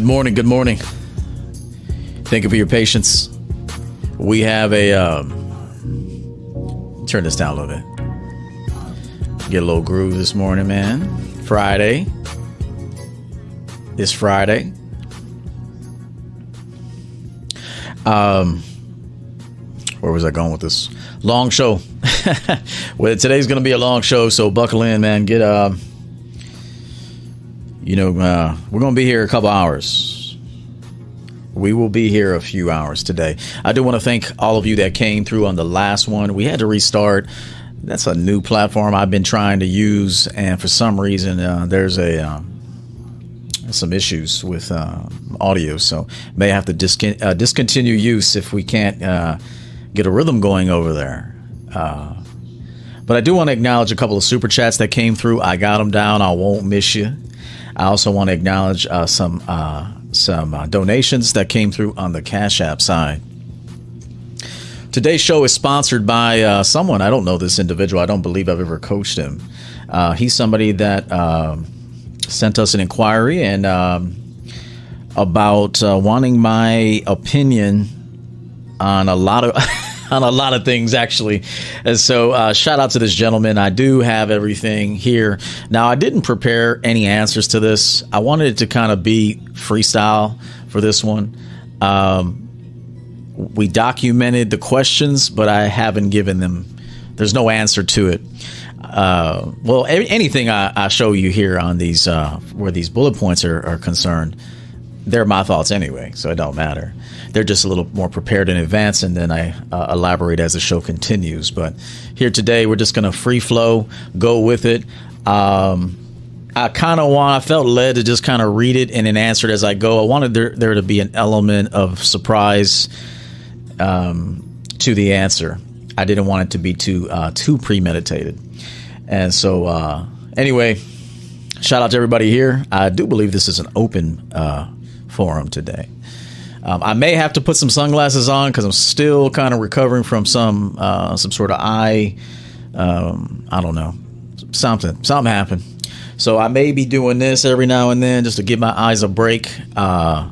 Good morning. Good morning. Thank you for your patience. We have a um, turn this down a little bit. Get a little groove this morning, man. Friday. It's Friday. Um, where was I going with this? Long show. well, today's going to be a long show, so buckle in, man. Get uh, you know, uh, we're going to be here a couple hours. We will be here a few hours today. I do want to thank all of you that came through on the last one. We had to restart. That's a new platform I've been trying to use, and for some reason, uh, there's a um, some issues with uh, audio, so may have to discon- uh, discontinue use if we can't uh, get a rhythm going over there. Uh, but I do want to acknowledge a couple of super chats that came through. I got them down. I won't miss you. I also want to acknowledge uh, some uh, some uh, donations that came through on the Cash App side. Today's show is sponsored by uh, someone. I don't know this individual. I don't believe I've ever coached him. Uh, he's somebody that um, sent us an inquiry and um, about uh, wanting my opinion on a lot of. on a lot of things actually. And so, uh, shout out to this gentleman. I do have everything here. Now, I didn't prepare any answers to this. I wanted it to kind of be freestyle for this one. Um, we documented the questions, but I haven't given them. There's no answer to it. Uh, well, anything I, I, show you here on these uh, where these bullet points are, are concerned, they're my thoughts anyway, so it don't matter they're just a little more prepared in advance, and then I uh, elaborate as the show continues. But here today, we're just going to free flow, go with it. Um, I kind of want, I felt led to just kind of read it and then answer it as I go. I wanted there, there to be an element of surprise um, to the answer. I didn't want it to be too uh, too premeditated. And so, uh, anyway, shout out to everybody here. I do believe this is an open uh, forum today. Um, I may have to put some sunglasses on because I'm still kind of recovering from some uh, some sort of eye. Um, I don't know, something something happened. So I may be doing this every now and then just to give my eyes a break. Uh,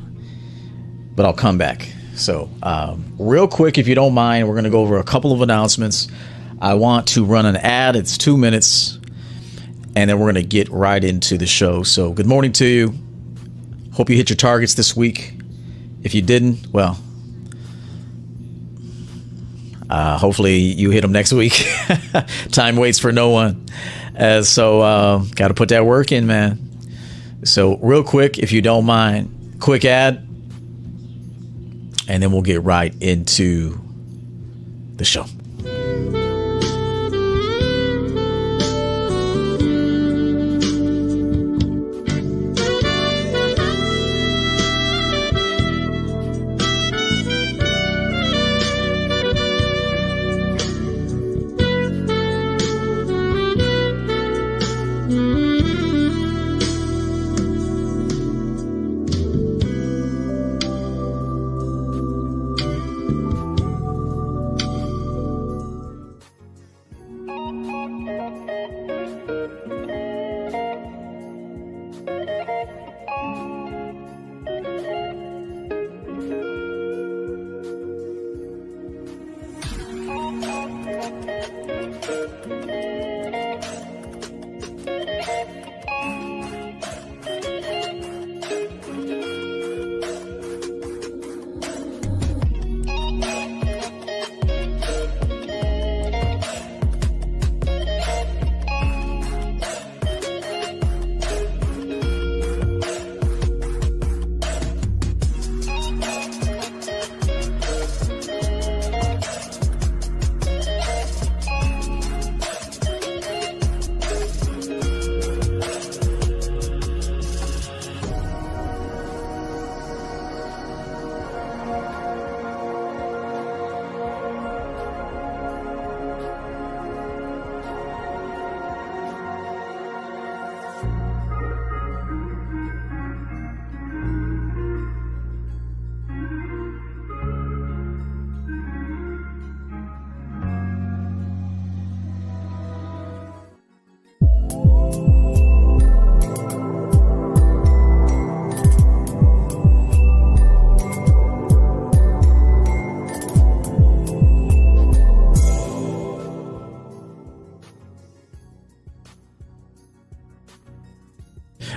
but I'll come back. So um, real quick, if you don't mind, we're going to go over a couple of announcements. I want to run an ad. It's two minutes, and then we're going to get right into the show. So good morning to you. Hope you hit your targets this week. If you didn't, well, uh, hopefully you hit them next week. Time waits for no one. Uh, so, uh, got to put that work in, man. So, real quick, if you don't mind, quick ad, and then we'll get right into the show.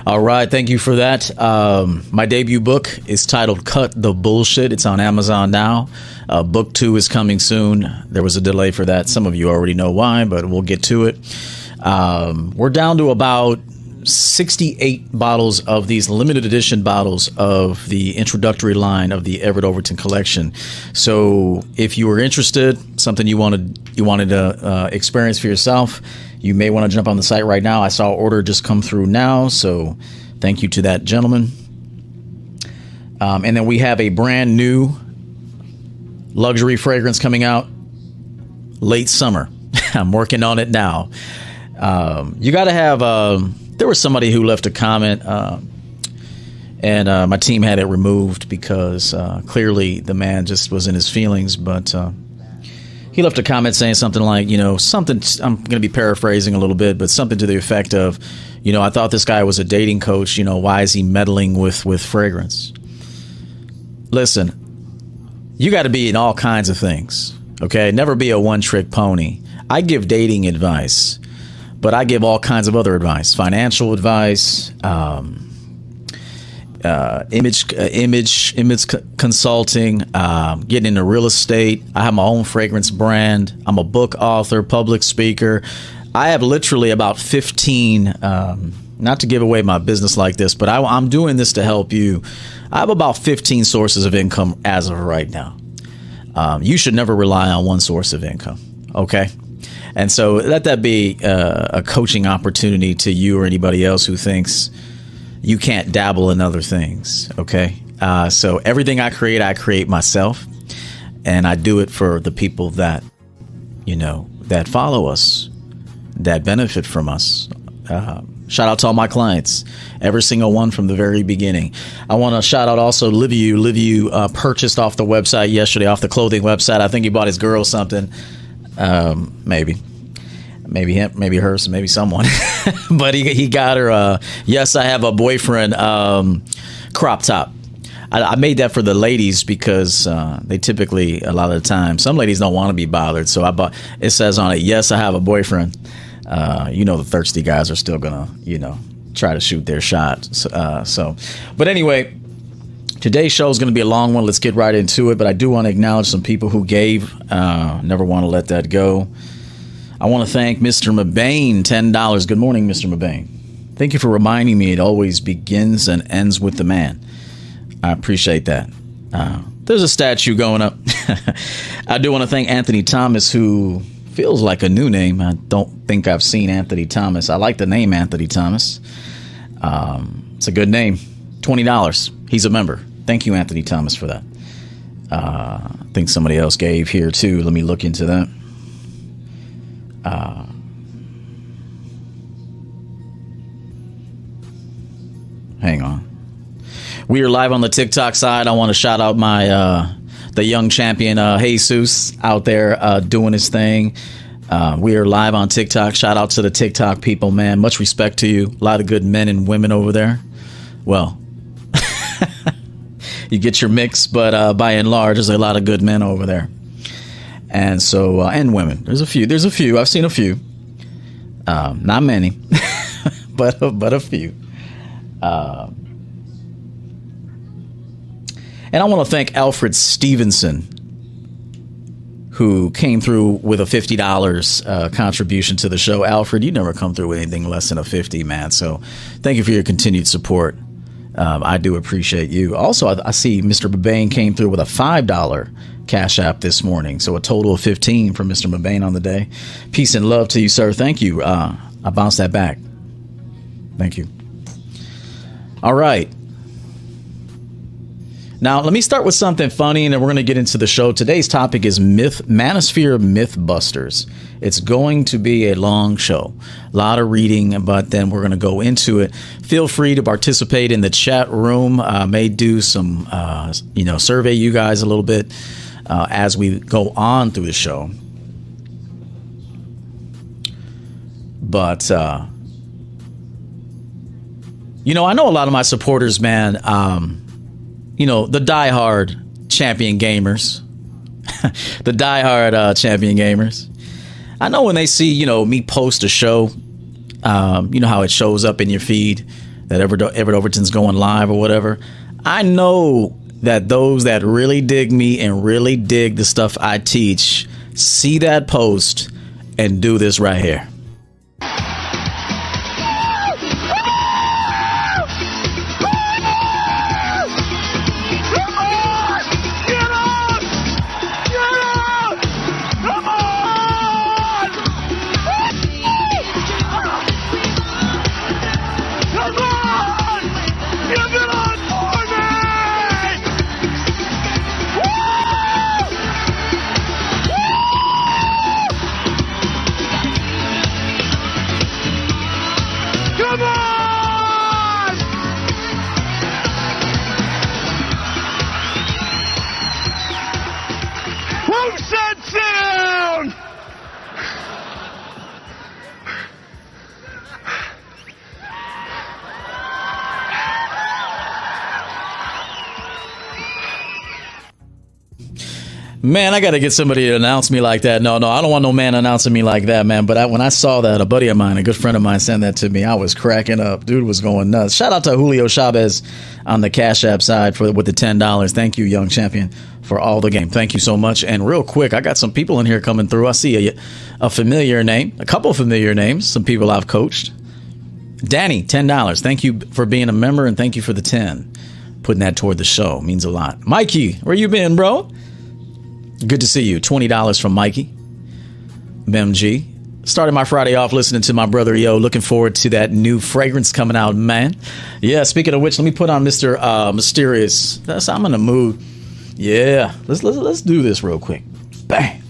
All right, thank you for that. Um, my debut book is titled "Cut the Bullshit." It's on Amazon now. Uh, book two is coming soon. There was a delay for that. Some of you already know why, but we'll get to it. Um, we're down to about 68 bottles of these limited edition bottles of the introductory line of the Everett Overton collection. So, if you were interested, something you wanted you wanted to uh, experience for yourself you may want to jump on the site right now. I saw order just come through now, so thank you to that gentleman. Um, and then we have a brand new luxury fragrance coming out late summer. I'm working on it now. Um, you got to have. Um, there was somebody who left a comment, uh, and uh, my team had it removed because uh, clearly the man just was in his feelings. But uh, he left a comment saying something like, you know, something, I'm going to be paraphrasing a little bit, but something to the effect of, you know, I thought this guy was a dating coach. You know, why is he meddling with, with fragrance? Listen, you got to be in all kinds of things, okay? Never be a one trick pony. I give dating advice, but I give all kinds of other advice financial advice, um, uh, image uh, image image consulting, um, getting into real estate. I have my own fragrance brand. I'm a book author, public speaker. I have literally about 15. Um, not to give away my business like this, but I, I'm doing this to help you. I have about 15 sources of income as of right now. Um, you should never rely on one source of income. Okay. And so let that be uh, a coaching opportunity to you or anybody else who thinks, you can't dabble in other things. Okay. Uh, so everything I create, I create myself. And I do it for the people that, you know, that follow us, that benefit from us. Uh, shout out to all my clients, every single one from the very beginning. I want to shout out also Liviu. Liviu uh, purchased off the website yesterday, off the clothing website. I think he bought his girl something. Um, maybe maybe him, maybe her, so maybe someone. but he he got her. Uh, yes, I have a boyfriend. Um, crop top. I, I, made that for the ladies because uh, they typically a lot of the time some ladies don't want to be bothered. So I bought. It says on it, "Yes, I have a boyfriend." Uh, you know, the thirsty guys are still gonna, you know, try to shoot their shot. So, uh, so but anyway. Today's show is going to be a long one. Let's get right into it. But I do want to acknowledge some people who gave. Uh, never want to let that go. I want to thank Mr. Mabane, $10. Good morning, Mr. Mabane. Thank you for reminding me it always begins and ends with the man. I appreciate that. Uh, there's a statue going up. I do want to thank Anthony Thomas, who feels like a new name. I don't think I've seen Anthony Thomas. I like the name Anthony Thomas. Um, it's a good name. $20. He's a member. Thank you, Anthony Thomas, for that. Uh, I think somebody else gave here too. Let me look into that. Uh, hang on. We are live on the TikTok side. I want to shout out my uh, the young champion uh, Jesus out there uh, doing his thing. Uh, we are live on TikTok. Shout out to the TikTok people, man. Much respect to you. A lot of good men and women over there. Well, you get your mix, but uh, by and large, there's a lot of good men over there and so uh, and women. There's a few. There's a few. I've seen a few. Um, not many, but but a few. Uh, and I want to thank Alfred Stevenson, who came through with a fifty dollars uh, contribution to the show. Alfred, you never come through with anything less than a fifty, man. So thank you for your continued support. Um, I do appreciate you. Also, I, I see Mr. Mabane came through with a five dollar Cash App this morning. So a total of 15 from Mr. Mabane on the day. Peace and love to you, sir. Thank you. Uh, I bounced that back. Thank you. All right. Now, let me start with something funny and then we're going to get into the show. Today's topic is Myth Manosphere Mythbusters. It's going to be a long show. A lot of reading, but then we're going to go into it. Feel free to participate in the chat room. I may do some, uh, you know, survey you guys a little bit uh, as we go on through the show. But, uh, you know, I know a lot of my supporters, man, um, you know, the diehard champion gamers, the diehard uh, champion gamers. I know when they see, you know, me post a show, um, you know how it shows up in your feed that Everett, Everett Overton's going live or whatever. I know that those that really dig me and really dig the stuff I teach see that post and do this right here. Man, I got to get somebody to announce me like that. No, no, I don't want no man announcing me like that, man. But I, when I saw that, a buddy of mine, a good friend of mine, sent that to me. I was cracking up. Dude was going nuts. Shout out to Julio Chavez on the Cash App side for with the ten dollars. Thank you, young champion, for all the game. Thank you so much. And real quick, I got some people in here coming through. I see a, a familiar name, a couple familiar names, some people I've coached. Danny, ten dollars. Thank you for being a member, and thank you for the ten. Putting that toward the show means a lot. Mikey, where you been, bro? Good to see you. $20 from Mikey. MG. Started my Friday off listening to my brother Yo. Looking forward to that new fragrance coming out, man. Yeah, speaking of which, let me put on Mr. Uh, Mysterious. That's I'm in the mood. Yeah. Let's let's let's do this real quick. Bang.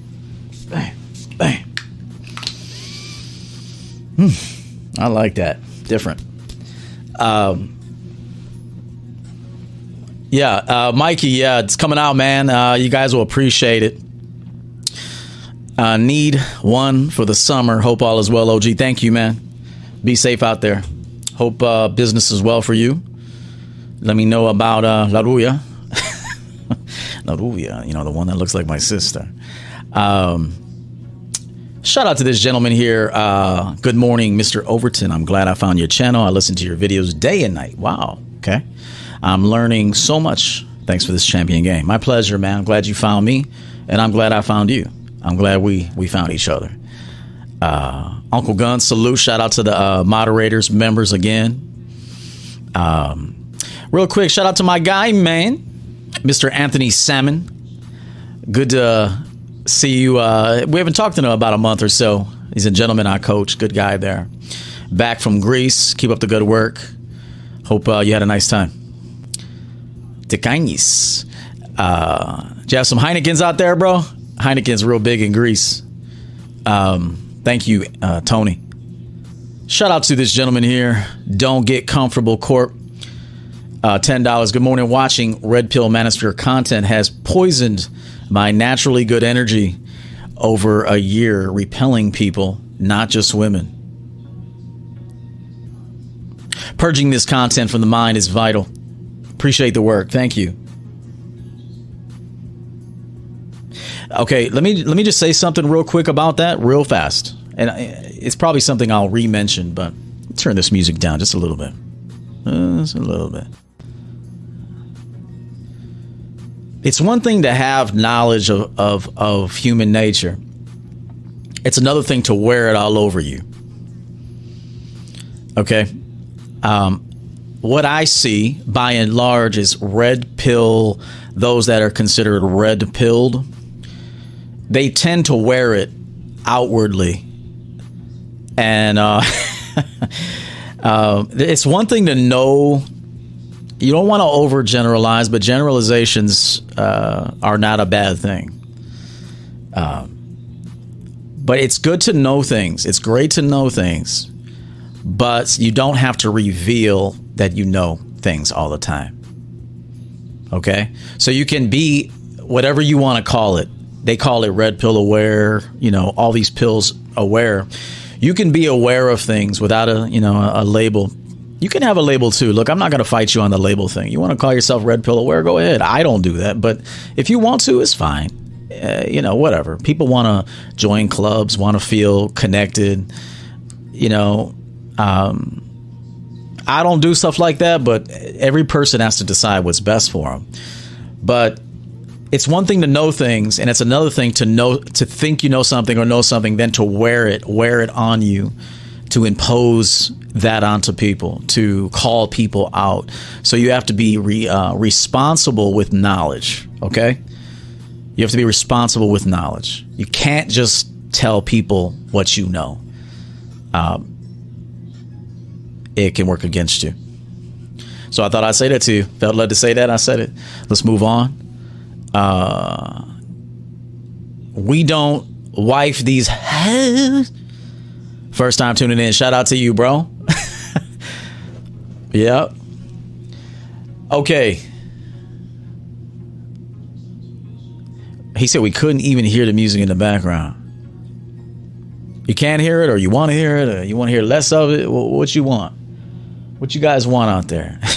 Bang. Bang. Hmm. I like that. Different. Um yeah, uh, Mikey. Yeah, it's coming out, man. Uh, you guys will appreciate it. Uh, need one for the summer. Hope all is well, OG. Thank you, man. Be safe out there. Hope uh, business is well for you. Let me know about uh, La Ruya. La Ruya, you know, the one that looks like my sister. Um, shout out to this gentleman here. Uh, good morning, Mr. Overton. I'm glad I found your channel. I listen to your videos day and night. Wow. Okay. I'm learning so much thanks for this champion game. My pleasure, man. I'm glad you found me, and I'm glad I found you. I'm glad we we found each other. Uh, Uncle Gun, salute. Shout out to the uh, moderators, members again. Um, real quick, shout out to my guy, man, Mr. Anthony Salmon. Good to see you. Uh, we haven't talked to him about a month or so. He's a gentleman I coach. Good guy there. Back from Greece. Keep up the good work. Hope uh, you had a nice time. Tecanis. Uh, do you have some Heinekens out there, bro? Heineken's real big in Greece. Um, thank you, uh, Tony. Shout out to this gentleman here. Don't get comfortable, Corp. Uh, Ten dollars. Good morning. Watching Red Pill Manosphere content has poisoned my naturally good energy over a year, repelling people, not just women. Purging this content from the mind is vital. Appreciate the work. Thank you. Okay, let me let me just say something real quick about that, real fast. And it's probably something I'll re-mention, but turn this music down just a little bit. Uh, just a little bit. It's one thing to have knowledge of, of, of human nature. It's another thing to wear it all over you. Okay? Um, what I see by and large is red pill, those that are considered red pilled, they tend to wear it outwardly. And uh, uh, it's one thing to know, you don't want to overgeneralize, but generalizations uh, are not a bad thing. Um, but it's good to know things, it's great to know things, but you don't have to reveal that you know things all the time. Okay? So you can be whatever you want to call it. They call it red pill aware, you know, all these pills aware. You can be aware of things without a, you know, a, a label. You can have a label too. Look, I'm not going to fight you on the label thing. You want to call yourself red pill aware? Go ahead. I don't do that, but if you want to, it's fine. Uh, you know, whatever. People want to join clubs, want to feel connected. You know, um, I don't do stuff like that, but every person has to decide what's best for them. But it's one thing to know things, and it's another thing to know to think you know something or know something, then to wear it, wear it on you, to impose that onto people, to call people out. So you have to be re, uh, responsible with knowledge. Okay, you have to be responsible with knowledge. You can't just tell people what you know. Um, it can work against you. So I thought I'd say that to you. Felt led to say that. I said it. Let's move on. Uh, we don't wife these. First time tuning in. Shout out to you, bro. yep. Okay. He said we couldn't even hear the music in the background. You can't hear it, or you want to hear it, or you want to hear less of it. What you want? What you guys want out there?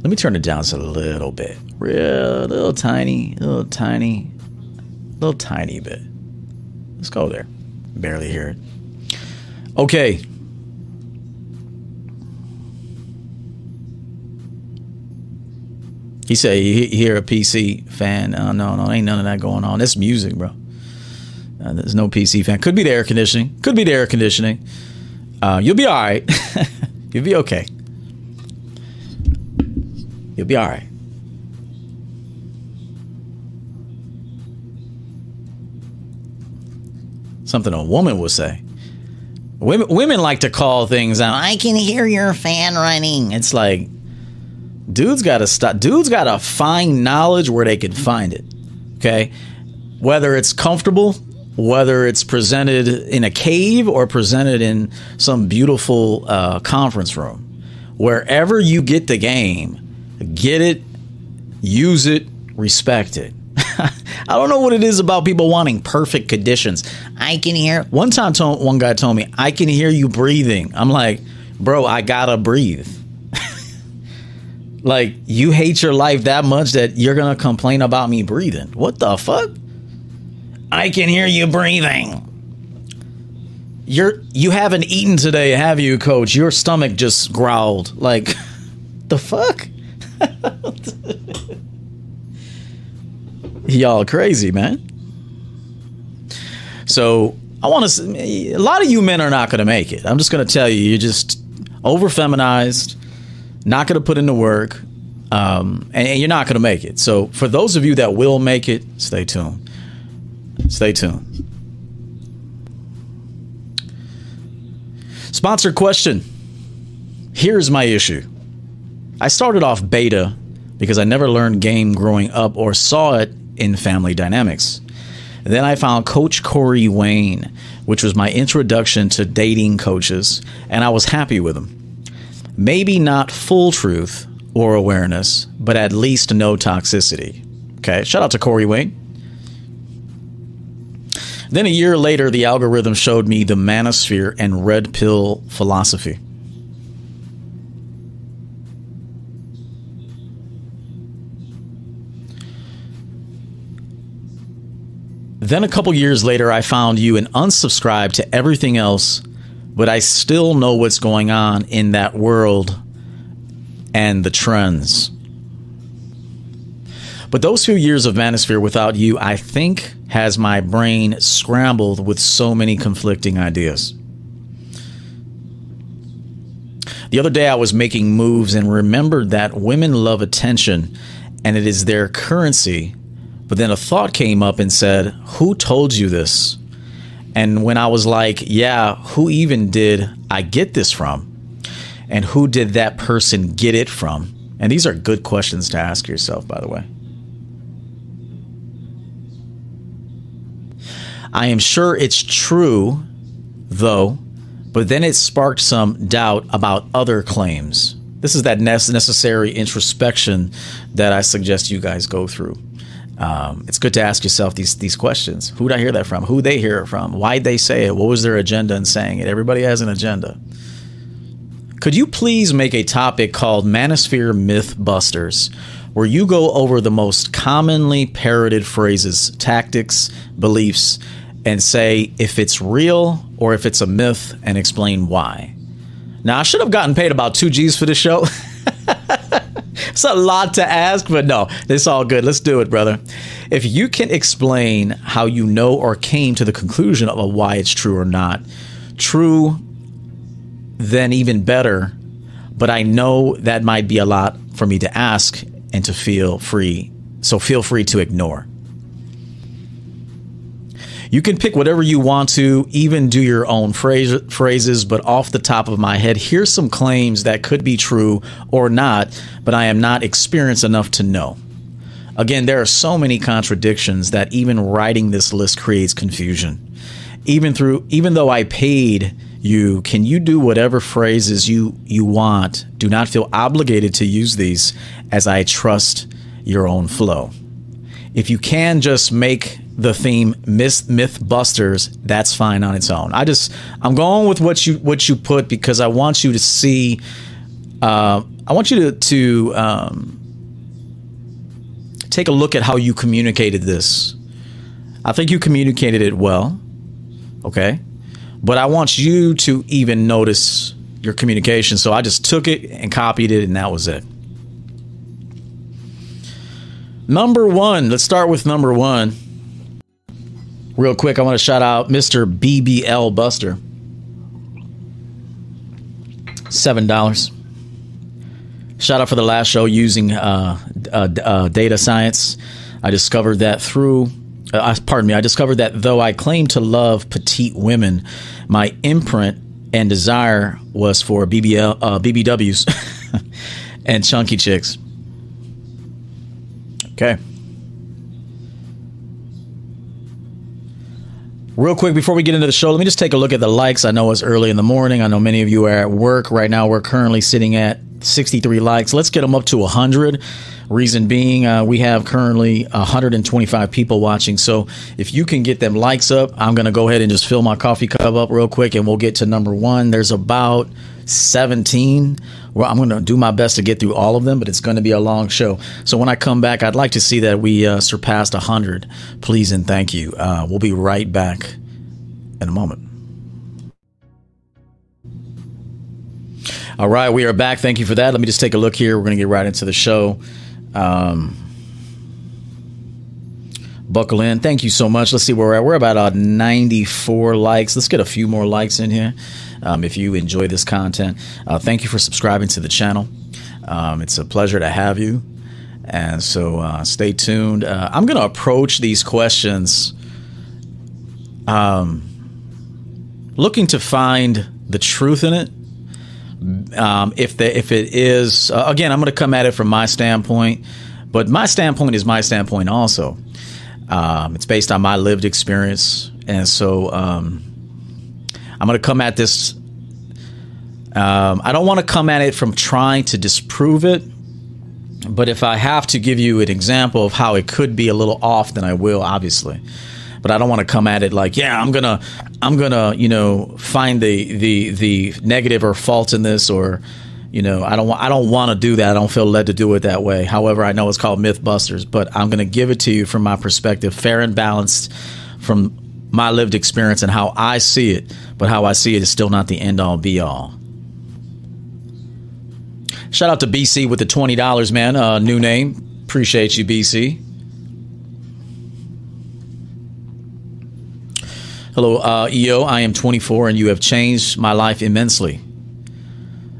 Let me turn it down just a little bit. Real little tiny, little tiny, little tiny bit. Let's go there. Barely hear it. Okay. He said he hear a PC fan. Oh, no, no, ain't none of that going on. It's music, bro. Uh, there's no PC fan. Could be the air conditioning. Could be the air conditioning. Uh, you'll be all right. you'll be okay. You'll be all right. Something a woman would say. Women, women like to call things out. I can hear your fan running. It's like, dudes got to stop. Dudes got to find knowledge where they can find it. Okay, whether it's comfortable, whether it's presented in a cave or presented in some beautiful uh, conference room, wherever you get the game, get it, use it, respect it. I don't know what it is about people wanting perfect conditions. I can hear. One time, told, one guy told me, "I can hear you breathing." I'm like, "Bro, I gotta breathe." like you hate your life that much that you're gonna complain about me breathing. What the fuck? I can hear you breathing. You're you haven't eaten today, have you, coach? Your stomach just growled. Like the fuck? Y'all crazy, man. So I want to. A lot of you men are not going to make it. I'm just going to tell you, you're just over feminized, not going to put in the work, um, and, and you're not going to make it. So for those of you that will make it, stay tuned. Stay tuned. Sponsored question. Here's my issue. I started off beta because I never learned game growing up or saw it in family dynamics. then I found Coach Corey Wayne, which was my introduction to dating coaches, and I was happy with him. Maybe not full truth or awareness, but at least no toxicity. Okay, shout out to Corey Wayne. Then a year later, the algorithm showed me the manosphere and red pill philosophy. Then a couple years later, I found you and unsubscribed to everything else, but I still know what's going on in that world and the trends. But those few years of Manosphere without you, I think, has my brain scrambled with so many conflicting ideas. The other day, I was making moves and remembered that women love attention and it is their currency. But then a thought came up and said, Who told you this? And when I was like, Yeah, who even did I get this from? And who did that person get it from? And these are good questions to ask yourself, by the way. I am sure it's true, though, but then it sparked some doubt about other claims. This is that necessary introspection that I suggest you guys go through. Um, it's good to ask yourself these these questions. Who did I hear that from? Who they hear it from? Why'd they say it? What was their agenda in saying it? Everybody has an agenda. Could you please make a topic called Manosphere Mythbusters, where you go over the most commonly parroted phrases, tactics, beliefs, and say if it's real or if it's a myth and explain why. Now, I should have gotten paid about two G's for this show. it's a lot to ask, but no, it's all good. Let's do it, brother. If you can explain how you know or came to the conclusion of why it's true or not, true, then even better. But I know that might be a lot for me to ask and to feel free. So feel free to ignore. You can pick whatever you want to, even do your own phrase, phrases, but off the top of my head, here's some claims that could be true or not, but I am not experienced enough to know. Again, there are so many contradictions that even writing this list creates confusion. Even through even though I paid you, can you do whatever phrases you you want? Do not feel obligated to use these as I trust your own flow. If you can just make the theme myth mythbusters that's fine on its own. I just i'm going with what you what you put because i want you to see uh, i want you to to um, take a look at how you communicated this. I think you communicated it well okay? But i want you to even notice your communication. So i just took it and copied it and that was it. Number one let's start with number one Real quick, I want to shout out Mr. BBL Buster. Seven dollars. Shout out for the last show using uh, uh, uh, data science. I discovered that through, uh, pardon me, I discovered that though I claim to love petite women, my imprint and desire was for BBL, uh, BBWs and chunky chicks. Okay. Real quick before we get into the show, let me just take a look at the likes. I know it's early in the morning. I know many of you are at work right now. We're currently sitting at 63 likes. Let's get them up to 100. Reason being, uh, we have currently 125 people watching. So if you can get them likes up, I'm going to go ahead and just fill my coffee cup up real quick and we'll get to number one. There's about 17. Well, I'm going to do my best to get through all of them, but it's going to be a long show. So when I come back, I'd like to see that we uh, surpassed 100. Please and thank you. Uh, we'll be right back in a moment. All right, we are back. Thank you for that. Let me just take a look here. We're going to get right into the show. Um, buckle in. Thank you so much. Let's see where we're at. We're about uh, 94 likes. Let's get a few more likes in here um, if you enjoy this content. Uh, thank you for subscribing to the channel. Um, it's a pleasure to have you. And so uh, stay tuned. Uh, I'm going to approach these questions um, looking to find the truth in it. Um, if the, if it is uh, again, I'm going to come at it from my standpoint, but my standpoint is my standpoint also. Um, it's based on my lived experience, and so um, I'm going to come at this. Um, I don't want to come at it from trying to disprove it, but if I have to give you an example of how it could be a little off, then I will, obviously. But I don't want to come at it like, yeah, I'm gonna, I'm gonna, you know, find the the the negative or fault in this, or, you know, I don't want, I don't want to do that. I don't feel led to do it that way. However, I know it's called MythBusters, but I'm gonna give it to you from my perspective, fair and balanced, from my lived experience and how I see it, but how I see it is still not the end all be all. Shout out to BC with the $20, man. Uh, new name. Appreciate you, BC. Hello, uh, EO. I am 24 and you have changed my life immensely.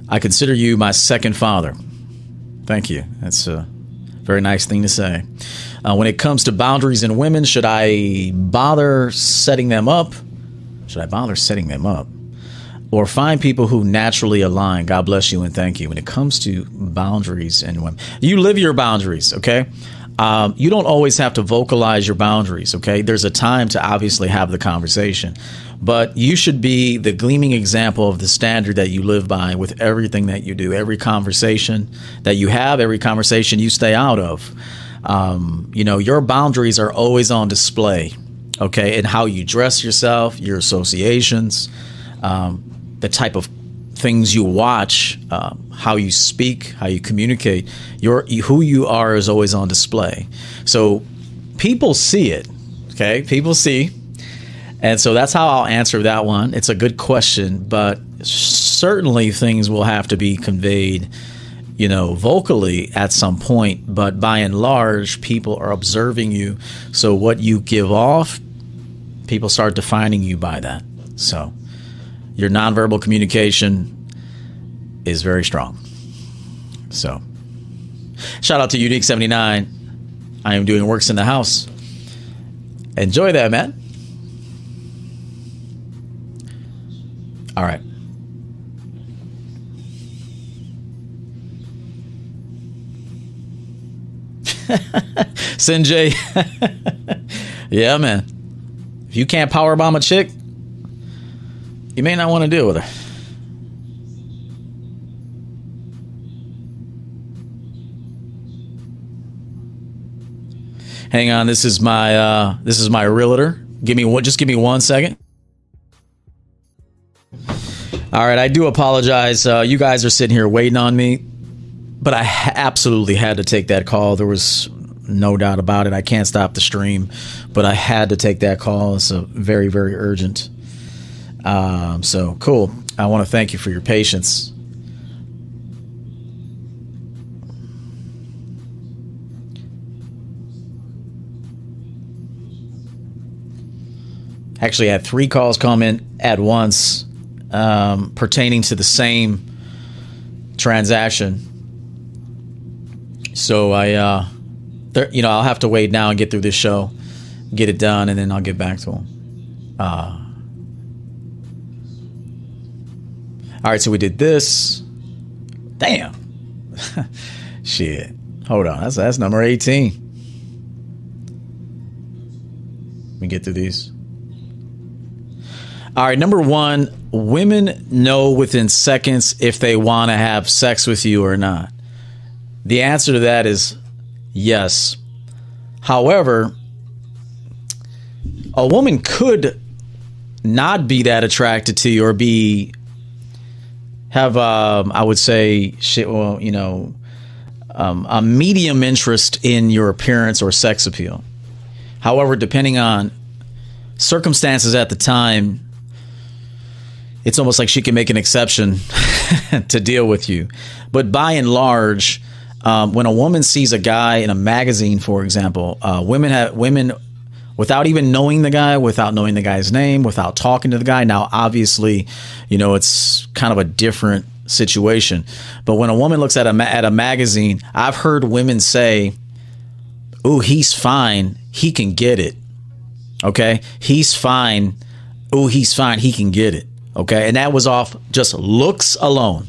I consider you my second father. Thank you. That's a very nice thing to say. Uh, when it comes to boundaries in women, should I bother setting them up? Should I bother setting them up? Or find people who naturally align? God bless you and thank you. When it comes to boundaries in women, you live your boundaries, okay? Um, you don't always have to vocalize your boundaries, okay? There's a time to obviously have the conversation, but you should be the gleaming example of the standard that you live by with everything that you do, every conversation that you have, every conversation you stay out of. Um, you know, your boundaries are always on display, okay, and how you dress yourself, your associations, um, the type of things you watch, uh, how you speak, how you communicate, your who you are is always on display. So people see it, okay? People see, and so that's how I'll answer that one. It's a good question, but certainly things will have to be conveyed you know, vocally at some point, but by and large, people are observing you. So what you give off, people start defining you by that. So your nonverbal communication is very strong. So shout out to Unique 79. I am doing works in the house. Enjoy that, man. All right. Sinjay. yeah, man. If you can't power bomb a chick, you may not want to deal with her. Hang on, this is my uh, this is my realtor. Give me one, just give me one second. All right, I do apologize. Uh, you guys are sitting here waiting on me but I absolutely had to take that call. There was no doubt about it. I can't stop the stream, but I had to take that call. It's a very, very urgent. Um, so cool. I want to thank you for your patience. Actually, I had three calls come in at once um, pertaining to the same transaction so I, uh, there, you know, I'll have to wait now and get through this show, get it done, and then I'll get back to him. Uh, all right, so we did this. Damn. Shit. Hold on. That's that's number 18. Let me get through these. All right, number one, women know within seconds if they want to have sex with you or not. The answer to that is yes. However, a woman could not be that attracted to you or be have um, I would say shit well you know um, a medium interest in your appearance or sex appeal. However, depending on circumstances at the time, it's almost like she can make an exception to deal with you. But by and large, um, when a woman sees a guy in a magazine, for example, uh, women have women without even knowing the guy, without knowing the guy's name, without talking to the guy. Now, obviously, you know it's kind of a different situation. But when a woman looks at a at a magazine, I've heard women say, "Oh, he's fine. He can get it." Okay, he's fine. Oh, he's fine. He can get it. Okay, and that was off just looks alone,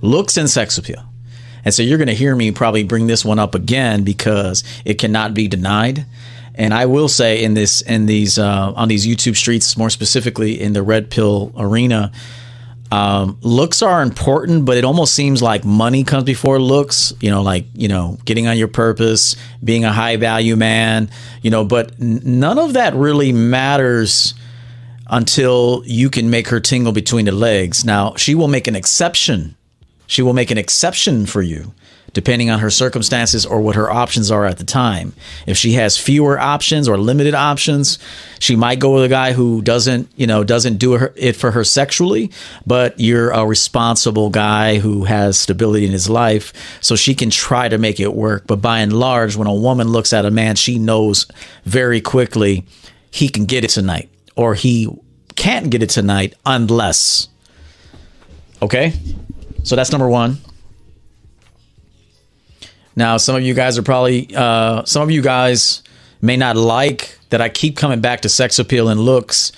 looks and sex appeal. And so you're going to hear me probably bring this one up again because it cannot be denied. And I will say in this in these uh, on these YouTube streets, more specifically in the red pill arena, um, looks are important, but it almost seems like money comes before looks. You know, like you know, getting on your purpose, being a high value man. You know, but none of that really matters until you can make her tingle between the legs. Now, she will make an exception she will make an exception for you depending on her circumstances or what her options are at the time. If she has fewer options or limited options, she might go with a guy who doesn't, you know, doesn't do it for her sexually, but you're a responsible guy who has stability in his life, so she can try to make it work. But by and large, when a woman looks at a man, she knows very quickly he can get it tonight or he can't get it tonight unless okay? So that's number one. Now, some of you guys are probably, uh, some of you guys may not like that I keep coming back to sex appeal and looks.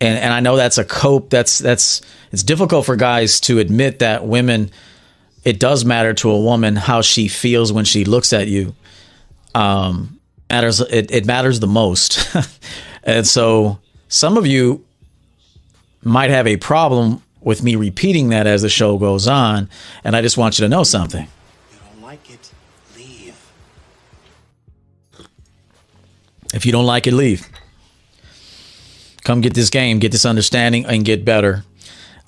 And, and I know that's a cope. That's, that's, it's difficult for guys to admit that women, it does matter to a woman how she feels when she looks at you. Um, matters, it, it matters the most. and so some of you might have a problem with me repeating that as the show goes on. And I just want you to know something. You don't like it, leave. If you don't like it, leave. Come get this game, get this understanding, and get better.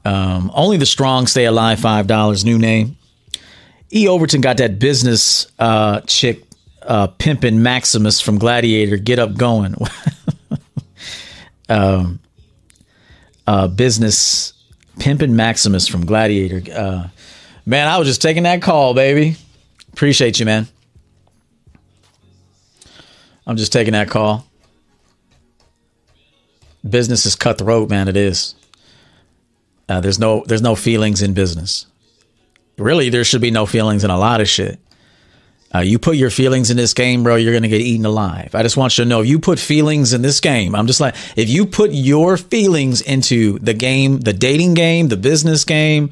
Um, only the strong stay alive. Five dollars. New name. E. Overton got that business uh, chick uh, pimping Maximus from Gladiator. Get up, going. um, uh, business pimpin Maximus from Gladiator. Uh, man, I was just taking that call, baby. Appreciate you, man. I'm just taking that call. Business is cutthroat, man. It is. Uh, there's no there's no feelings in business. Really, there should be no feelings in a lot of shit. Uh, you put your feelings in this game, bro, you're gonna get eaten alive. I just want you to know, if you put feelings in this game, I'm just like, if you put your feelings into the game, the dating game, the business game,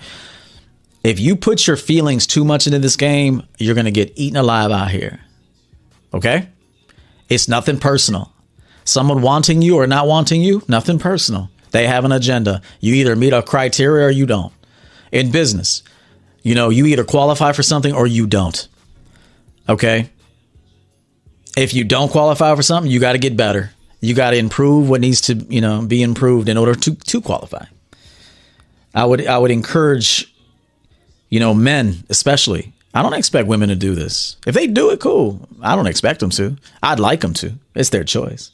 if you put your feelings too much into this game, you're gonna get eaten alive out here. Okay? It's nothing personal. Someone wanting you or not wanting you, nothing personal. They have an agenda. You either meet a criteria or you don't. In business, you know, you either qualify for something or you don't. Okay? If you don't qualify for something, you got to get better. You got to improve what needs to, you know, be improved in order to to qualify. I would I would encourage you know, men especially I don't expect women to do this. If they do it, cool. I don't expect them to. I'd like them to. It's their choice.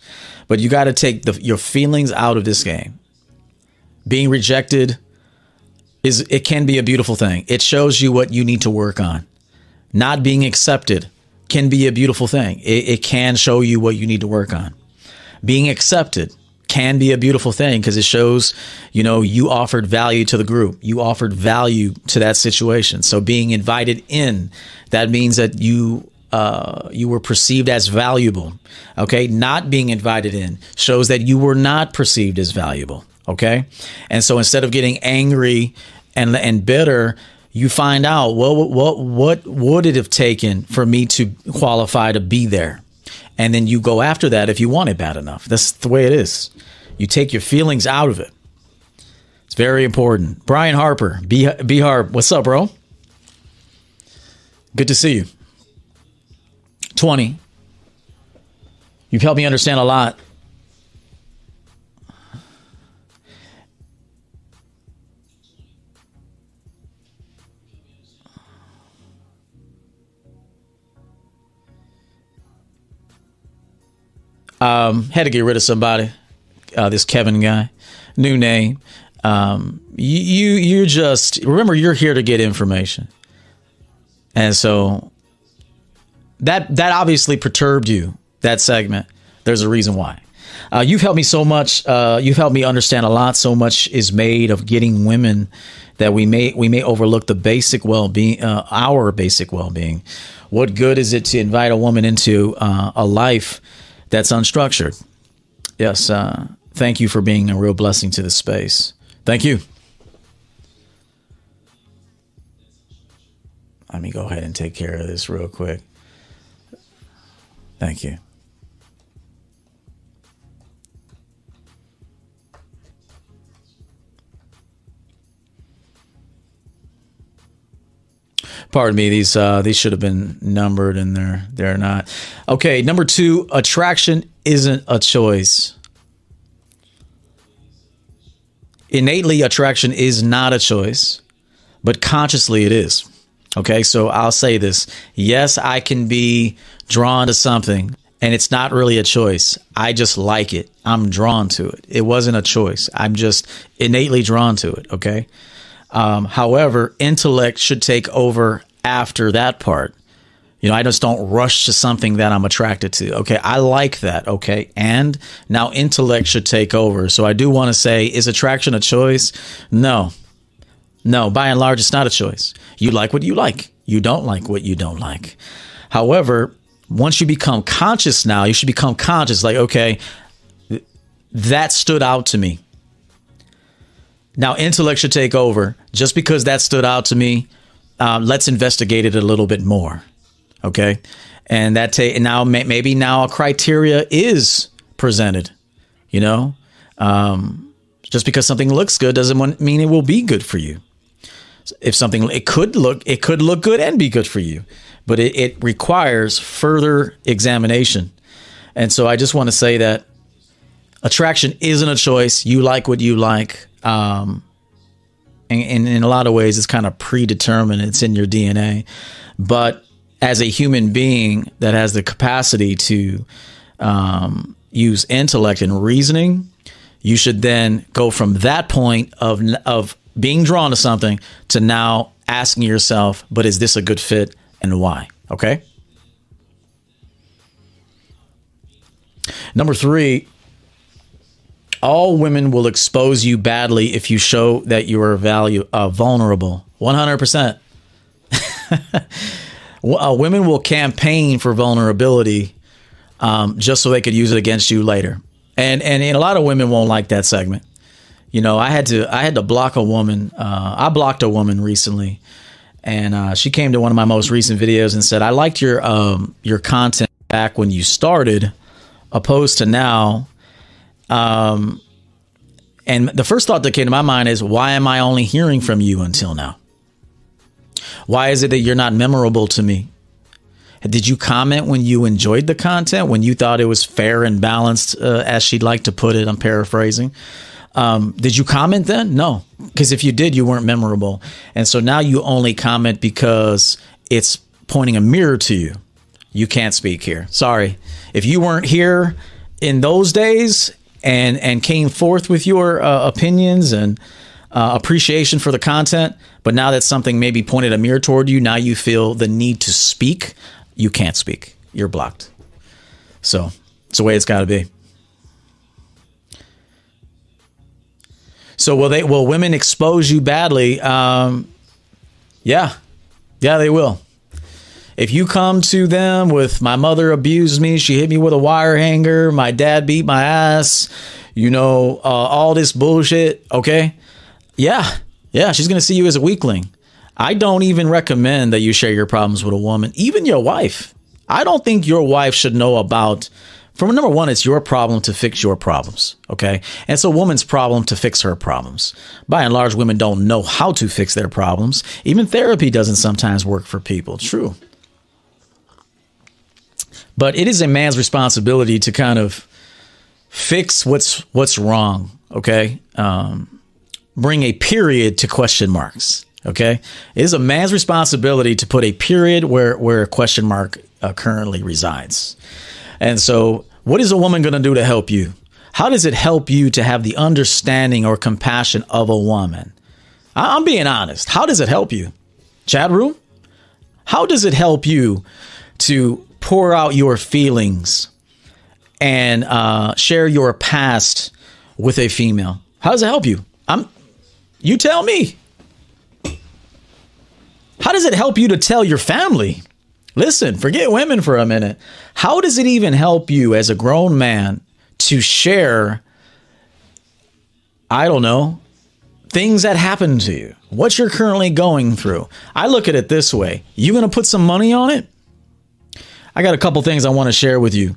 But you got to take the, your feelings out of this game. Being rejected is it can be a beautiful thing. It shows you what you need to work on. Not being accepted can be a beautiful thing. It, it can show you what you need to work on. Being accepted can be a beautiful thing because it shows, you know, you offered value to the group. You offered value to that situation. So being invited in, that means that you uh, you were perceived as valuable. Okay, not being invited in shows that you were not perceived as valuable. Okay, and so instead of getting angry and and bitter, you find out what what what would it have taken for me to qualify to be there and then you go after that if you want it bad enough. That's the way it is. You take your feelings out of it. It's very important. Brian Harper, B, B Harp, what's up, bro? Good to see you. 20. You've helped me understand a lot. Um, had to get rid of somebody. Uh, this Kevin guy, new name. Um, you, you you just remember you're here to get information, and so that that obviously perturbed you. That segment. There's a reason why. Uh, you've helped me so much. Uh, you've helped me understand a lot. So much is made of getting women that we may we may overlook the basic well being, uh, our basic well being. What good is it to invite a woman into uh, a life that's unstructured. Yes, uh, thank you for being a real blessing to the space. Thank you. Let me go ahead and take care of this real quick. Thank you. Pardon me; these uh, these should have been numbered, and they're they're not. Okay, number two: attraction isn't a choice. Innately, attraction is not a choice, but consciously it is. Okay, so I'll say this: yes, I can be drawn to something, and it's not really a choice. I just like it. I'm drawn to it. It wasn't a choice. I'm just innately drawn to it. Okay. Um, however, intellect should take over after that part. You know, I just don't rush to something that I'm attracted to. Okay, I like that. Okay, and now intellect should take over. So I do want to say, is attraction a choice? No, no. By and large, it's not a choice. You like what you like. You don't like what you don't like. However, once you become conscious now, you should become conscious. Like, okay, that stood out to me. Now, intellect should take over. Just because that stood out to me, uh, let's investigate it a little bit more. Okay. And that ta- now may- maybe now a criteria is presented, you know, um, just because something looks good doesn't mean it will be good for you. If something, it could look, it could look good and be good for you, but it, it requires further examination. And so I just want to say that attraction isn't a choice. You like what you like. Um, and, and in a lot of ways, it's kind of predetermined. It's in your DNA. But as a human being that has the capacity to um, use intellect and reasoning, you should then go from that point of of being drawn to something to now asking yourself, but is this a good fit and why? Okay? Number 3, all women will expose you badly if you show that you are value uh, vulnerable. 100%. uh, women will campaign for vulnerability um, just so they could use it against you later. And, and and a lot of women won't like that segment. You know, I had to I had to block a woman. Uh, I blocked a woman recently, and uh, she came to one of my most recent videos and said, "I liked your um, your content back when you started, opposed to now." Um, and the first thought that came to my mind is, why am I only hearing from you until now? Why is it that you're not memorable to me? Did you comment when you enjoyed the content, when you thought it was fair and balanced, uh, as she'd like to put it? I'm paraphrasing. Um, did you comment then? No, because if you did, you weren't memorable. And so now you only comment because it's pointing a mirror to you. You can't speak here. Sorry. If you weren't here in those days and and came forth with your uh, opinions and uh, appreciation for the content, but now that something maybe pointed a mirror toward you, now you feel the need to speak. You can't speak. You're blocked. So it's the way it's got to be. So will they? Will women expose you badly? Um, yeah, yeah, they will. If you come to them with my mother abused me, she hit me with a wire hanger, my dad beat my ass, you know, uh, all this bullshit. Okay, yeah, yeah, she's gonna see you as a weakling. I don't even recommend that you share your problems with a woman, even your wife. I don't think your wife should know about from number one, it's your problem to fix your problems. Okay. And it's a woman's problem to fix her problems. By and large, women don't know how to fix their problems. Even therapy doesn't sometimes work for people. True. But it is a man's responsibility to kind of fix what's what's wrong. Okay. Um, bring a period to question marks. Okay. It is a man's responsibility to put a period where, where a question mark uh, currently resides. And so, what is a woman going to do to help you? How does it help you to have the understanding or compassion of a woman? I'm being honest. How does it help you? Chat room? How does it help you to pour out your feelings and uh, share your past with a female? How does it help you? I'm. You tell me. How does it help you to tell your family? Listen, forget women for a minute. How does it even help you as a grown man to share, I don't know, things that happen to you, what you're currently going through? I look at it this way you're going to put some money on it? I got a couple things I want to share with you.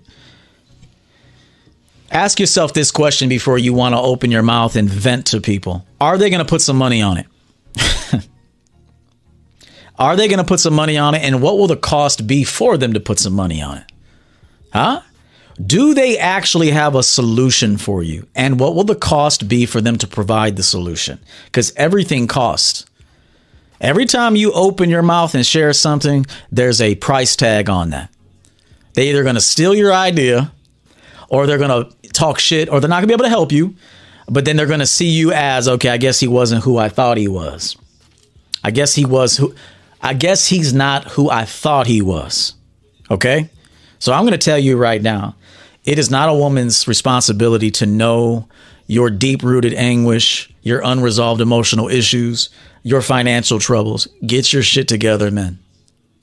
Ask yourself this question before you want to open your mouth and vent to people. Are they going to put some money on it? Are they going to put some money on it? And what will the cost be for them to put some money on it? Huh? Do they actually have a solution for you? And what will the cost be for them to provide the solution? Because everything costs. Every time you open your mouth and share something, there's a price tag on that. They either going to steal your idea or they're going to talk shit or they're not going to be able to help you. But then they're going to see you as, okay, I guess he wasn't who I thought he was. I guess he was who I guess he's not who I thought he was. Okay? So I'm going to tell you right now it is not a woman's responsibility to know your deep rooted anguish, your unresolved emotional issues, your financial troubles. Get your shit together, men.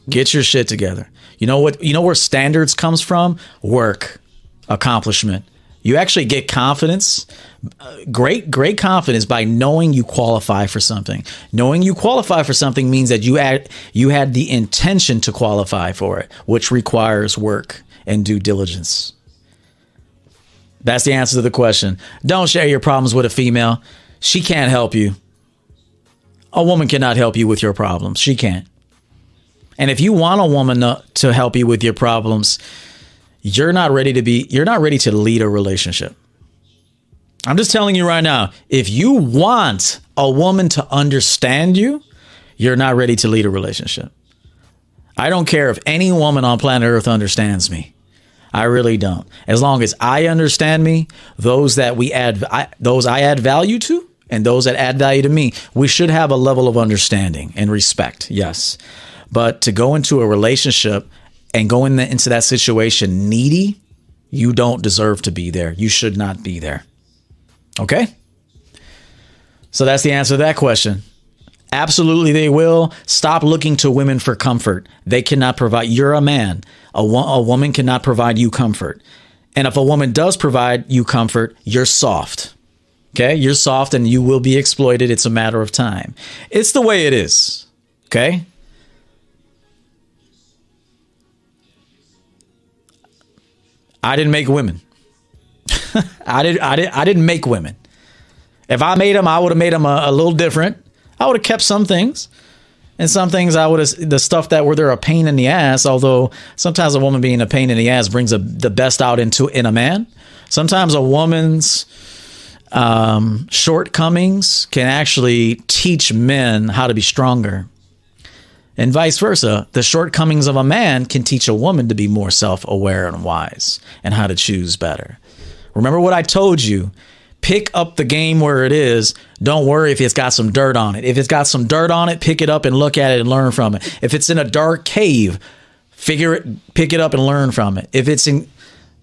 Get your shit together. You know what? You know where standards comes from? Work, accomplishment. You actually get confidence, uh, great, great confidence by knowing you qualify for something. Knowing you qualify for something means that you had you had the intention to qualify for it, which requires work and due diligence. That's the answer to the question. Don't share your problems with a female. She can't help you. A woman cannot help you with your problems. She can't. And if you want a woman to, to help you with your problems, you're not ready to be you're not ready to lead a relationship. I'm just telling you right now, if you want a woman to understand you, you're not ready to lead a relationship. I don't care if any woman on planet Earth understands me. I really don't. As long as I understand me, those that we add, I, those I add value to, and those that add value to me, we should have a level of understanding and respect. Yes, but to go into a relationship and go in the, into that situation needy, you don't deserve to be there. You should not be there. Okay. So that's the answer to that question. Absolutely, they will. Stop looking to women for comfort. They cannot provide. You're a man. A, wo- a woman cannot provide you comfort. And if a woman does provide you comfort, you're soft. Okay? You're soft and you will be exploited. It's a matter of time. It's the way it is. Okay? I didn't make women. I did I did I didn't make women. If I made them, I would have made them a, a little different. I would have kept some things. And some things I would have the stuff that were there a pain in the ass. Although sometimes a woman being a pain in the ass brings a, the best out into in a man. Sometimes a woman's um, shortcomings can actually teach men how to be stronger, and vice versa. The shortcomings of a man can teach a woman to be more self aware and wise and how to choose better. Remember what I told you pick up the game where it is. Don't worry if it's got some dirt on it. If it's got some dirt on it, pick it up and look at it and learn from it. If it's in a dark cave, figure it, pick it up and learn from it. If it's in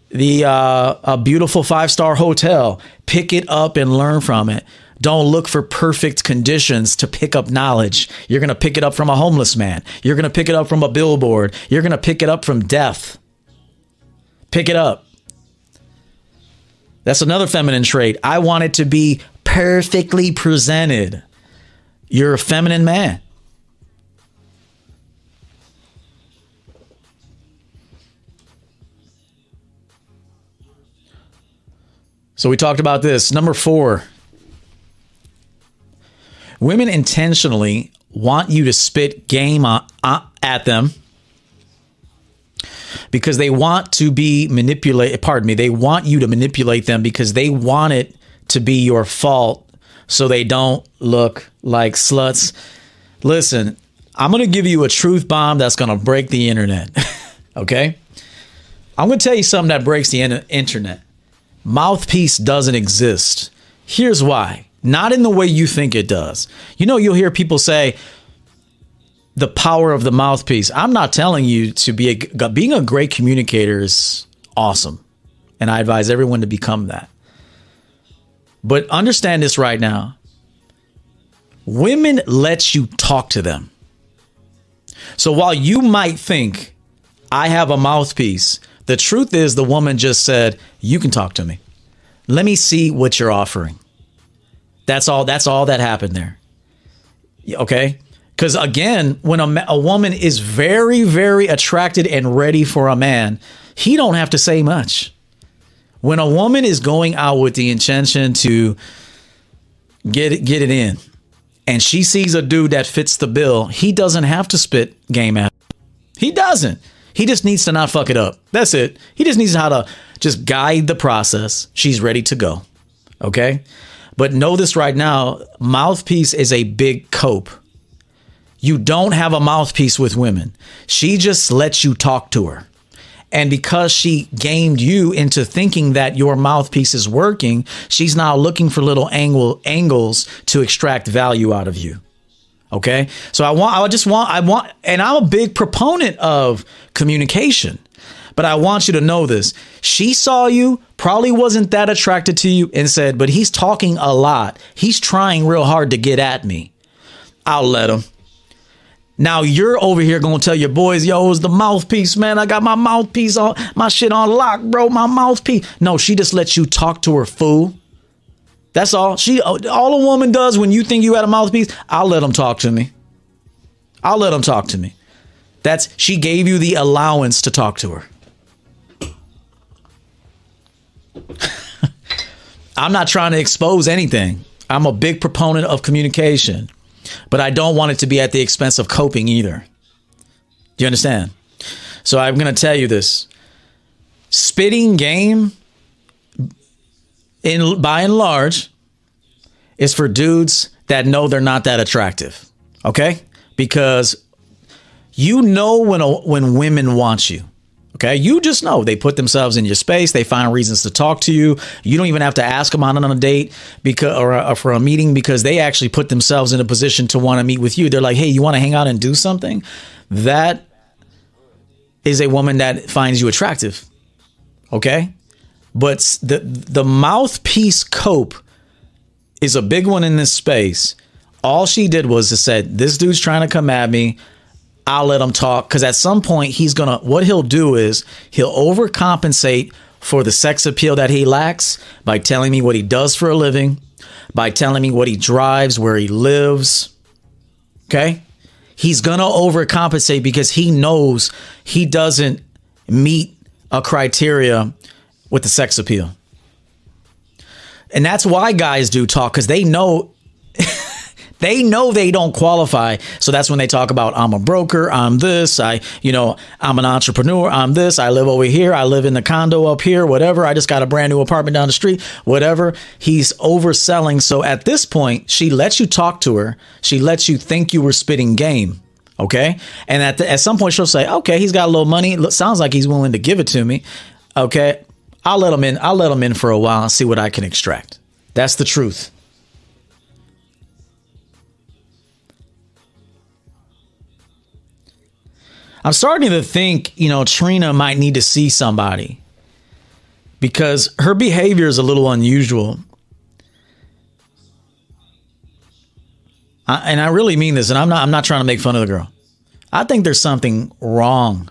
the uh, a beautiful five star hotel, pick it up and learn from it. Don't look for perfect conditions to pick up knowledge. You're going to pick it up from a homeless man. You're going to pick it up from a billboard. You're going to pick it up from death. Pick it up. That's another feminine trait. I want it to be perfectly presented. You're a feminine man. So we talked about this. Number four women intentionally want you to spit game at them because they want to be manipulate pardon me they want you to manipulate them because they want it to be your fault so they don't look like sluts. Listen i'm going to give you a truth bomb that's going to break the internet okay? I'm going to tell you something that breaks the internet. Mouthpiece doesn't exist. Here's why not in the way you think it does you know you'll hear people say the power of the mouthpiece. I'm not telling you to be a being a great communicator is awesome, and I advise everyone to become that. But understand this right now. Women let you talk to them. So while you might think I have a mouthpiece, the truth is the woman just said, "You can talk to me. Let me see what you're offering." That's all that's all that happened there. Okay? Because again, when a, a woman is very, very attracted and ready for a man, he don't have to say much. When a woman is going out with the intention to get it, get it in, and she sees a dude that fits the bill, he doesn't have to spit game at. He doesn't. He just needs to not fuck it up. That's it. He just needs how to just guide the process. She's ready to go. Okay? But know this right now, mouthpiece is a big cope you don't have a mouthpiece with women. She just lets you talk to her. And because she gamed you into thinking that your mouthpiece is working, she's now looking for little angle angles to extract value out of you. Okay? So I want I just want I want and I'm a big proponent of communication. But I want you to know this. She saw you, probably wasn't that attracted to you and said, "But he's talking a lot. He's trying real hard to get at me." I'll let him. Now you're over here gonna tell your boys, yo, it's the mouthpiece, man. I got my mouthpiece on, my shit on lock, bro. My mouthpiece. No, she just lets you talk to her, fool. That's all. She all a woman does when you think you had a mouthpiece. I'll let them talk to me. I'll let them talk to me. That's she gave you the allowance to talk to her. I'm not trying to expose anything. I'm a big proponent of communication but I don't want it to be at the expense of coping either. Do you understand? So I'm going to tell you this. Spitting game in by and large is for dudes that know they're not that attractive. Okay? Because you know when a, when women want you. Okay, you just know they put themselves in your space. They find reasons to talk to you. You don't even have to ask them on a date because or, or for a meeting because they actually put themselves in a position to want to meet with you. They're like, "Hey, you want to hang out and do something?" That is a woman that finds you attractive. Okay, but the the mouthpiece cope is a big one in this space. All she did was to said, "This dude's trying to come at me." I'll let him talk because at some point he's gonna. What he'll do is he'll overcompensate for the sex appeal that he lacks by telling me what he does for a living, by telling me what he drives, where he lives. Okay, he's gonna overcompensate because he knows he doesn't meet a criteria with the sex appeal. And that's why guys do talk because they know they know they don't qualify. So that's when they talk about I'm a broker, I'm this, I, you know, I'm an entrepreneur, I'm this, I live over here, I live in the condo up here, whatever. I just got a brand new apartment down the street, whatever. He's overselling. So at this point, she lets you talk to her. She lets you think you were spitting game. Okay. And at, the, at some point, she'll say, okay, he's got a little money. Sounds like he's willing to give it to me. Okay. I'll let him in. I'll let him in for a while and see what I can extract. That's the truth. I'm starting to think, you know, Trina might need to see somebody because her behavior is a little unusual. I, and I really mean this, and I'm not I'm not trying to make fun of the girl. I think there's something wrong.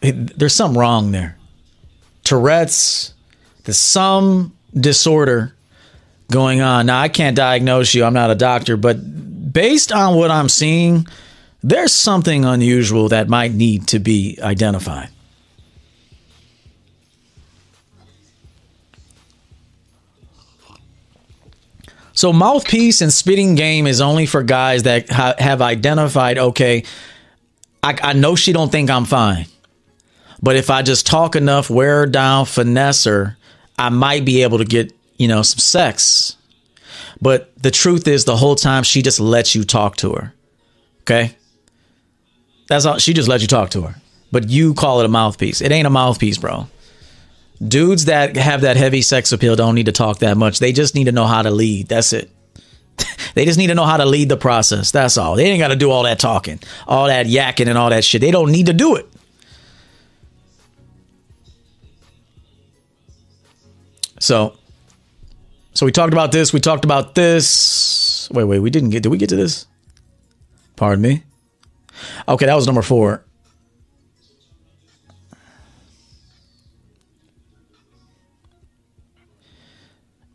There's something wrong there. Tourette's, there's some disorder going on. Now I can't diagnose you. I'm not a doctor, but based on what I'm seeing, there's something unusual that might need to be identified. So, mouthpiece and spitting game is only for guys that ha- have identified, okay, I-, I know she don't think I'm fine, but if I just talk enough, wear her down, finesse her, I might be able to get, you know, some sex but the truth is, the whole time she just lets you talk to her. Okay. That's all. She just lets you talk to her. But you call it a mouthpiece. It ain't a mouthpiece, bro. Dudes that have that heavy sex appeal don't need to talk that much. They just need to know how to lead. That's it. they just need to know how to lead the process. That's all. They ain't got to do all that talking, all that yakking, and all that shit. They don't need to do it. So so we talked about this. We talked about this. Wait, wait, we didn't get. Did we get to this? Pardon me. Okay, that was number four.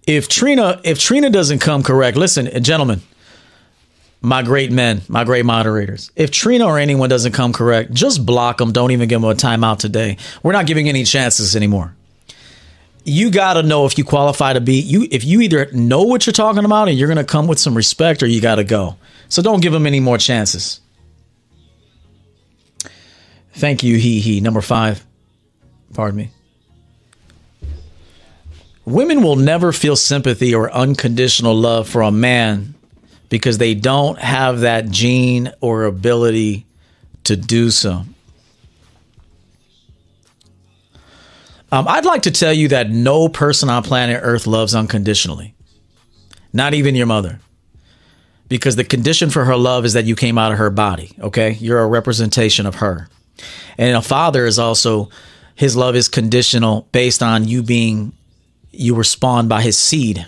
If Trina, if Trina doesn't come correct, listen, gentlemen, my great men, my great moderators. If Trina or anyone doesn't come correct, just block them. Don't even give them a timeout today. We're not giving any chances anymore you got to know if you qualify to be you if you either know what you're talking about and you're going to come with some respect or you got to go. So don't give them any more chances. Thank you he he. Number five. Pardon me. Women will never feel sympathy or unconditional love for a man because they don't have that gene or ability to do so Um, I'd like to tell you that no person on planet Earth loves unconditionally, not even your mother. Because the condition for her love is that you came out of her body, okay? You're a representation of her. And a father is also, his love is conditional based on you being, you were spawned by his seed,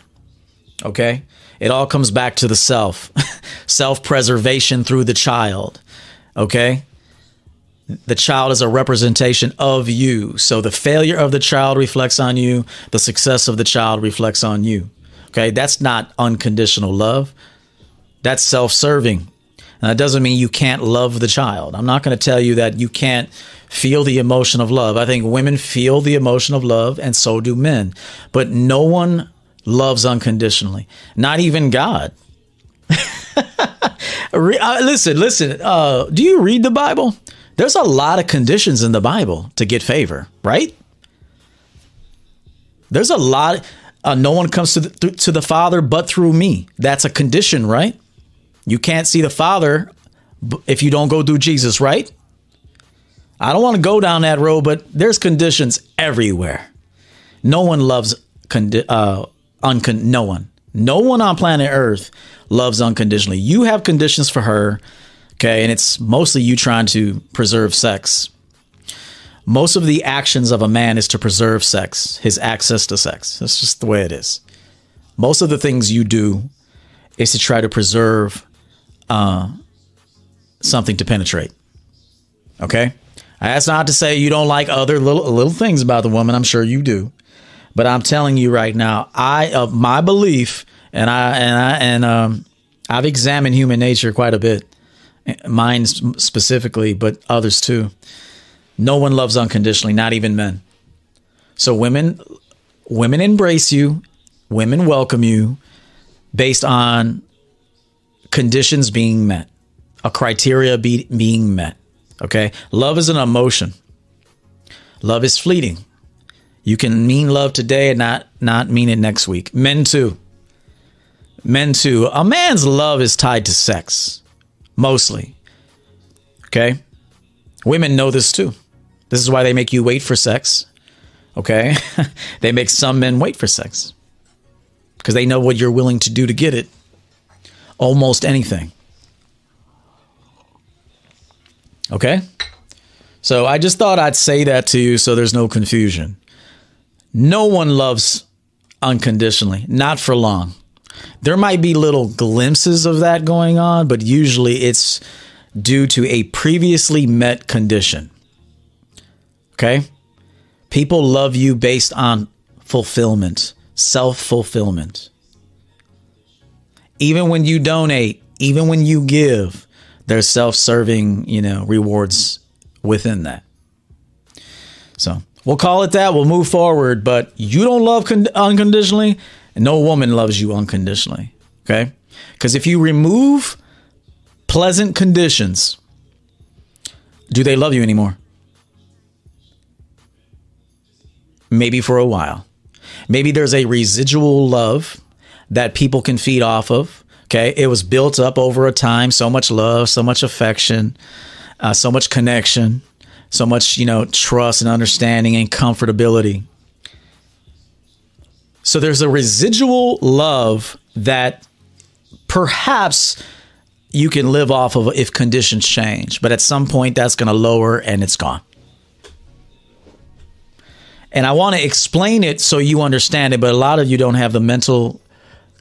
okay? It all comes back to the self, self preservation through the child, okay? The child is a representation of you. So the failure of the child reflects on you, the success of the child reflects on you. Okay, that's not unconditional love. That's self serving. And that doesn't mean you can't love the child. I'm not going to tell you that you can't feel the emotion of love. I think women feel the emotion of love, and so do men. But no one loves unconditionally, not even God. Uh, listen, listen. Uh, do you read the Bible? There's a lot of conditions in the Bible to get favor, right? There's a lot. Uh, no one comes to the, to the Father but through me. That's a condition, right? You can't see the Father if you don't go through Jesus, right? I don't want to go down that road, but there's conditions everywhere. No one loves condi- uh, uncon- no one. No one on planet Earth loves unconditionally. You have conditions for her, okay, and it's mostly you trying to preserve sex. Most of the actions of a man is to preserve sex, his access to sex. That's just the way it is. Most of the things you do is to try to preserve uh, something to penetrate. Okay? That's not to say you don't like other little little things about the woman. I'm sure you do. But I'm telling you right now, I of my belief, and I and I and um, I've examined human nature quite a bit, mine specifically, but others too. No one loves unconditionally, not even men. So women, women embrace you, women welcome you, based on conditions being met, a criteria be, being met. Okay, love is an emotion. Love is fleeting. You can mean love today and not not mean it next week. Men too. Men too. A man's love is tied to sex, mostly. Okay? Women know this too. This is why they make you wait for sex. Okay? they make some men wait for sex because they know what you're willing to do to get it. Almost anything. Okay? So I just thought I'd say that to you so there's no confusion. No one loves unconditionally, not for long. There might be little glimpses of that going on, but usually it's due to a previously met condition. Okay? People love you based on fulfillment, self fulfillment. Even when you donate, even when you give, there's self serving, you know, rewards within that. So we'll call it that. We'll move forward, but you don't love con- unconditionally, no woman loves you unconditionally. Okay? Because if you remove pleasant conditions, do they love you anymore? Maybe for a while. Maybe there's a residual love that people can feed off of. Okay. It was built up over a time. So much love, so much affection, uh, so much connection, so much, you know, trust and understanding and comfortability. So there's a residual love that perhaps you can live off of if conditions change, but at some point that's going to lower and it's gone. And I want to explain it so you understand it, but a lot of you don't have the mental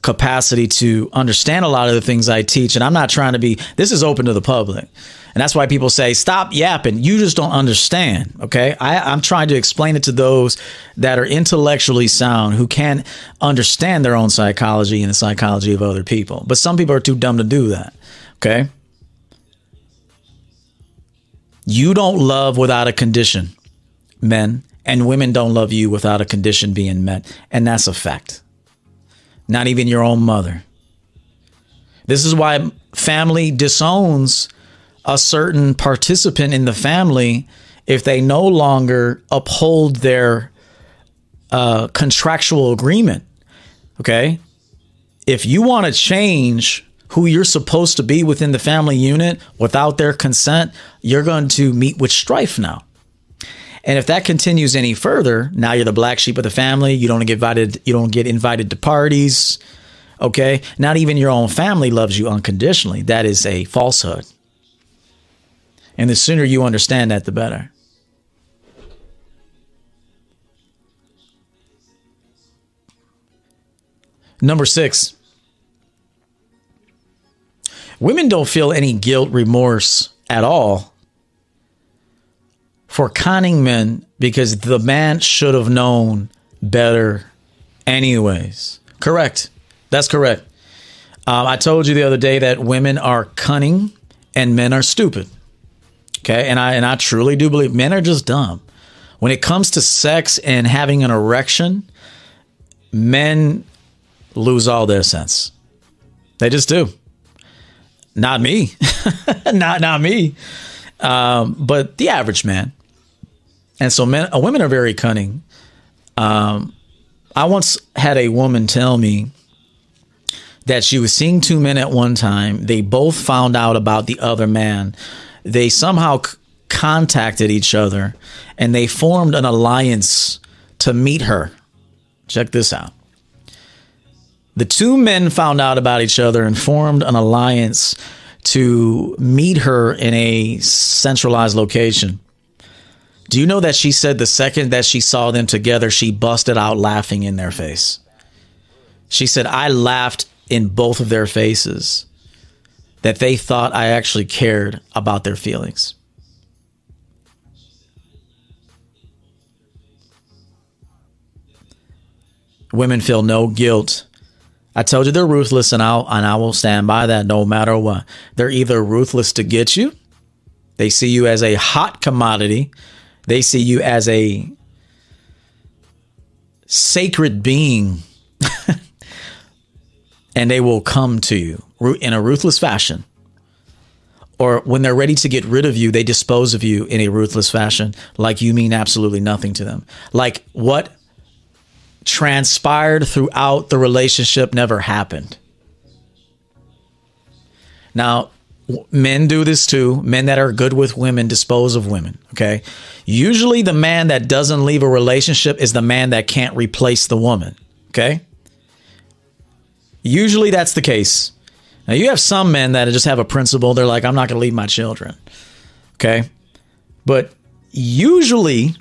capacity to understand a lot of the things I teach. And I'm not trying to be, this is open to the public. And that's why people say, stop yapping. You just don't understand. Okay. I, am trying to explain it to those that are intellectually sound who can understand their own psychology and the psychology of other people. But some people are too dumb to do that. Okay. You don't love without a condition, men and women don't love you without a condition being met. And that's a fact. Not even your own mother. This is why family disowns a certain participant in the family if they no longer uphold their uh, contractual agreement. Okay. If you want to change who you're supposed to be within the family unit without their consent, you're going to meet with strife now. And if that continues any further, now you're the black sheep of the family. You don't get invited. You don't get invited to parties. Okay. Not even your own family loves you unconditionally. That is a falsehood. And the sooner you understand that, the better. Number six, women don't feel any guilt, remorse at all for conning men because the man should have known better anyways. Correct. That's correct. Um, I told you the other day that women are cunning and men are stupid. Okay, and I and I truly do believe men are just dumb. When it comes to sex and having an erection, men lose all their sense. They just do. Not me. not not me. Um, but the average man. And so men, uh, women are very cunning. Um, I once had a woman tell me that she was seeing two men at one time. They both found out about the other man. They somehow c- contacted each other and they formed an alliance to meet her. Check this out. The two men found out about each other and formed an alliance to meet her in a centralized location. Do you know that she said the second that she saw them together, she busted out laughing in their face? She said, I laughed in both of their faces that they thought I actually cared about their feelings. Women feel no guilt. I told you they're ruthless, and I'll and I will stand by that no matter what. They're either ruthless to get you, they see you as a hot commodity, they see you as a sacred being, and they will come to you in a ruthless fashion. Or when they're ready to get rid of you, they dispose of you in a ruthless fashion, like you mean absolutely nothing to them. Like what transpired throughout the relationship never happened. Now, men do this too. Men that are good with women dispose of women. Okay. Usually, the man that doesn't leave a relationship is the man that can't replace the woman. Okay. Usually, that's the case. Now, you have some men that just have a principle. They're like, I'm not going to leave my children. Okay. But usually,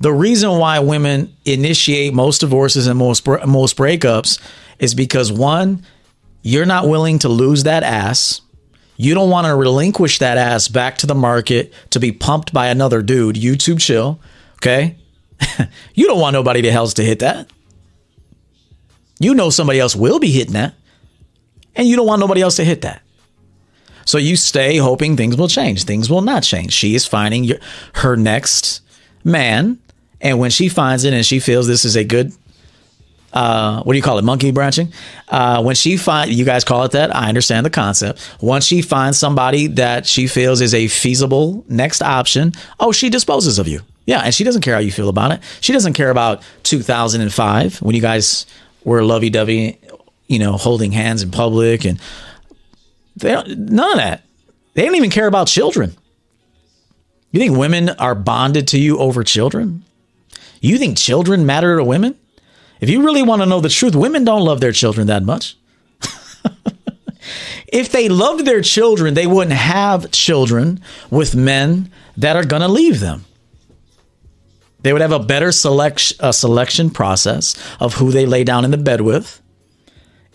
the reason why women initiate most divorces and most most breakups is because one, you're not willing to lose that ass. You don't want to relinquish that ass back to the market to be pumped by another dude. YouTube chill, okay? you don't want nobody else to hit that. You know somebody else will be hitting that, and you don't want nobody else to hit that. So you stay hoping things will change. Things will not change. She is finding your, her next man and when she finds it and she feels this is a good, uh, what do you call it? Monkey branching. Uh, when she find, you guys call it that. I understand the concept. Once she finds somebody that she feels is a feasible next option, oh, she disposes of you. Yeah, and she doesn't care how you feel about it. She doesn't care about 2005 when you guys were lovey dovey, you know, holding hands in public, and they none of that. They don't even care about children. You think women are bonded to you over children? You think children matter to women? If you really want to know the truth, women don't love their children that much. if they loved their children, they wouldn't have children with men that are going to leave them. They would have a better selection, a selection process of who they lay down in the bed with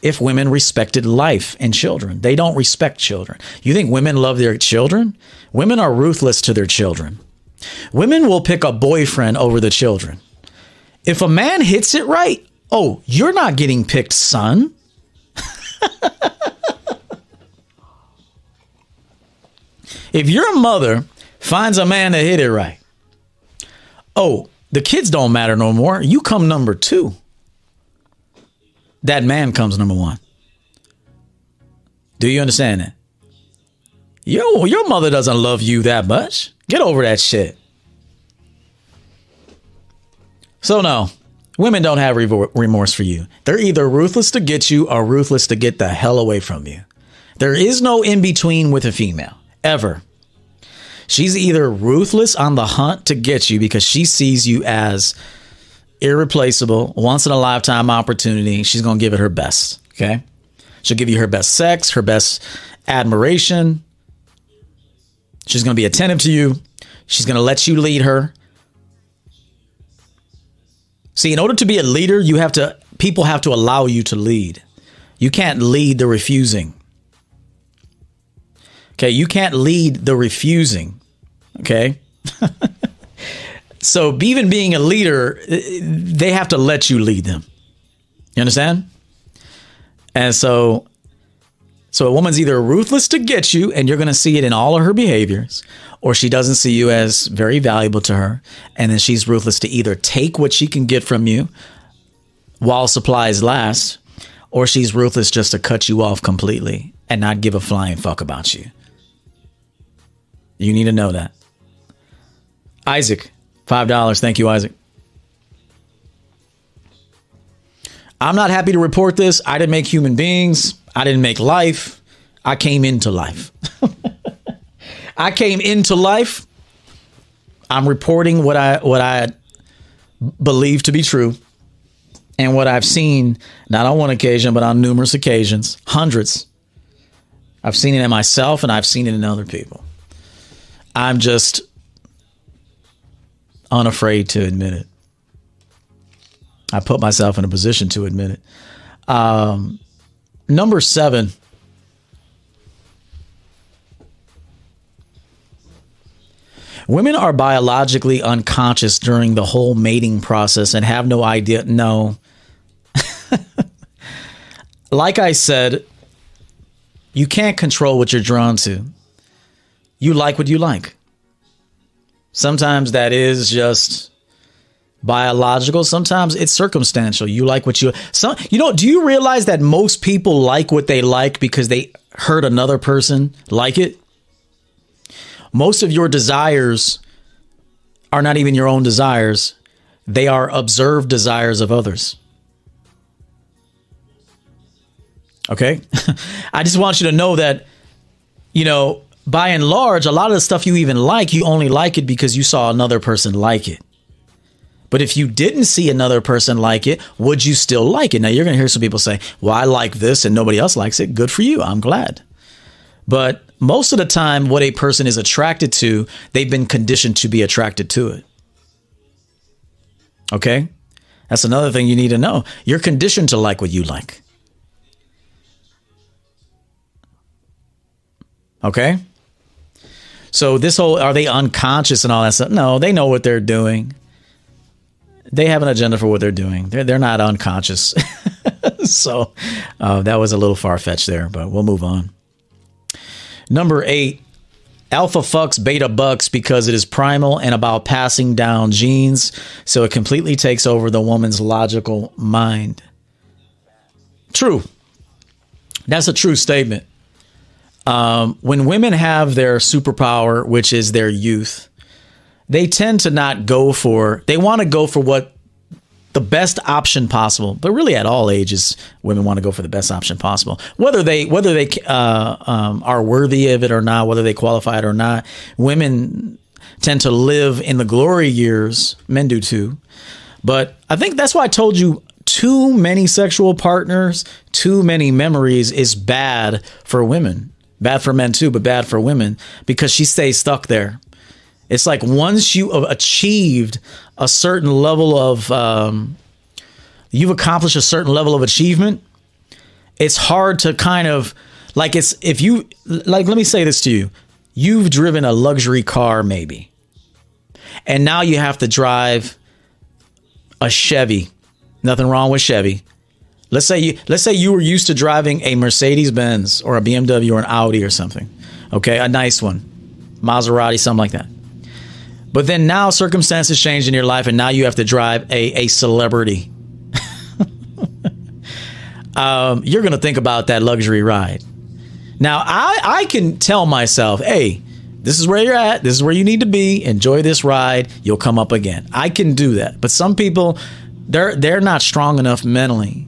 if women respected life and children. They don't respect children. You think women love their children? Women are ruthless to their children. Women will pick a boyfriend over the children. If a man hits it right, oh, you're not getting picked, son. if your mother finds a man to hit it right, oh, the kids don't matter no more. You come number two. That man comes number one. Do you understand that? Yo, your mother doesn't love you that much. Get over that shit. So, no, women don't have remorse for you. They're either ruthless to get you or ruthless to get the hell away from you. There is no in between with a female, ever. She's either ruthless on the hunt to get you because she sees you as irreplaceable, once in a lifetime opportunity. She's going to give it her best. Okay. She'll give you her best sex, her best admiration, She's going to be attentive to you. She's going to let you lead her. See, in order to be a leader, you have to people have to allow you to lead. You can't lead the refusing. Okay, you can't lead the refusing. Okay? so even being a leader, they have to let you lead them. You understand? And so so a woman's either ruthless to get you, and you're going to see it in all of her behaviors, or she doesn't see you as very valuable to her. And then she's ruthless to either take what she can get from you while supplies last, or she's ruthless just to cut you off completely and not give a flying fuck about you. You need to know that. Isaac, $5. Thank you, Isaac. I'm not happy to report this. I didn't make human beings. I didn't make life. I came into life. I came into life I'm reporting what I what I believe to be true and what I've seen not on one occasion but on numerous occasions, hundreds. I've seen it in myself and I've seen it in other people. I'm just unafraid to admit it. I put myself in a position to admit it. Um, number seven. Women are biologically unconscious during the whole mating process and have no idea. No. like I said, you can't control what you're drawn to. You like what you like. Sometimes that is just biological. Sometimes it's circumstantial. You like what you some you know, do you realize that most people like what they like because they heard another person like it? Most of your desires are not even your own desires. They are observed desires of others. Okay? I just want you to know that you know, by and large, a lot of the stuff you even like, you only like it because you saw another person like it. But if you didn't see another person like it, would you still like it? Now you're going to hear some people say, "Well, I like this and nobody else likes it." Good for you. I'm glad. But most of the time what a person is attracted to, they've been conditioned to be attracted to it. Okay? That's another thing you need to know. You're conditioned to like what you like. Okay? So this whole are they unconscious and all that stuff? No, they know what they're doing they have an agenda for what they're doing. They're they're not unconscious. so uh, that was a little far fetched there, but we'll move on. Number eight, alpha fucks beta bucks because it is primal and about passing down genes, so it completely takes over the woman's logical mind. True. That's a true statement. Um, when women have their superpower, which is their youth, they tend to not go for they want to go for what the best option possible but really at all ages women want to go for the best option possible. Whether they whether they uh, um, are worthy of it or not whether they qualify it or not women tend to live in the glory years men do too. But i think that's why i told you too many sexual partners too many memories is bad for women. Bad for men too but bad for women because she stays stuck there it's like once you have achieved a certain level of, um, you've accomplished a certain level of achievement, it's hard to kind of like it's if you like let me say this to you. You've driven a luxury car maybe. And now you have to drive a chevy. Nothing wrong with chevy. Let's say you let's say you were used to driving a mercedes benz or a bmw or an audi or something okay? A nice one. Maserati something like that but then now circumstances change in your life, and now you have to drive a, a celebrity. um, you're going to think about that luxury ride. Now, I, I can tell myself, hey, this is where you're at. This is where you need to be. Enjoy this ride. You'll come up again. I can do that. But some people, they're they're not strong enough mentally.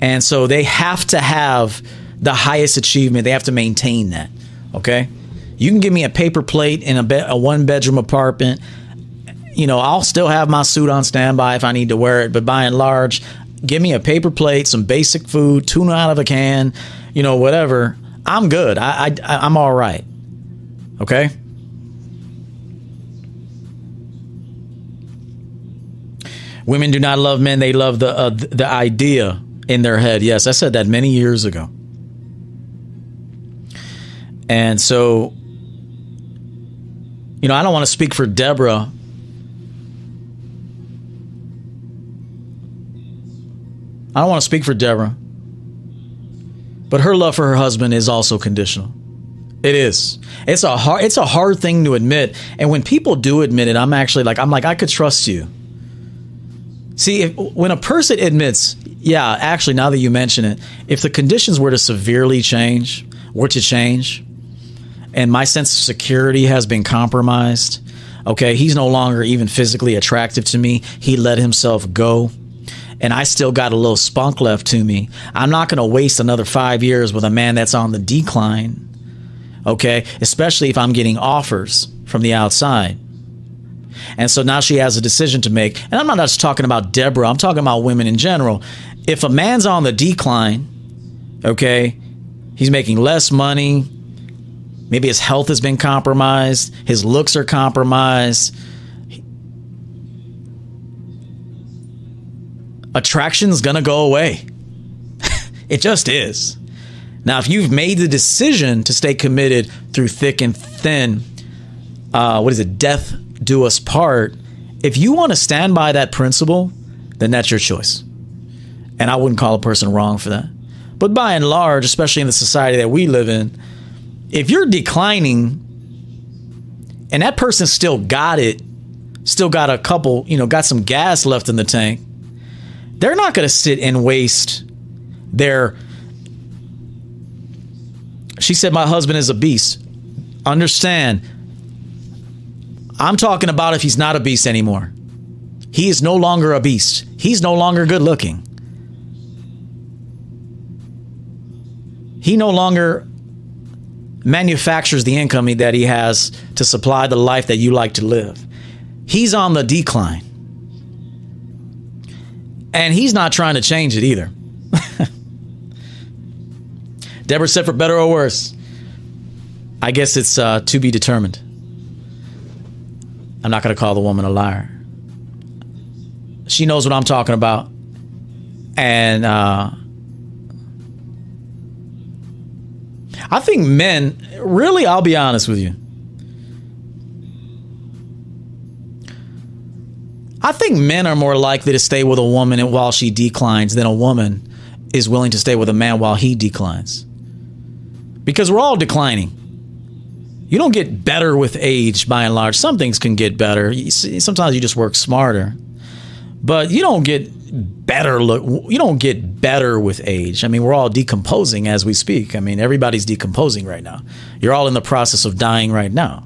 And so they have to have the highest achievement. They have to maintain that. Okay? You can give me a paper plate in a, be- a one bedroom apartment. You know, I'll still have my suit on standby if I need to wear it, but by and large, give me a paper plate, some basic food, tuna out of a can, you know, whatever. I'm good. I, I I'm all right. Okay. Women do not love men; they love the uh, the idea in their head. Yes, I said that many years ago. And so you know, I don't want to speak for Deborah. I don't want to speak for Deborah. But her love for her husband is also conditional. It is. It's a hard it's a hard thing to admit. And when people do admit it, I'm actually like I'm like I could trust you. See, if, when a person admits, yeah, actually now that you mention it, if the conditions were to severely change, were to change, and my sense of security has been compromised. Okay, he's no longer even physically attractive to me. He let himself go. And I still got a little spunk left to me. I'm not going to waste another five years with a man that's on the decline. Okay, especially if I'm getting offers. from the outside. And so now she has a decision to make. And I'm not just talking about Deborah, I'm talking about women in general. If a man's on the decline, okay, he's making less money, maybe his health has been compromised, his looks are compromised. Attraction's gonna go away. it just is. Now, if you've made the decision to stay committed through thick and thin, uh, what is it? Death do us part. If you want to stand by that principle, then that's your choice. And I wouldn't call a person wrong for that. But by and large, especially in the society that we live in, if you're declining and that person still got it, still got a couple, you know, got some gas left in the tank, they're not going to sit and waste their. She said, My husband is a beast. Understand, I'm talking about if he's not a beast anymore. He is no longer a beast. He's no longer good looking. He no longer manufactures the income that he has to supply the life that you like to live. He's on the decline. And he's not trying to change it either. Deborah said, for better or worse, I guess it's uh, to be determined. I'm not going to call the woman a liar. She knows what I'm talking about. And uh, I think men, really, I'll be honest with you. I think men are more likely to stay with a woman while she declines than a woman is willing to stay with a man while he declines. Because we're all declining you don't get better with age by and large. Some things can get better. Sometimes you just work smarter, but you don't get better look. You don't get better with age. I mean, we're all decomposing as we speak. I mean, everybody's decomposing right now. You're all in the process of dying right now.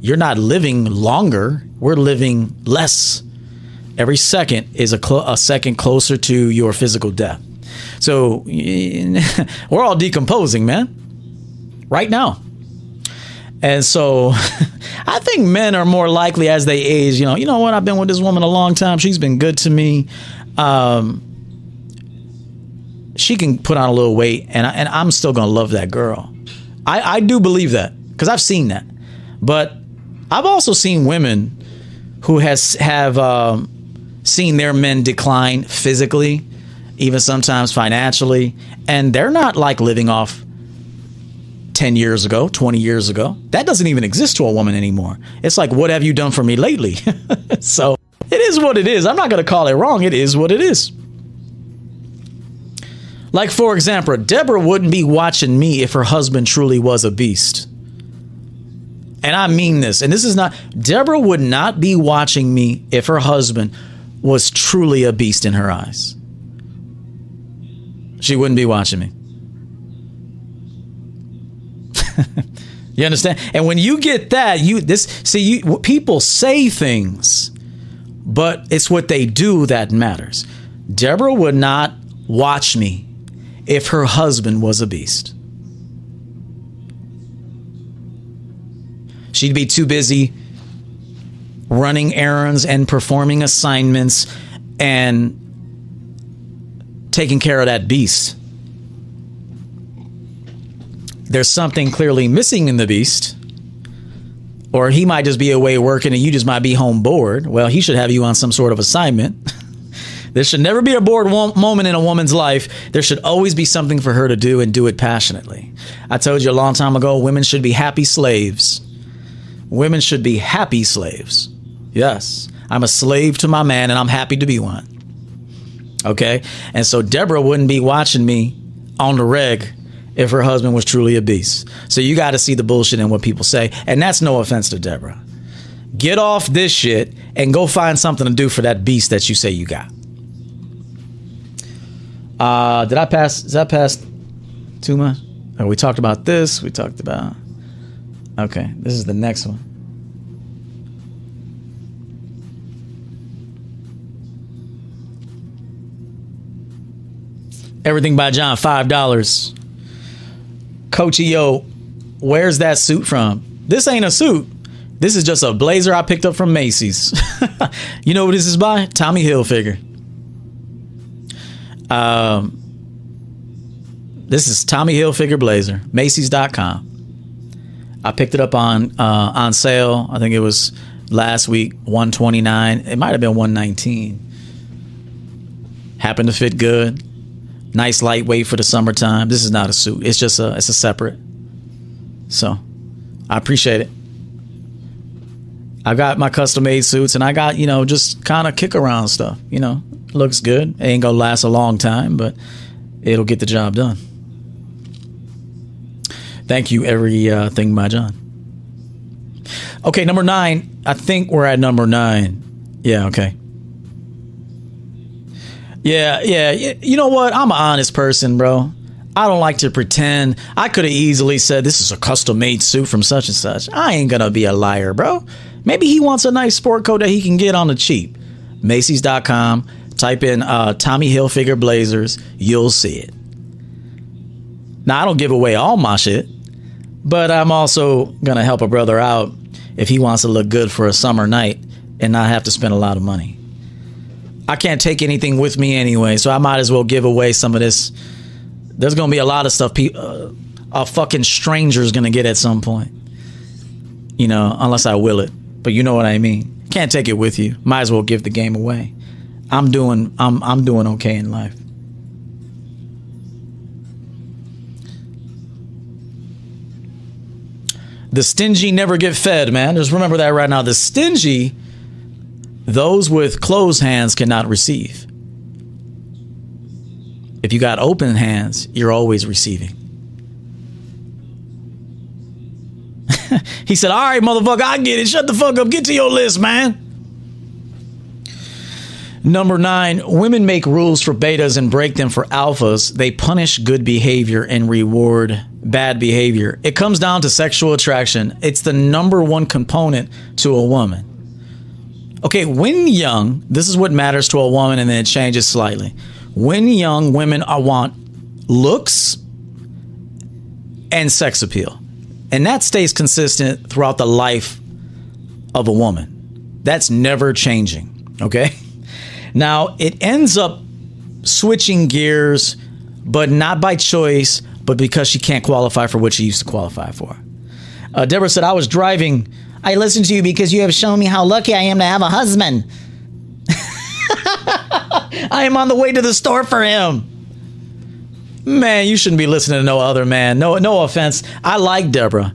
You're not living longer. We're living less. Every second is a, cl- a second closer to your physical death. So we're all decomposing, man. Right now. And so I think men are more likely as they age, you know, you know what, I've been with this woman a long time. She's been good to me. Um, she can put on a little weight and, I, and I'm still going to love that girl. I, I do believe that because I've seen that. But I've also seen women who has have um, seen their men decline physically, even sometimes financially, and they're not like living off 10 years ago, 20 years ago. That doesn't even exist to a woman anymore. It's like, what have you done for me lately? so it is what it is. I'm not going to call it wrong. It is what it is. Like, for example, Deborah wouldn't be watching me if her husband truly was a beast. And I mean this. And this is not, Deborah would not be watching me if her husband was truly a beast in her eyes. She wouldn't be watching me. you understand? And when you get that, you this see you people say things, but it's what they do that matters. Deborah would not watch me if her husband was a beast. She'd be too busy running errands and performing assignments and taking care of that beast there's something clearly missing in the beast, or he might just be away working and you just might be home bored. Well, he should have you on some sort of assignment. there should never be a bored wo- moment in a woman's life. There should always be something for her to do and do it passionately. I told you a long time ago women should be happy slaves. Women should be happy slaves. Yes, I'm a slave to my man and I'm happy to be one. Okay? And so Deborah wouldn't be watching me on the reg if her husband was truly a beast. So you got to see the bullshit in what people say. And that's no offense to Deborah. Get off this shit and go find something to do for that beast that you say you got. Uh, did I pass? Is that past too much? Oh, we talked about this. We talked about. Okay, this is the next one. Everything by John, five dollars. Coach yo, where's that suit from? This ain't a suit. This is just a blazer I picked up from Macy's. you know what this is by? Tommy Hilfiger. Um, this is Tommy Hilfiger blazer, Macy's.com. I picked it up on uh, on sale. I think it was last week, 129. It might have been 119. Happened to fit good. Nice lightweight for the summertime. This is not a suit. It's just a it's a separate. So, I appreciate it. I got my custom made suits and I got, you know, just kind of kick around stuff, you know. Looks good. It ain't going to last a long time, but it'll get the job done. Thank you, everything, uh, my John. Okay, number nine. I think we're at number nine. Yeah, okay. Yeah, yeah. You know what? I'm an honest person, bro. I don't like to pretend. I could have easily said this is a custom made suit from such and such. I ain't gonna be a liar, bro. Maybe he wants a nice sport coat that he can get on the cheap. Macy's.com. Type in uh, Tommy Hilfiger Blazers. You'll see it. Now I don't give away all my shit, but I'm also gonna help a brother out if he wants to look good for a summer night and not have to spend a lot of money. I can't take anything with me anyway, so I might as well give away some of this. There's gonna be a lot of stuff pe- uh, a fucking stranger's gonna get at some point. You know, unless I will it. But you know what I mean. Can't take it with you. Might as well give the game away. I'm doing I'm I'm doing okay in life. The stingy never get fed, man. Just remember that right now. The stingy, those with closed hands cannot receive. If you got open hands, you're always receiving. he said, All right, motherfucker, I get it. Shut the fuck up. Get to your list, man. Number nine, women make rules for betas and break them for alphas. They punish good behavior and reward bad behavior. It comes down to sexual attraction. It's the number one component to a woman. Okay, when young, this is what matters to a woman, and then it changes slightly. When young, women want looks and sex appeal. And that stays consistent throughout the life of a woman. That's never changing. Okay. Now, it ends up switching gears, but not by choice, but because she can't qualify for what she used to qualify for. Uh, Deborah said, I was driving. I listen to you because you have shown me how lucky I am to have a husband. I am on the way to the store for him. Man, you shouldn't be listening to no other man. No, no offense. I like Deborah.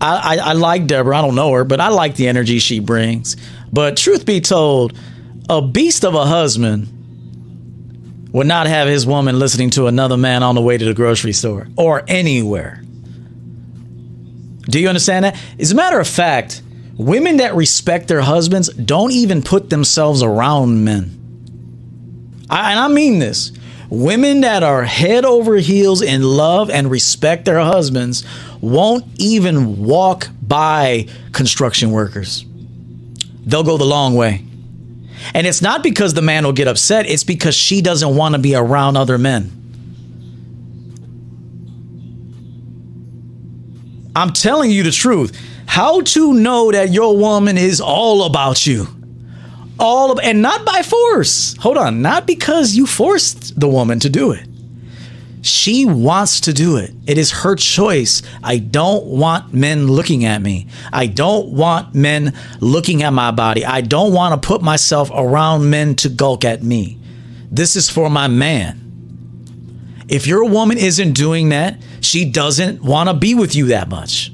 I, I, I like Deborah. I don't know her, but I like the energy she brings. But truth be told, a beast of a husband would not have his woman listening to another man on the way to the grocery store or anywhere. Do you understand that? As a matter of fact, women that respect their husbands don't even put themselves around men. I, and I mean this. Women that are head over heels in love and respect their husbands won't even walk by construction workers. They'll go the long way. And it's not because the man will get upset, it's because she doesn't want to be around other men. I'm telling you the truth. How to know that your woman is all about you. All of, and not by force. Hold on, not because you forced the woman to do it. She wants to do it. It is her choice. I don't want men looking at me. I don't want men looking at my body. I don't want to put myself around men to gulk at me. This is for my man. If your woman isn't doing that, she doesn't want to be with you that much.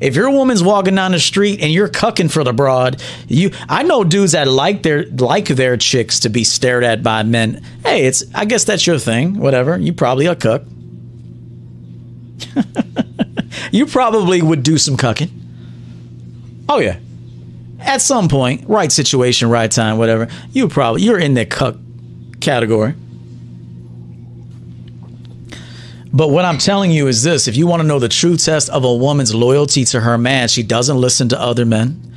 If your woman's walking down the street and you're cucking for the broad, you I know dudes that like their like their chicks to be stared at by men. Hey, it's I guess that's your thing. Whatever. You probably a cuck. you probably would do some cucking. Oh yeah. At some point, right situation, right time, whatever. You probably you're in the cuck category. But what I'm telling you is this if you want to know the true test of a woman's loyalty to her man, she doesn't listen to other men.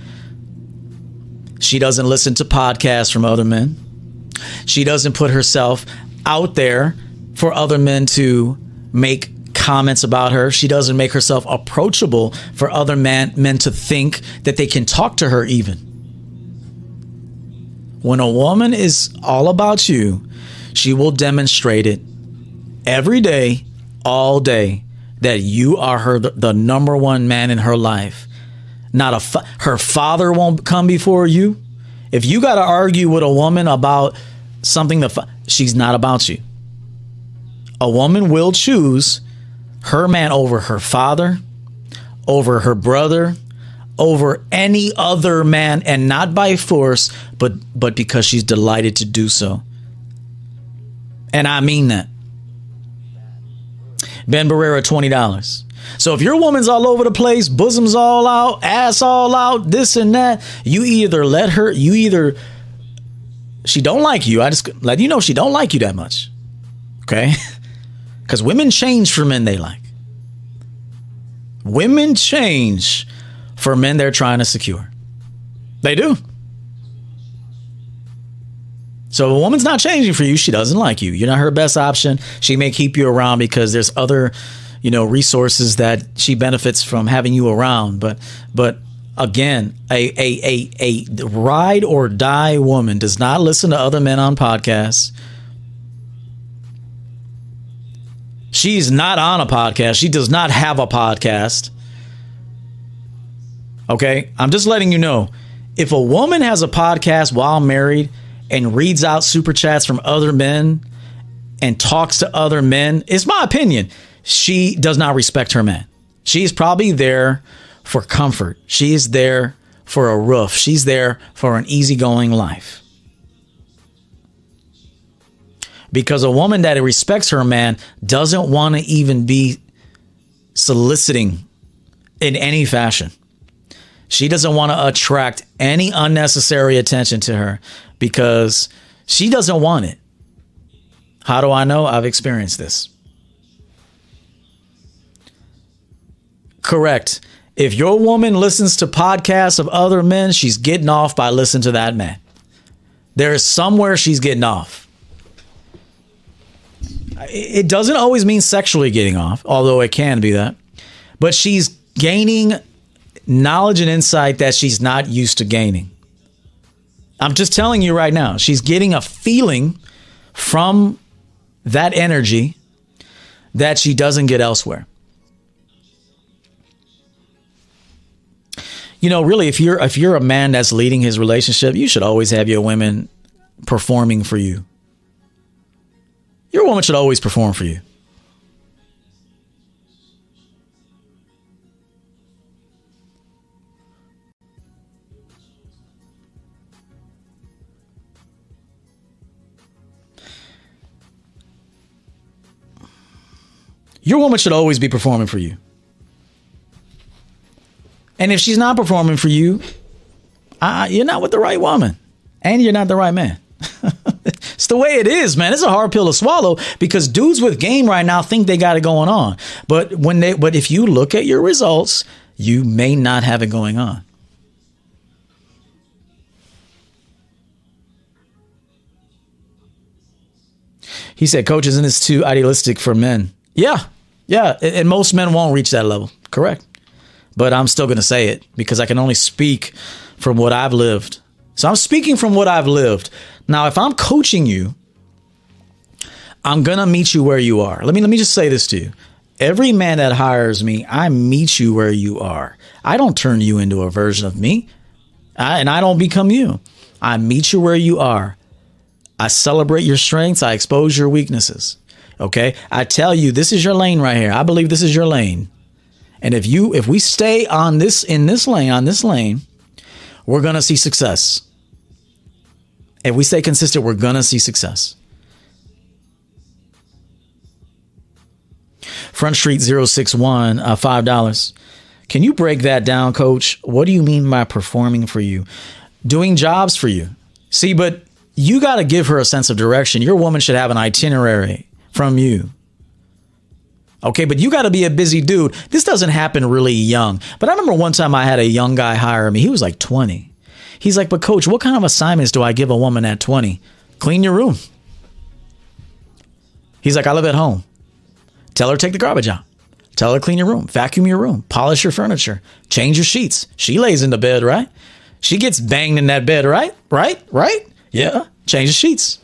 She doesn't listen to podcasts from other men. She doesn't put herself out there for other men to make comments about her. She doesn't make herself approachable for other man, men to think that they can talk to her, even. When a woman is all about you, she will demonstrate it every day, all day, that you are her the number one man in her life. Not a fa- her father won't come before you. If you got to argue with a woman about something that fa- she's not about you. A woman will choose her man over her father, over her brother, over any other man and not by force, but but because she's delighted to do so. And I mean that. Ben Barrera, $20. So if your woman's all over the place, bosoms all out, ass all out, this and that, you either let her, you either she don't like you. I just let you know she don't like you that much. Okay? Cuz women change for men they like. Women change for men they're trying to secure. They do. So a woman's not changing for you, she doesn't like you. You're not her best option. She may keep you around because there's other, you know, resources that she benefits from having you around. But but again, a a a, a ride or die woman does not listen to other men on podcasts. She's not on a podcast. She does not have a podcast. Okay? I'm just letting you know. If a woman has a podcast while married, and reads out super chats from other men and talks to other men, it's my opinion, she does not respect her man. She's probably there for comfort. She's there for a roof. She's there for an easygoing life. Because a woman that respects her man doesn't want to even be soliciting in any fashion. She doesn't want to attract any unnecessary attention to her because she doesn't want it. How do I know? I've experienced this. Correct. If your woman listens to podcasts of other men, she's getting off by listening to that man. There is somewhere she's getting off. It doesn't always mean sexually getting off, although it can be that. But she's gaining knowledge and insight that she's not used to gaining. I'm just telling you right now, she's getting a feeling from that energy that she doesn't get elsewhere. You know, really, if you're if you're a man that's leading his relationship, you should always have your women performing for you. Your woman should always perform for you. Your woman should always be performing for you. And if she's not performing for you, uh, you're not with the right woman and you're not the right man. it's the way it is, man. It's a hard pill to swallow because dudes with game right now think they got it going on. But when they but if you look at your results, you may not have it going on. He said, Coach, isn't this too idealistic for men? Yeah, yeah, and most men won't reach that level. Correct. But I'm still going to say it because I can only speak from what I've lived. So I'm speaking from what I've lived. Now, if I'm coaching you, I'm going to meet you where you are. Let me let me just say this to you. Every man that hires me, I meet you where you are. I don't turn you into a version of me. I, and I don't become you. I meet you where you are. I celebrate your strengths, I expose your weaknesses. Okay. I tell you, this is your lane right here. I believe this is your lane. And if you, if we stay on this, in this lane, on this lane, we're going to see success. If we stay consistent, we're going to see success. Front Street 061, uh, $5. Can you break that down, coach? What do you mean by performing for you? Doing jobs for you. See, but you got to give her a sense of direction. Your woman should have an itinerary from you. Okay, but you got to be a busy dude. This doesn't happen really young. But I remember one time I had a young guy hire me. He was like 20. He's like, But coach, what kind of assignments do I give a woman at 20? Clean your room. He's like, I live at home. Tell her take the garbage out. Tell her clean your room, vacuum your room, polish your furniture, change your sheets. She lays in the bed, right? She gets banged in that bed, right? Right? Right? Yeah. Change the sheets.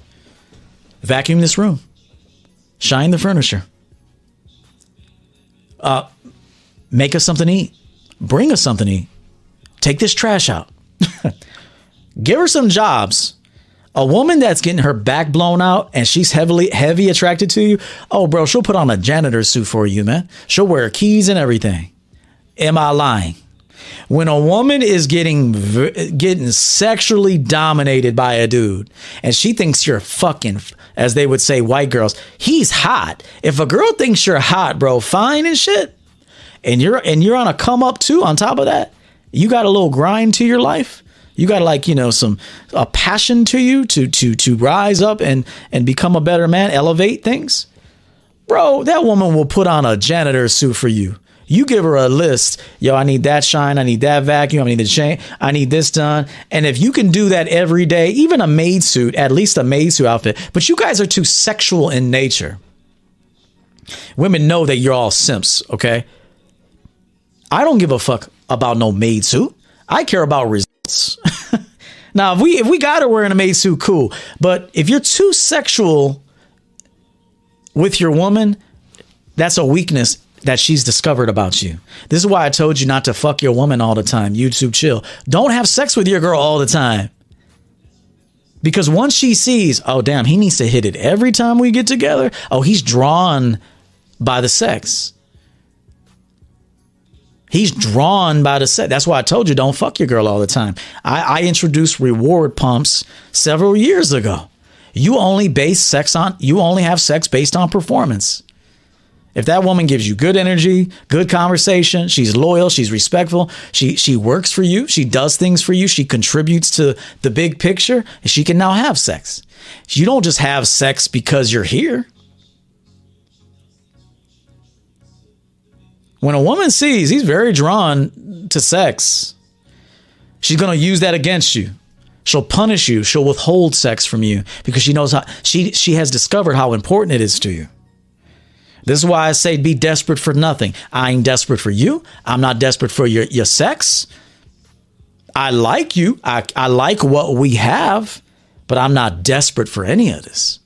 Vacuum this room. Shine the furniture. Uh, make us something to eat. Bring us something to eat. Take this trash out. Give her some jobs. A woman that's getting her back blown out and she's heavily heavy attracted to you. Oh, bro, she'll put on a janitor suit for you, man. She'll wear keys and everything. Am I lying? When a woman is getting getting sexually dominated by a dude and she thinks you're fucking as they would say white girls, he's hot. If a girl thinks you're hot, bro, fine and shit, and you're and you're on a come up too on top of that, you got a little grind to your life. You got like you know some a passion to you to to to rise up and and become a better man elevate things. Bro that woman will put on a janitor suit for you you give her a list. Yo i need that shine. I need that vacuum. I need the chain. I need this done. And if you can do that every day even a maid suit at least a maid suit outfit. But you guys are too sexual in nature. Women know that you're all simps okay? I don't give a fuck about no maid suit. I care about results. now, if we if we got her wearing a maid suit, cool. But if you're too sexual with your woman, that's a weakness that she's discovered about you. This is why I told you not to fuck your woman all the time. YouTube chill. Don't have sex with your girl all the time. Because once she sees, oh damn, he needs to hit it every time we get together. Oh, he's drawn by the sex. He's drawn by the set. That's why I told you don't fuck your girl all the time. I, I introduced reward pumps several years ago. You only base sex on you only have sex based on performance. If that woman gives you good energy, good conversation, she's loyal, she's respectful, she she works for you, she does things for you, she contributes to the big picture, she can now have sex. You don't just have sex because you're here. When a woman sees he's very drawn to sex, she's going to use that against you. She'll punish you. She'll withhold sex from you because she knows how she she has discovered how important it is to you. This is why I say be desperate for nothing. I ain't desperate for you. I'm not desperate for your, your sex. I like you. I, I like what we have, but I'm not desperate for any of this.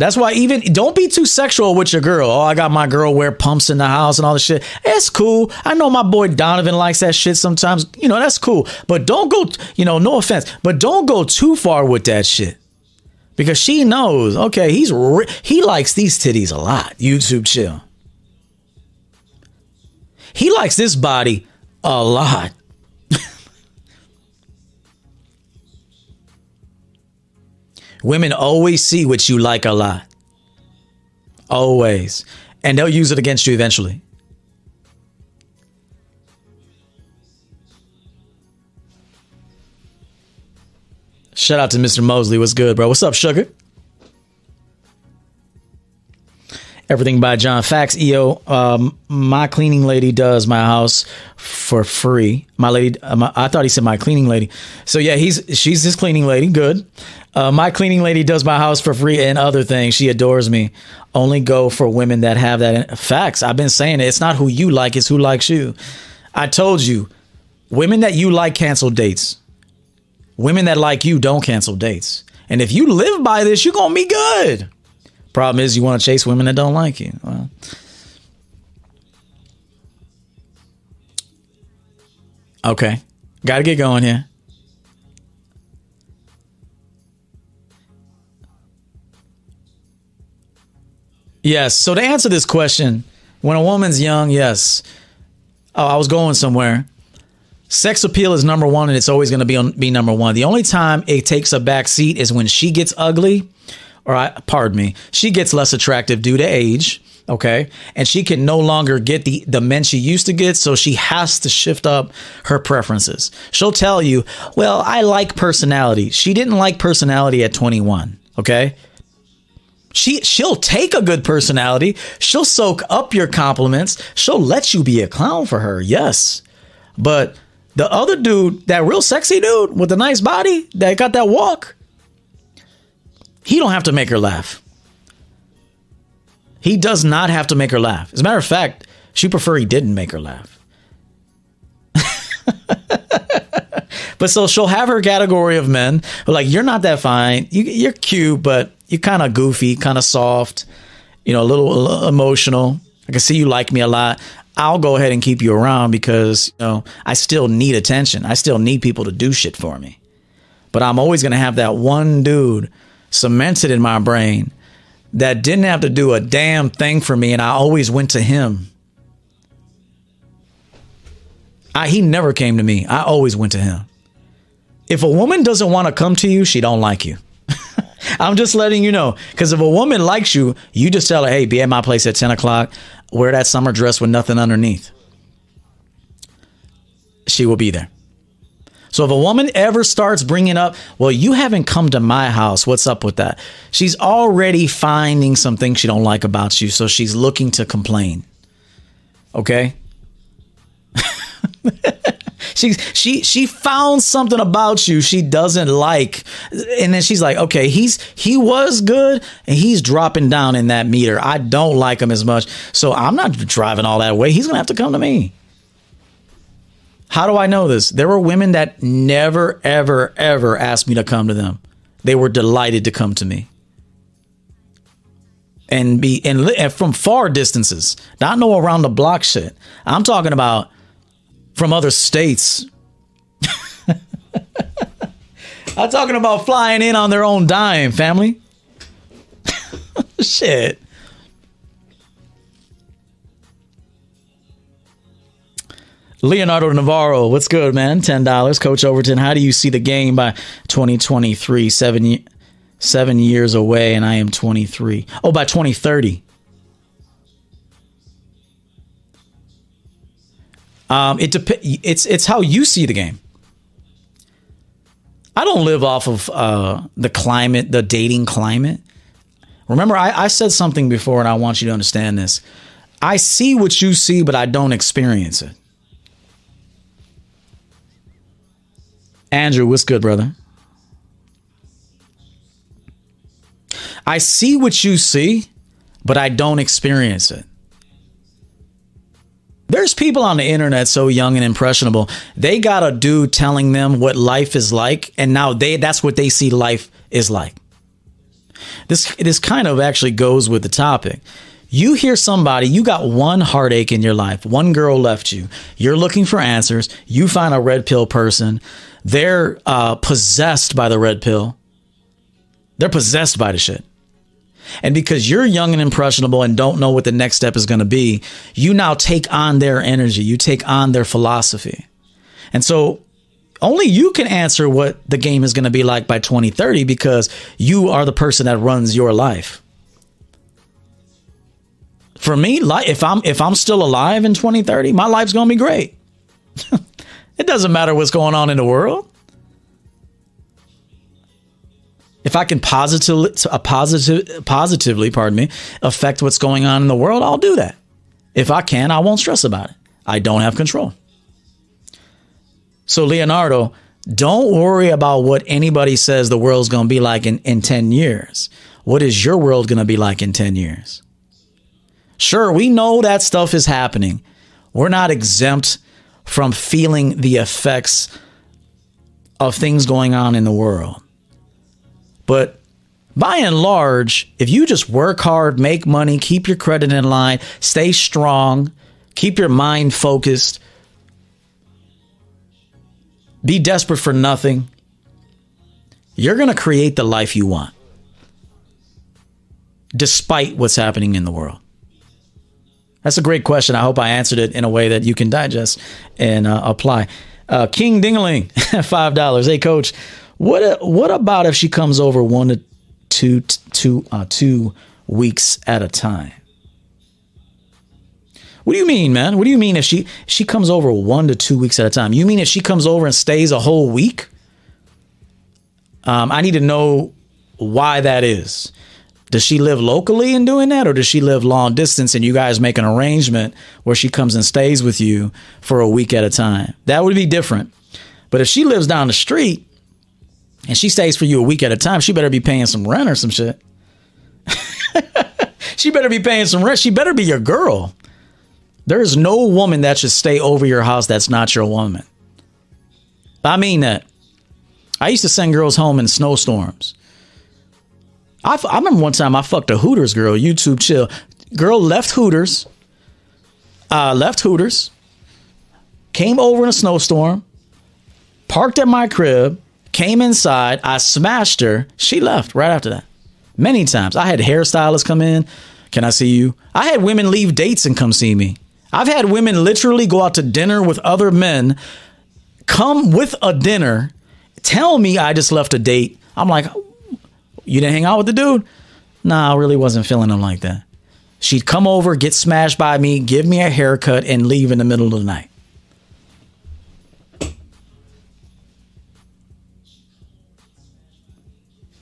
That's why even don't be too sexual with your girl. Oh, I got my girl wear pumps in the house and all this shit. It's cool. I know my boy Donovan likes that shit sometimes. You know, that's cool. But don't go, you know, no offense, but don't go too far with that shit. Because she knows, okay, he's re- he likes these titties a lot. YouTube chill. He likes this body a lot. Women always see what you like a lot. Always. And they'll use it against you eventually. Shout out to Mr. Mosley. What's good, bro? What's up, sugar? Everything by John Fax. EO, um, my cleaning lady does my house for free. My lady, uh, I thought he said my cleaning lady. So yeah, he's she's his cleaning lady. Good. Uh, my cleaning lady does my house for free and other things. She adores me. Only go for women that have that. Facts. I've been saying it. It's not who you like, it's who likes you. I told you, women that you like cancel dates. Women that like you don't cancel dates. And if you live by this, you're going to be good. Problem is, you want to chase women that don't like you. Well, okay. Got to get going here. Yes. So to answer this question, when a woman's young, yes. Oh, I was going somewhere. Sex appeal is number one, and it's always going to be on, be number one. The only time it takes a back seat is when she gets ugly, pardon me, she gets less attractive due to age. Okay, and she can no longer get the the men she used to get, so she has to shift up her preferences. She'll tell you, "Well, I like personality." She didn't like personality at 21. Okay, she she'll take a good personality. She'll soak up your compliments. She'll let you be a clown for her. Yes. But the other dude, that real sexy dude with a nice body that got that walk, He don't have to make her laugh. He does not have to make her laugh. As a matter of fact, she prefer he didn't make her laugh. but so she'll have her category of men like you're not that fine. You, you're cute, but you're kind of goofy, kind of soft. You know, a little, a little emotional. I can see you like me a lot. I'll go ahead and keep you around because you know I still need attention. I still need people to do shit for me. But I'm always gonna have that one dude cemented in my brain that didn't have to do a damn thing for me, and I always went to him. I, he never came to me. I always went to him. If a woman doesn't want to come to you, she don't like you. I'm just letting you know. Because if a woman likes you, you just tell her, hey, be at my place at 10 o'clock. Wear that summer dress with nothing underneath. She will be there. So if a woman ever starts bringing up, well, you haven't come to my house, what's up with that? She's already finding some things she don't like about you, so she's looking to complain. Okay? she she she found something about you she doesn't like and then she's like okay he's he was good and he's dropping down in that meter i don't like him as much so i'm not driving all that way he's gonna have to come to me how do I know this? There were women that never, ever, ever asked me to come to them. They were delighted to come to me. And be and, and from far distances, not no around the block shit. I'm talking about from other states. I'm talking about flying in on their own dime, family. shit. Leonardo Navarro, what's good, man? Ten dollars, Coach Overton. How do you see the game by 2023? Seven, seven years away, and I am 23. Oh, by 2030. Um, it dep- It's it's how you see the game. I don't live off of uh, the climate, the dating climate. Remember, I, I said something before, and I want you to understand this. I see what you see, but I don't experience it. Andrew, what's good, brother? I see what you see, but I don't experience it. There's people on the internet so young and impressionable. They got a dude telling them what life is like, and now they that's what they see life is like. This this kind of actually goes with the topic. You hear somebody, you got one heartache in your life. One girl left you. You're looking for answers. You find a red pill person they're uh, possessed by the red pill. They're possessed by the shit. And because you're young and impressionable and don't know what the next step is going to be, you now take on their energy, you take on their philosophy. And so only you can answer what the game is going to be like by 2030 because you are the person that runs your life. For me, if I'm if I'm still alive in 2030, my life's going to be great. It doesn't matter what's going on in the world. If I can positively, positive, positively, pardon me, affect what's going on in the world, I'll do that. If I can, I won't stress about it. I don't have control. So, Leonardo, don't worry about what anybody says the world's going to be like in, in 10 years. What is your world going to be like in 10 years? Sure, we know that stuff is happening. We're not exempt from feeling the effects of things going on in the world. But by and large, if you just work hard, make money, keep your credit in line, stay strong, keep your mind focused, be desperate for nothing, you're going to create the life you want, despite what's happening in the world. That's a great question. I hope I answered it in a way that you can digest and uh, apply. Uh, King Dingaling, five dollars. Hey, Coach, what what about if she comes over one to two two uh, two weeks at a time? What do you mean, man? What do you mean if she she comes over one to two weeks at a time? You mean if she comes over and stays a whole week? Um, I need to know why that is. Does she live locally in doing that, or does she live long distance and you guys make an arrangement where she comes and stays with you for a week at a time? That would be different. But if she lives down the street and she stays for you a week at a time, she better be paying some rent or some shit. she better be paying some rent. She better be your girl. There is no woman that should stay over your house that's not your woman. I mean that. I used to send girls home in snowstorms. I, I remember one time I fucked a Hooters girl, YouTube chill. Girl left Hooters, uh, left Hooters, came over in a snowstorm, parked at my crib, came inside. I smashed her. She left right after that. Many times. I had hairstylists come in. Can I see you? I had women leave dates and come see me. I've had women literally go out to dinner with other men, come with a dinner, tell me I just left a date. I'm like, you didn't hang out with the dude? Nah, I really wasn't feeling him like that. She'd come over, get smashed by me, give me a haircut, and leave in the middle of the night.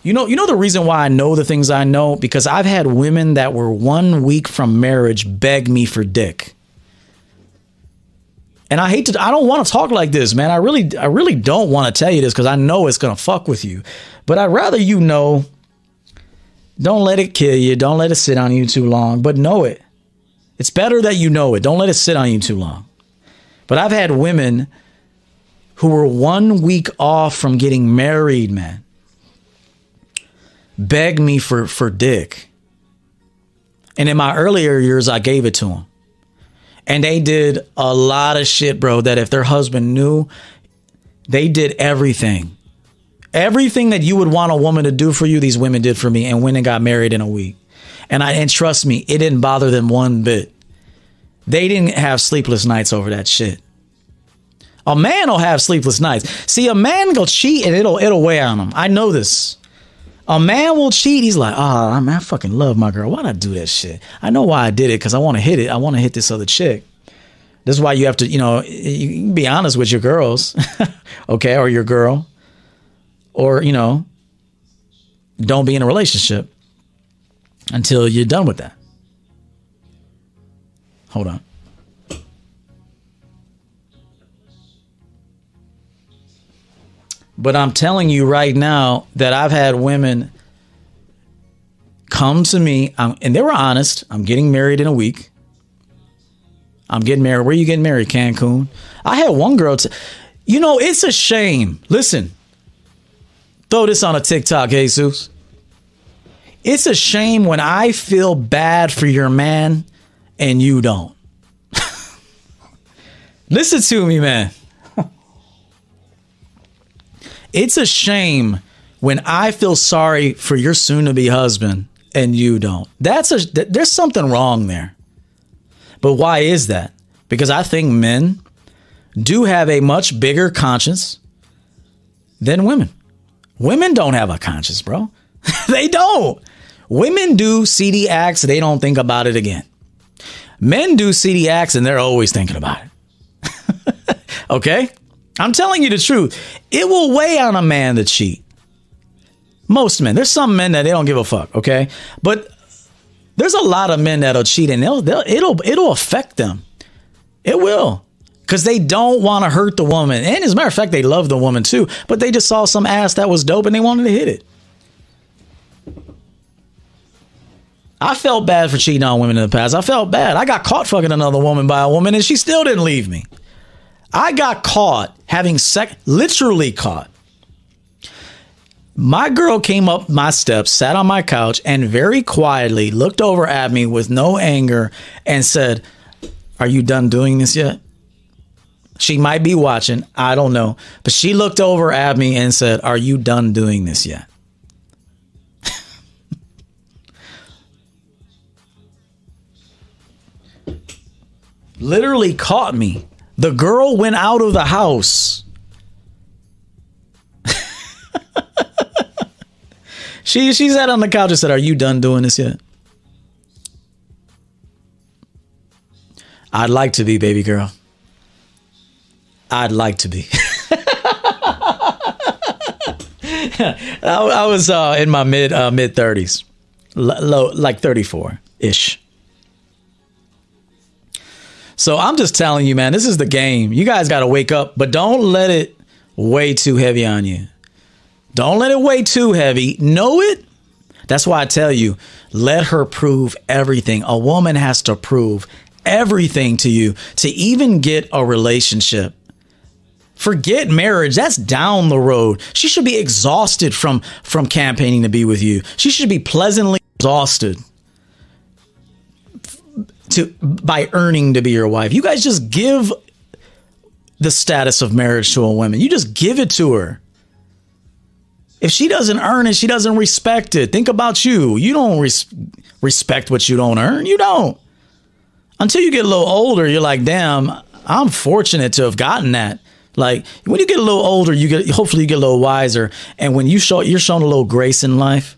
You know, you know the reason why I know the things I know because I've had women that were one week from marriage beg me for dick. And I hate to I don't want to talk like this, man. I really I really don't want to tell you this cuz I know it's going to fuck with you. But I'd rather you know don't let it kill you. Don't let it sit on you too long, but know it. It's better that you know it. Don't let it sit on you too long. But I've had women who were one week off from getting married, man beg me for for dick. And in my earlier years, I gave it to them. And they did a lot of shit, bro, that if their husband knew, they did everything. Everything that you would want a woman to do for you, these women did for me and went and got married in a week. And I and trust me, it didn't bother them one bit. They didn't have sleepless nights over that shit. A man will have sleepless nights. See, a man will cheat and it'll it'll weigh on him. I know this. A man will cheat. He's like, oh, I, fucking love my girl. Why'd I do that shit? I know why I did it because I want to hit it. I want to hit this other chick. This is why you have to, you know, you be honest with your girls, okay, or your girl, or you know, don't be in a relationship until you're done with that. Hold on. But I'm telling you right now that I've had women come to me, um, and they were honest. I'm getting married in a week. I'm getting married. Where you getting married? Cancun. I had one girl. T- you know, it's a shame. Listen, throw this on a TikTok, Jesus. It's a shame when I feel bad for your man and you don't. Listen to me, man. It's a shame when I feel sorry for your soon to be husband and you don't. That's a there's something wrong there. But why is that? Because I think men do have a much bigger conscience than women. Women don't have a conscience, bro. they don't. Women do CD acts, they don't think about it again. Men do CD acts and they're always thinking about it. okay? I'm telling you the truth. It will weigh on a man to cheat. Most men. There's some men that they don't give a fuck, okay? But there's a lot of men that'll cheat and they'll, they'll it'll it'll affect them. It will. Cause they don't want to hurt the woman. And as a matter of fact, they love the woman too. But they just saw some ass that was dope and they wanted to hit it. I felt bad for cheating on women in the past. I felt bad. I got caught fucking another woman by a woman and she still didn't leave me. I got caught having sex, literally caught. My girl came up my steps, sat on my couch, and very quietly looked over at me with no anger and said, Are you done doing this yet? She might be watching, I don't know. But she looked over at me and said, Are you done doing this yet? Literally caught me. The girl went out of the house. she she sat on the couch and said, "Are you done doing this yet?" I'd like to be, baby girl. I'd like to be. I, I, was uh, in my mid uh, mid thirties, low like thirty four ish. So I'm just telling you, man, this is the game. You guys got to wake up, but don't let it weigh too heavy on you. Don't let it weigh too heavy. Know it. That's why I tell you, let her prove everything. A woman has to prove everything to you to even get a relationship. Forget marriage. That's down the road. She should be exhausted from from campaigning to be with you. She should be pleasantly exhausted to by earning to be your wife. You guys just give the status of marriage to a woman. You just give it to her. If she doesn't earn it, she doesn't respect it. Think about you. You don't res- respect what you don't earn. You don't. Until you get a little older, you're like, damn, I'm fortunate to have gotten that. Like when you get a little older, you get hopefully you get a little wiser, and when you show you're shown a little grace in life,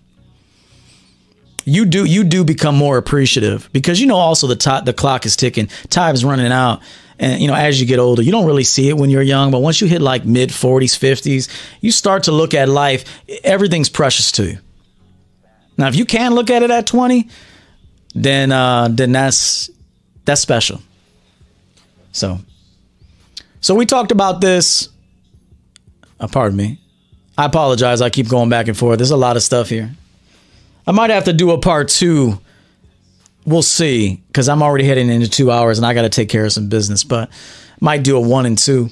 you do you do become more appreciative because you know also the t- the clock is ticking, time's running out, and you know as you get older, you don't really see it when you're young, but once you hit like mid 40s, 50s, you start to look at life. Everything's precious to you. Now, if you can look at it at 20, then uh, then that's that's special. So so we talked about this. Uh, pardon me. I apologize. I keep going back and forth. There's a lot of stuff here. I might have to do a part two. We'll see, because I'm already heading into two hours and I got to take care of some business, but might do a one and two.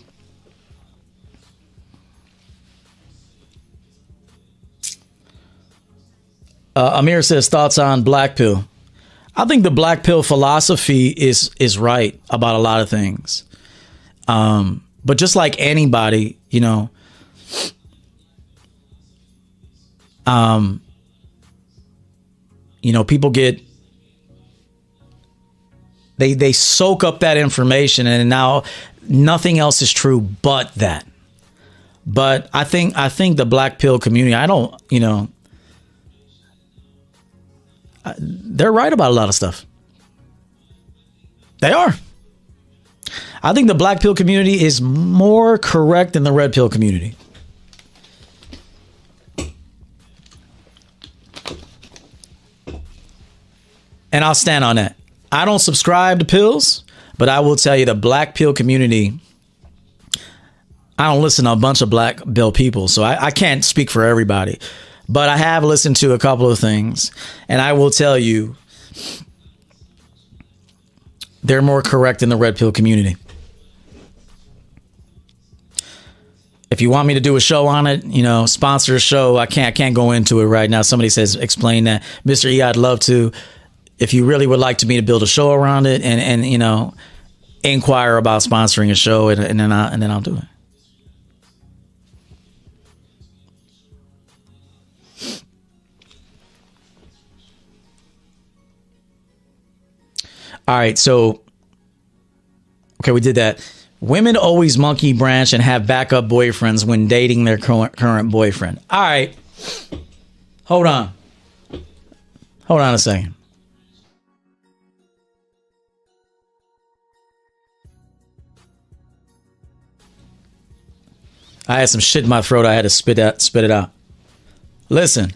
Uh, Amir says thoughts on black pill. I think the black pill philosophy is is right about a lot of things. Um, but just like anybody, you know, um, you know, people get they they soak up that information and now nothing else is true but that. But I think I think the black pill community, I don't, you know, they're right about a lot of stuff. They are. I think the black pill community is more correct than the red pill community. And I'll stand on that. I don't subscribe to pills, but I will tell you the black pill community. I don't listen to a bunch of black pill people, so I, I can't speak for everybody. But I have listened to a couple of things, and I will tell you they're more correct in the red pill community. if you want me to do a show on it, you know, sponsor a show. I can't I can't go into it right now. Somebody says explain that, Mister E. I'd love to. If you really would like to me to build a show around it, and and you know, inquire about sponsoring a show, and, and then I and then I'll do it. All right, so okay, we did that. Women always monkey branch and have backup boyfriends when dating their current boyfriend. All right. Hold on. Hold on a second. I had some shit in my throat. I had to spit out, spit it out. Listen.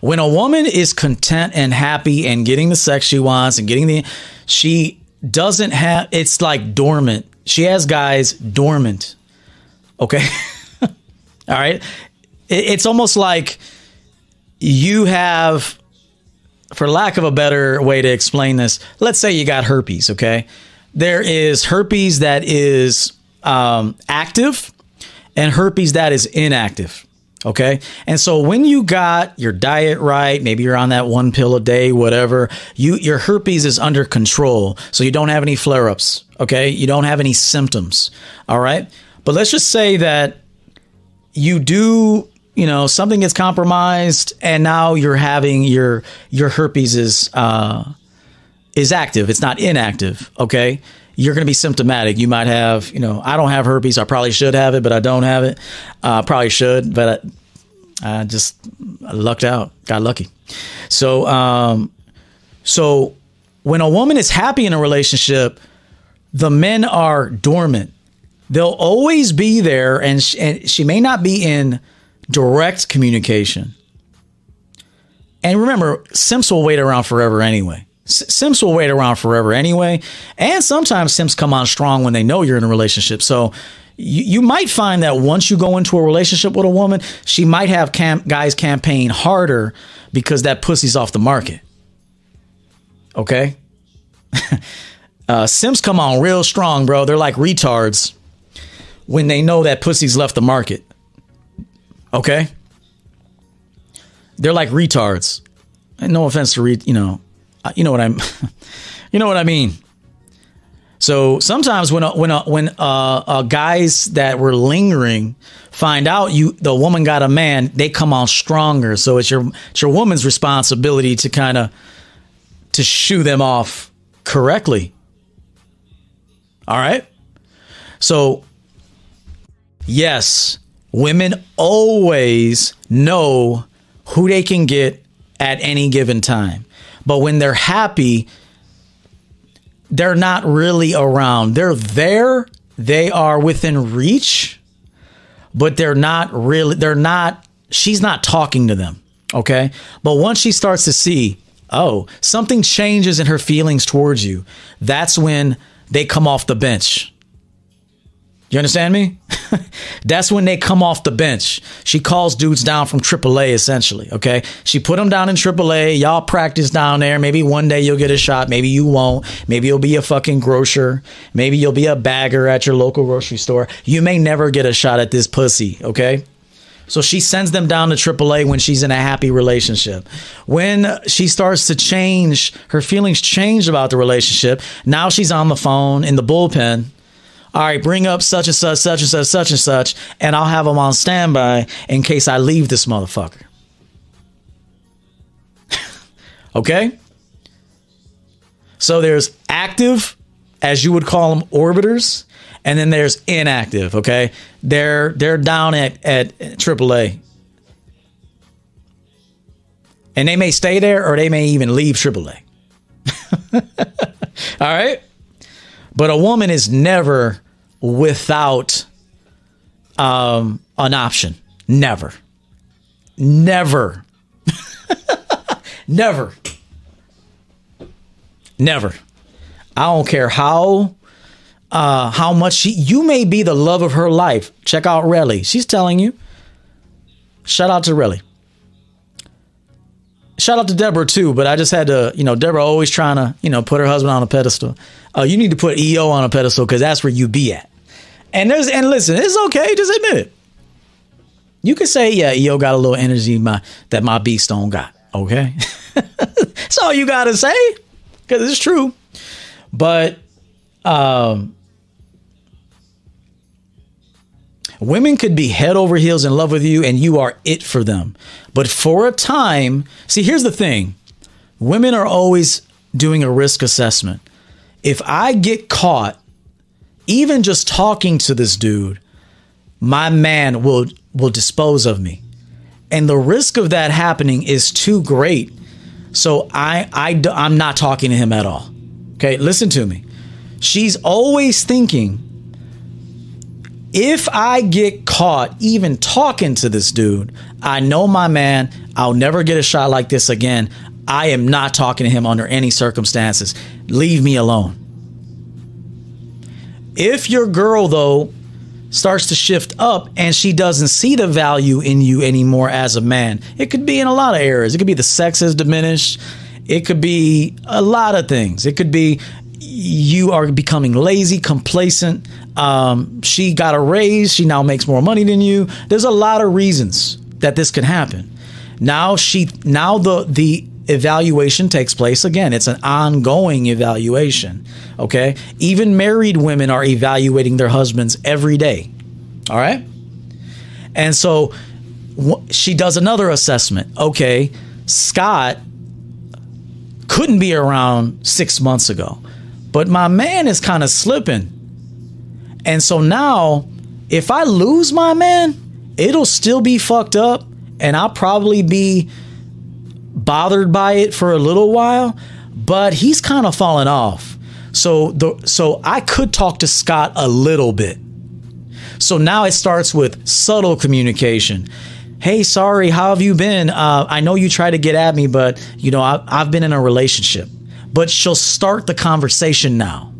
When a woman is content and happy and getting the sex she wants and getting the she doesn't have it's like dormant. She has guys dormant. Okay. All right. It, it's almost like you have for lack of a better way to explain this, let's say you got herpes, okay? There is herpes that is um, active and herpes that is inactive. Okay. And so when you got your diet right, maybe you're on that one pill a day, whatever, you your herpes is under control. So you don't have any flare-ups. Okay. You don't have any symptoms. All right. But let's just say that you do, you know, something gets compromised and now you're having your your herpes is uh is active. It's not inactive. Okay you're going to be symptomatic. You might have, you know, I don't have herpes. I probably should have it, but I don't have it. Uh, probably should, but I, I just I lucked out, got lucky. So, um, so when a woman is happy in a relationship, the men are dormant. They'll always be there, and she, and she may not be in direct communication. And remember, simps will wait around forever anyway. Simps will wait around forever anyway. And sometimes Simps come on strong when they know you're in a relationship. So you, you might find that once you go into a relationship with a woman, she might have guys campaign harder because that pussy's off the market. Okay? uh, Simps come on real strong, bro. They're like retards when they know that pussy's left the market. Okay? They're like retards. No offense to read, you know, you know what I'm, you know what I mean. So sometimes when when when uh, uh, guys that were lingering find out you the woman got a man, they come on stronger. So it's your it's your woman's responsibility to kind of to shoo them off correctly. All right. So yes, women always know who they can get at any given time. But when they're happy, they're not really around. They're there, they are within reach, but they're not really, they're not, she's not talking to them. Okay. But once she starts to see, oh, something changes in her feelings towards you, that's when they come off the bench. You understand me? That's when they come off the bench. She calls dudes down from AAA essentially. Okay. She put them down in AAA. Y'all practice down there. Maybe one day you'll get a shot. Maybe you won't. Maybe you'll be a fucking grocer. Maybe you'll be a bagger at your local grocery store. You may never get a shot at this pussy. Okay. So she sends them down to AAA when she's in a happy relationship. When she starts to change, her feelings change about the relationship. Now she's on the phone in the bullpen all right, bring up such and such, such and such, such and such, and I'll have them on standby in case I leave this motherfucker. okay? So there's active, as you would call them, orbiters, and then there's inactive. Okay, they're they're down at at AAA, and they may stay there or they may even leave AAA. All right. But a woman is never without um, an option. Never. Never. Never. Never. I don't care how uh, how much she you may be the love of her life. Check out Relly. She's telling you. Shout out to Relly shout out to Deborah too, but I just had to, you know, Deborah always trying to, you know, put her husband on a pedestal. Uh, you need to put EO on a pedestal because that's where you be at. And there's and listen, it's okay, just admit it. You could say, yeah, EO got a little energy my that my beast don't got. Okay, that's all you gotta say because it's true. But um, Women could be head over heels in love with you and you are it for them. But for a time, see, here's the thing women are always doing a risk assessment. If I get caught, even just talking to this dude, my man will will dispose of me. And the risk of that happening is too great. So I, I I'm not talking to him at all. Okay, listen to me. She's always thinking if I get caught even talking to this dude, I know my man, I'll never get a shot like this again. I am not talking to him under any circumstances. Leave me alone. If your girl, though, starts to shift up and she doesn't see the value in you anymore as a man, it could be in a lot of areas. It could be the sex has diminished. It could be a lot of things. It could be you are becoming lazy, complacent. Um, she got a raise. She now makes more money than you. There's a lot of reasons that this could happen. Now she now the the evaluation takes place again. It's an ongoing evaluation. Okay, even married women are evaluating their husbands every day. All right, and so she does another assessment. Okay, Scott couldn't be around six months ago. But my man is kind of slipping. And so now, if I lose my man, it'll still be fucked up and I'll probably be bothered by it for a little while, but he's kind of fallen off. So the so I could talk to Scott a little bit. So now it starts with subtle communication. Hey, sorry, how have you been? Uh, I know you try to get at me, but you know I, I've been in a relationship but she'll start the conversation now.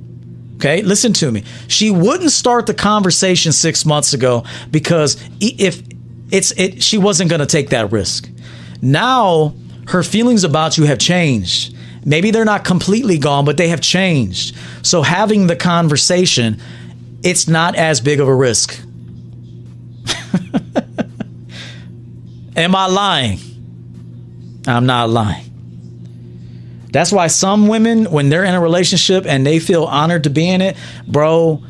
Okay, listen to me. She wouldn't start the conversation six months ago because if it's it, she wasn't going to take that risk. Now her feelings about you have changed. Maybe they're not completely gone, but they have changed. So having the conversation, it's not as big of a risk. Am I lying? I'm not lying. That's why some women, when they're in a relationship and they feel honored to be in it, bro,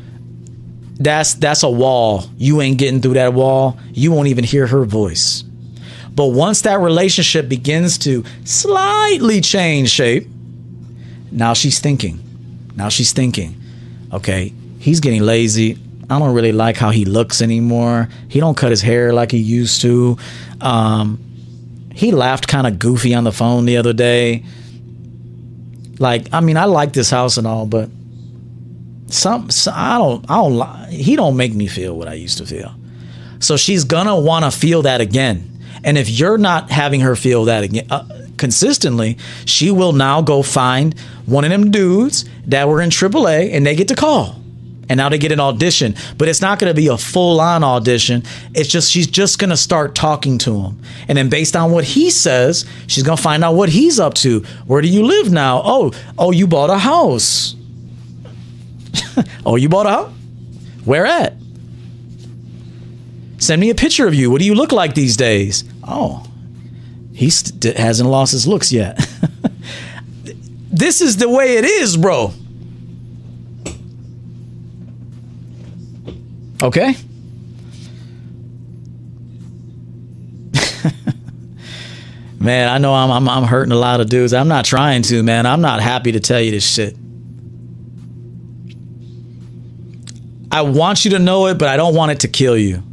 that's that's a wall. You ain't getting through that wall. You won't even hear her voice. But once that relationship begins to slightly change shape, now she's thinking. Now she's thinking, okay, he's getting lazy. I don't really like how he looks anymore. He don't cut his hair like he used to. Um, he laughed kind of goofy on the phone the other day. Like, I mean, I like this house and all, but some, some I don't, I don't. He don't make me feel what I used to feel. So she's gonna want to feel that again. And if you're not having her feel that again uh, consistently, she will now go find one of them dudes that were in AAA and they get to call and now they get an audition. But it's not going to be a full-on audition. It's just she's just going to start talking to him. And then based on what he says she's going to find out what he's up to. Where do you live now? Oh oh you bought a house. Oh you bought a house where at? Send me a picture of you. What do you look like these days? Oh he st- hasn't lost his looks yet. This is the way it is bro Okay? man, I know I'm, I'm, I'm hurting a lot of dudes. I'm not trying to, man. I'm not happy to tell you this shit. I want you to know it, but I don't want it to kill you.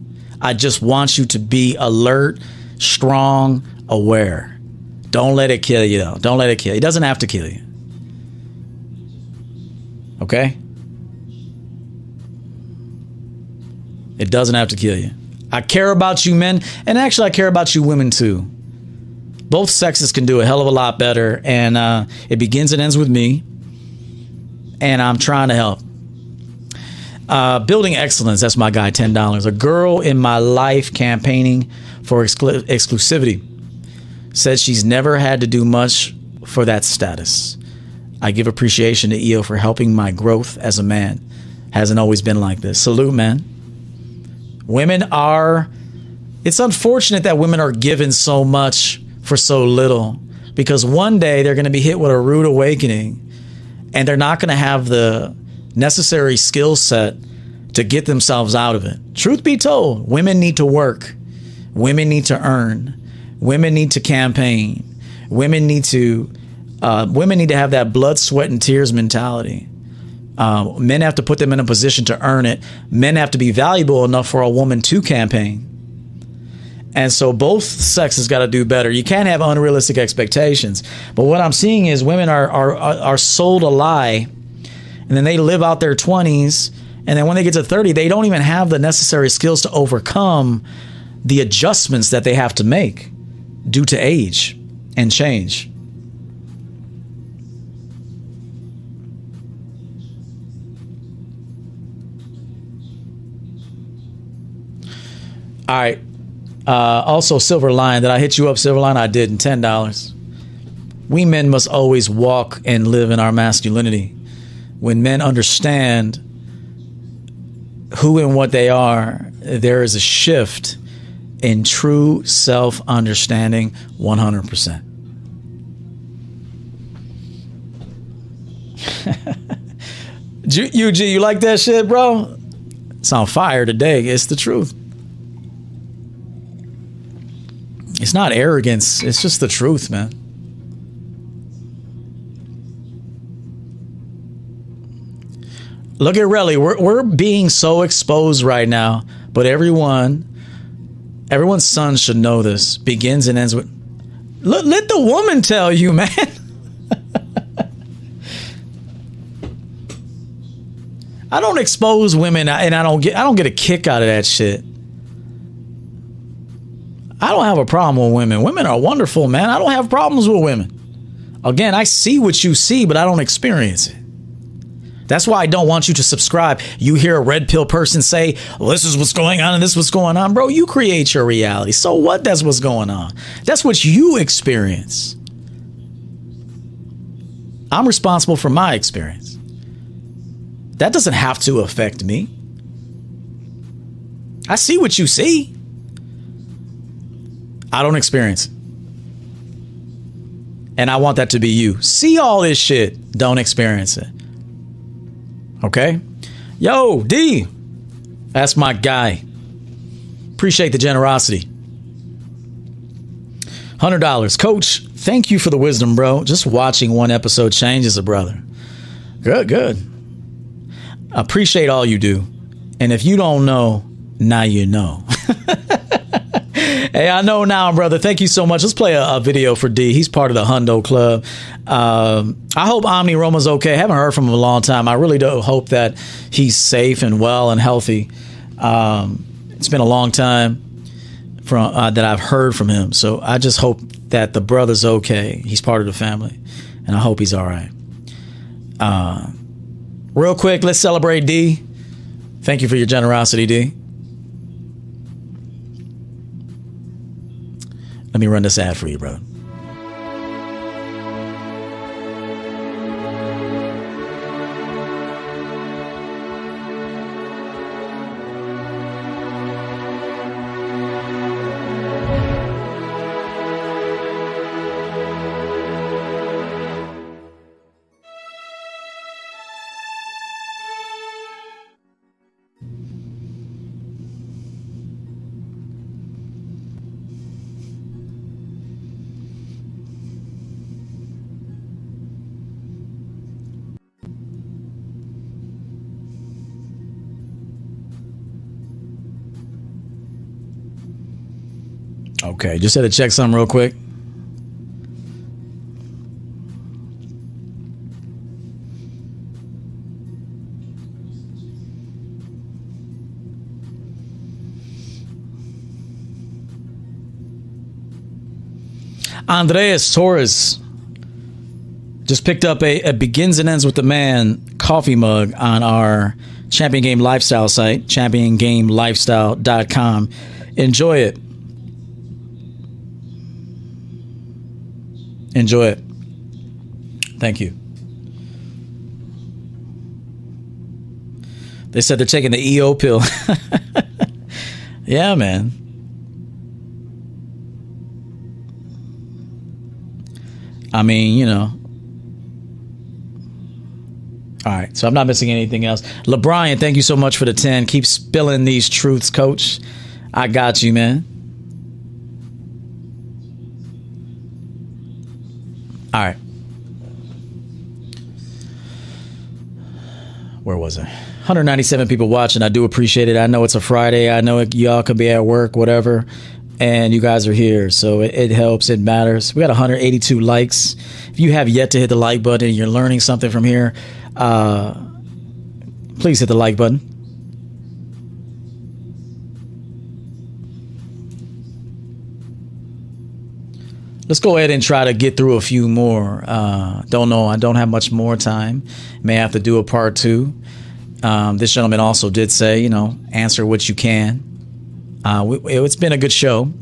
I just want you to be alert, strong, aware. Don't let it kill you, though. Don't let it kill you. It doesn't have to kill you. Okay? It doesn't have to kill you. I care about you men, and actually, I care about you women too. Both sexes can do a hell of a lot better, and uh, it begins and ends with me, and I'm trying to help. Uh, building excellence, that's my guy, $10. A girl in my life campaigning for exclu- exclusivity says she's never had to do much for that status. I give appreciation to EO for helping my growth as a man. Hasn't always been like this. Salute, man. Women are, it's unfortunate that women are given so much for so little because one day they're going to be hit with a rude awakening and they're not going to have the necessary skill set to get themselves out of it. Truth be told, women need to work, women need to earn, women need to campaign, women need to. Uh, women need to have that blood, sweat, and tears mentality. Uh, men have to put them in a position to earn it. Men have to be valuable enough for a woman to campaign. And so both sexes got to do better. You can't have unrealistic expectations. But what I'm seeing is women are, are, are sold a lie and then they live out their 20s. And then when they get to 30, they don't even have the necessary skills to overcome the adjustments that they have to make due to age and change. All right. Uh, also, Silverline. Did I hit you up, Silverline? I did, not ten dollars. We men must always walk and live in our masculinity. When men understand who and what they are, there is a shift in true self understanding 100%. UG, you like that shit, bro? It's on fire today. It's the truth. It's not arrogance, it's just the truth, man. Look at Relly. We're, we're being so exposed right now, but everyone, everyone's son should know this. Begins and ends with, let, let the woman tell you, man. I don't expose women, and I don't get I don't get a kick out of that shit. I don't have a problem with women. Women are wonderful, man. I don't have problems with women. Again, I see what you see, but I don't experience it. That's why I don't want you to subscribe. You hear a red pill person say, well, this is what's going on and this is what's going on. Bro, you create your reality. So what? That's what's going on. That's what you experience. I'm responsible for my experience. That doesn't have to affect me. I see what you see. I don't experience. And I want that to be you. See all this shit, don't experience it. Okay? Yo, D, that's my guy. Appreciate the generosity. $100. Coach, thank you for the wisdom, bro. Just watching one episode changes a brother. Good, good. Appreciate all you do. And if you don't know, now you know. hey, I know now, brother. Thank you so much. Let's play a, a video for D. He's part of the Hundo Club. Um, I hope Omni Roma's okay. I haven't heard from him a long time. I really do hope that he's safe and well and healthy. Um, it's been a long time from uh, that I've heard from him. So I just hope that the brother's okay. He's part of the family, and I hope he's all right. Uh, real quick, let's celebrate D. Thank you for your generosity, D. Let me run this ad for you, brother. Okay, just had to check something real quick. Andreas Torres just picked up a, a, begins and ends with the man coffee mug on our champion game lifestyle site championgamelifestyle.com enjoy it Enjoy it. Thank you. They said they're taking the EO pill. yeah, man. I mean, you know. All right, so I'm not missing anything else. LeBron, thank you so much for the 10. Keep spilling these truths, coach. I got you, man. All right. Where was I? 197 people watching. I do appreciate it. I know it's a Friday. I know y'all could be at work, whatever, and you guys are here. So it, it, helps. It matters. We got 182 likes. If you have yet to hit the like button and you're learning something from here, uh, please hit the like button. Let's go ahead and try to get through a few more. Uh, don't know. I don't have much more time. May have to do a part two. Um, this gentleman also did say, you know, answer what you can. Uh, we, it's been a good show,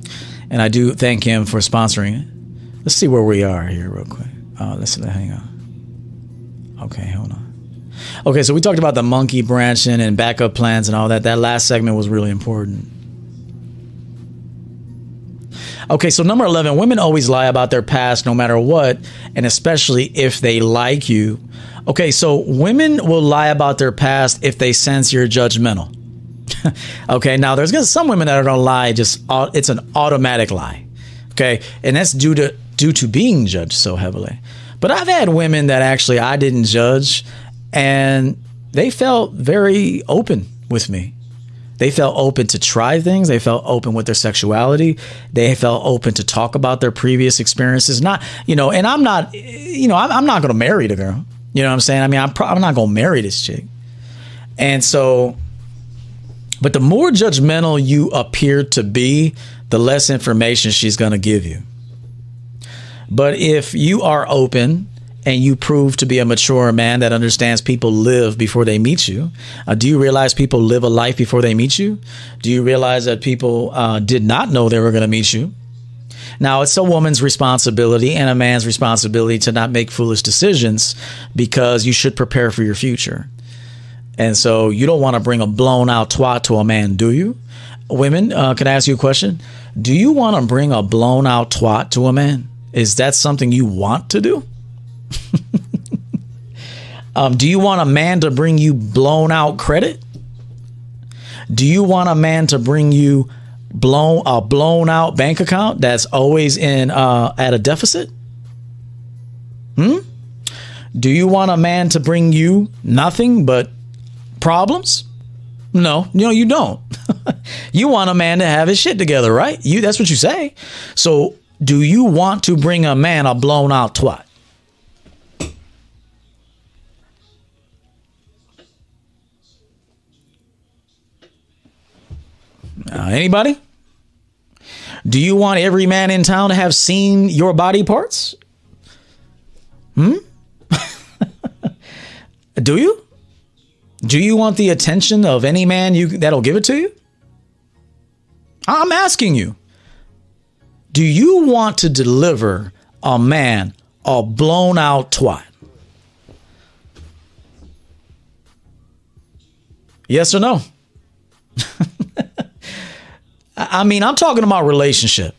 and I do thank him for sponsoring it. Let's see where we are here, real quick. Uh, let's hang on. Okay, hold on. Okay, so we talked about the monkey branching and backup plans and all that. That last segment was really important. Okay, so number 11, women always lie about their past no matter what, and especially if they like you. Okay, so women will lie about their past if they sense you're judgmental. okay, now there's gonna some women that are gonna lie, just it's an automatic lie. Okay, and that's due to due to being judged so heavily. But I've had women that actually I didn't judge, and they felt very open with me. They felt open to try things. They felt open with their sexuality. They felt open to talk about their previous experiences. Not, you know, and I'm not, you know, I'm, I'm not going to marry the girl. You know what I'm saying? I mean, I'm, pro- I'm not going to marry this chick. And so, but the more judgmental you appear to be, the less information she's going to give you. But if you are open and you prove to be a mature man that understands people live before they meet you. Uh, do you realize people live a life before they meet you? Do you realize that people uh, did not know they were going to meet you? Now, it's a woman's responsibility and a man's responsibility to not make foolish decisions because you should prepare for your future. And so you don't want to bring a blown out twat to a man, do you? Women, uh, can I ask you a question? Do you want to bring a blown out twat to a man? Is that something you want to do? um, do you want a man to bring you blown out credit? Do you want a man to bring you blown a blown out bank account that's always in uh, at a deficit? Hmm? Do you want a man to bring you nothing but problems? No, no, you don't. you want a man to have his shit together, right? You that's what you say. So, do you want to bring a man a blown out twat? Uh, anybody? Do you want every man in town to have seen your body parts? Hmm? Do you? Do you want the attention of any man you that'll give it to you? I'm asking you. Do you want to deliver a man a blown out twat? Yes or no? I mean, I'm talking about relationship.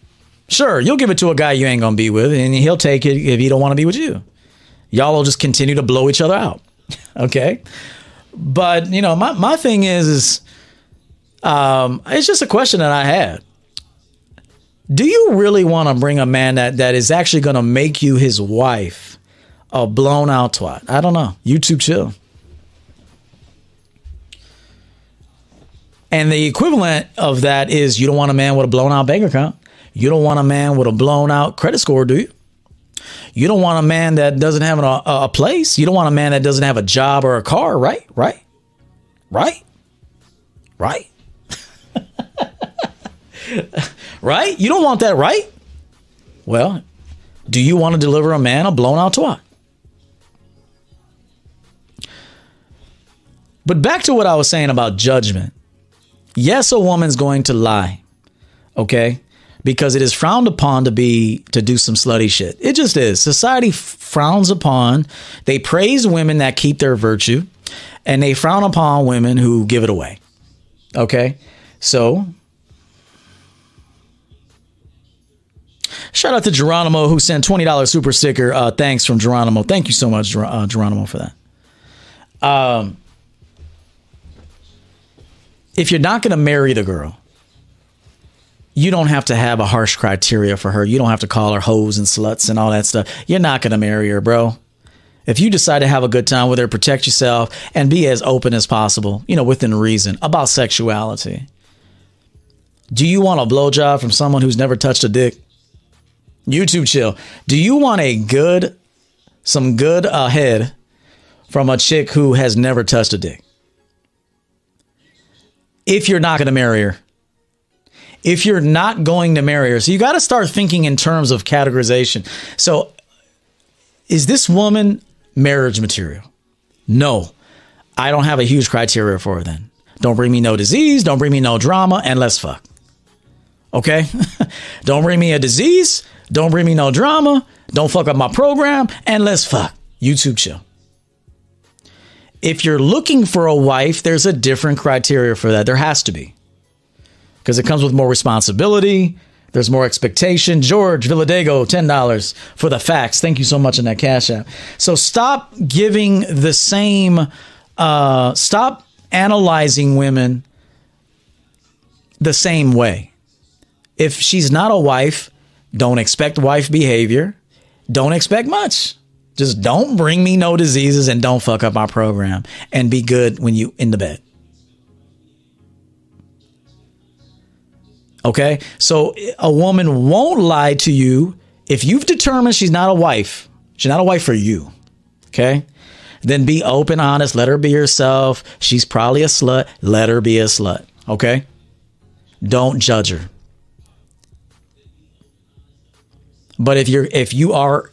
Sure, you'll give it to a guy you ain't gonna be with, and he'll take it if he don't want to be with you. Y'all will just continue to blow each other out. okay, but you know, my my thing is, is um, it's just a question that I had. Do you really want to bring a man that that is actually gonna make you his wife a blown out twat? I don't know. YouTube chill. And the equivalent of that is you don't want a man with a blown out bank account. You don't want a man with a blown out credit score, do you? You don't want a man that doesn't have a, a place. You don't want a man that doesn't have a job or a car, right? Right? Right? Right? right? You don't want that, right? Well, do you want to deliver a man a blown out twat? But back to what I was saying about judgment. Yes, a woman's going to lie. Okay? Because it is frowned upon to be to do some slutty shit. It just is. Society frowns upon. They praise women that keep their virtue and they frown upon women who give it away. Okay? So Shout out to Geronimo who sent $20 super sticker. Uh, thanks from Geronimo. Thank you so much, Ger- uh, Geronimo, for that. Um, if you're not going to marry the girl, you don't have to have a harsh criteria for her. You don't have to call her hoes and sluts and all that stuff. You're not going to marry her, bro. If you decide to have a good time with her, protect yourself and be as open as possible, you know, within reason about sexuality. Do you want a blowjob from someone who's never touched a dick? YouTube chill. Do you want a good, some good uh, head from a chick who has never touched a dick? If you're not going to marry her. If you're not going to marry her. So you got to start thinking in terms of categorization. So is this woman marriage material? No. I don't have a huge criteria for her then. Don't bring me no disease, don't bring me no drama, and let's fuck. Okay? don't bring me a disease, don't bring me no drama, don't fuck up my program, and let's fuck. YouTube chill. If you're looking for a wife, there's a different criteria for that. There has to be. Because it comes with more responsibility, there's more expectation. George Villadego, $10 for the facts. Thank you so much in that cash app. So stop giving the same, uh, stop analyzing women the same way. If she's not a wife, don't expect wife behavior. Don't expect much. Just don't bring me no diseases and don't fuck up my program and be good when you in the bed. Okay? So a woman won't lie to you if you've determined she's not a wife. She's not a wife for you. Okay? Then be open, honest, let her be herself. She's probably a slut. Let her be a slut. Okay? Don't judge her. But if you're if you are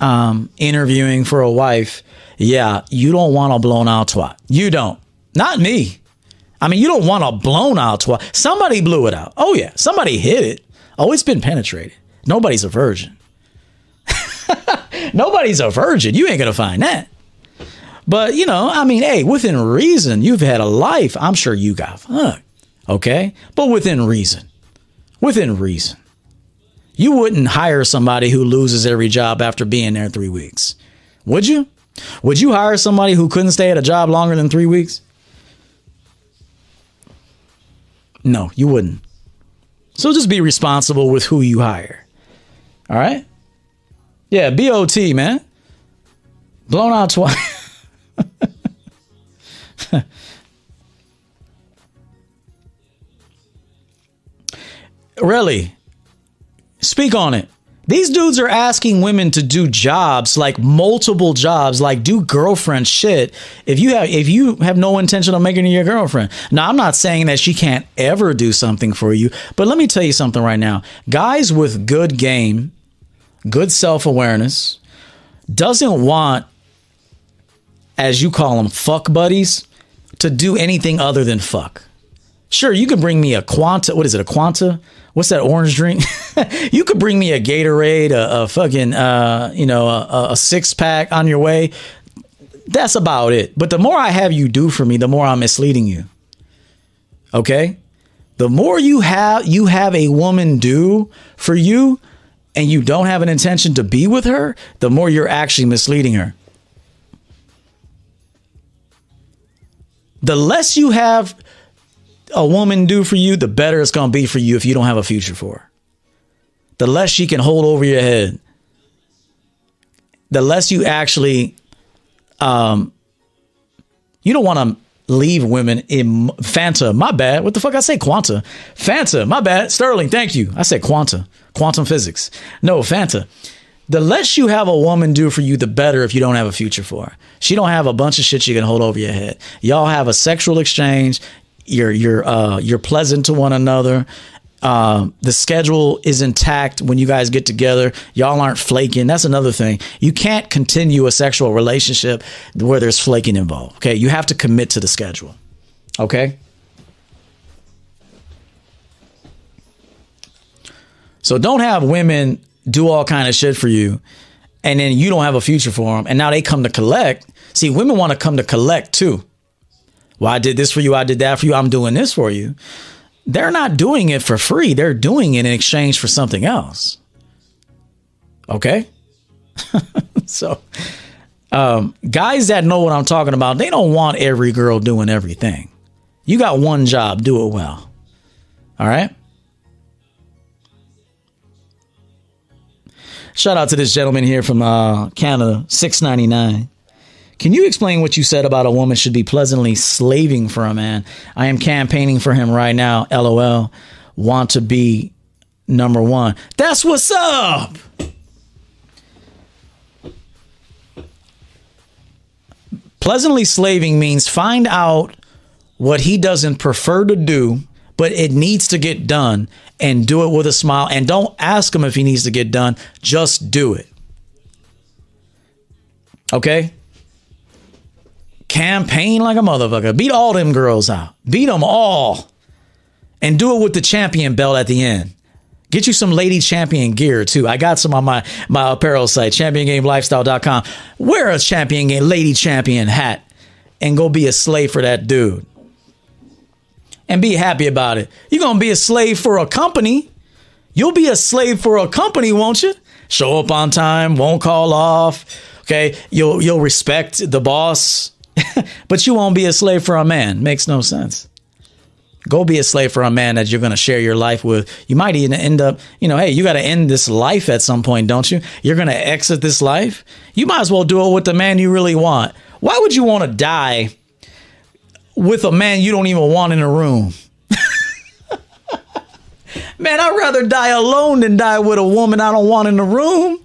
um, interviewing for a wife, yeah, you don't want a blown out twat. You don't. Not me. I mean, you don't want a blown out twat. Somebody blew it out. Oh, yeah. Somebody hit it. Oh, it's been penetrated. Nobody's a virgin. Nobody's a virgin. You ain't going to find that. But, you know, I mean, hey, within reason, you've had a life. I'm sure you got fucked. Okay? But within reason. Within reason. You wouldn't hire somebody who loses every job after being there three weeks. Would you? Would you hire somebody who couldn't stay at a job longer than three weeks? No, you wouldn't. So just be responsible with who you hire. All right? Yeah, BOT, man. Blown out twice. really? Speak on it. These dudes are asking women to do jobs like multiple jobs, like do girlfriend shit. If you have if you have no intention of making her your girlfriend. Now, I'm not saying that she can't ever do something for you, but let me tell you something right now. Guys with good game, good self-awareness, doesn't want as you call them fuck buddies to do anything other than fuck. Sure, you can bring me a Quanta, what is it, a Quanta? What's that orange drink? you could bring me a Gatorade, a, a fucking, uh, you know, a, a six pack on your way. That's about it. But the more I have you do for me, the more I'm misleading you. Okay? The more you have you have a woman do for you and you don't have an intention to be with her, the more you're actually misleading her. The less you have a woman do for you, the better it's going to be for you if you don't have a future for her. The less she can hold over your head, the less you actually, um, you don't want to leave women in Fanta. My bad. What the fuck I say? Quanta. Fanta. My bad. Sterling. Thank you. I said quanta. Quantum physics. No, Fanta. The less you have a woman do for you, the better if you don't have a future for her. She don't have a bunch of shit you can hold over your head. Y'all have a sexual exchange you're you're uh, you're pleasant to one another. Uh, the schedule is intact when you guys get together. Y'all aren't flaking. That's another thing. You can't continue a sexual relationship where there's flaking involved. Okay, you have to commit to the schedule. Okay. So don't have women do all kind of shit for you, and then you don't have a future for them, and now they come to collect. See, women want to come to collect too. Well, I did this for you. I did that for you. I'm doing this for you. They're not doing it for free. They're doing it in exchange for something else. Okay. so, um, guys that know what I'm talking about, they don't want every girl doing everything. You got one job, do it well. All right. Shout out to this gentleman here from uh, Canada, six ninety nine. Can you explain what you said about a woman should be pleasantly slaving for a man? I am campaigning for him right now. LOL. Want to be number one. That's what's up. Pleasantly slaving means find out what he doesn't prefer to do, but it needs to get done and do it with a smile. And don't ask him if he needs to get done, just do it. Okay? Campaign like a motherfucker. Beat all them girls out. Beat them all. And do it with the champion belt at the end. Get you some lady champion gear too. I got some on my, my apparel site, championgamelifestyle.com. Wear a champion game, lady champion hat and go be a slave for that dude. And be happy about it. You're going to be a slave for a company. You'll be a slave for a company, won't you? Show up on time, won't call off. Okay. You'll, you'll respect the boss but you won't be a slave for a man. Makes no sense. Go be a slave for a man that you're going to share your life with. You might even end up, you know, hey, you got to end this life at some point, don't you? You're going to exit this life. You might as well do it with the man you really want. Why would you want to die with a man you don't even want in a room? man, I'd rather die alone than die with a woman I don't want in the room.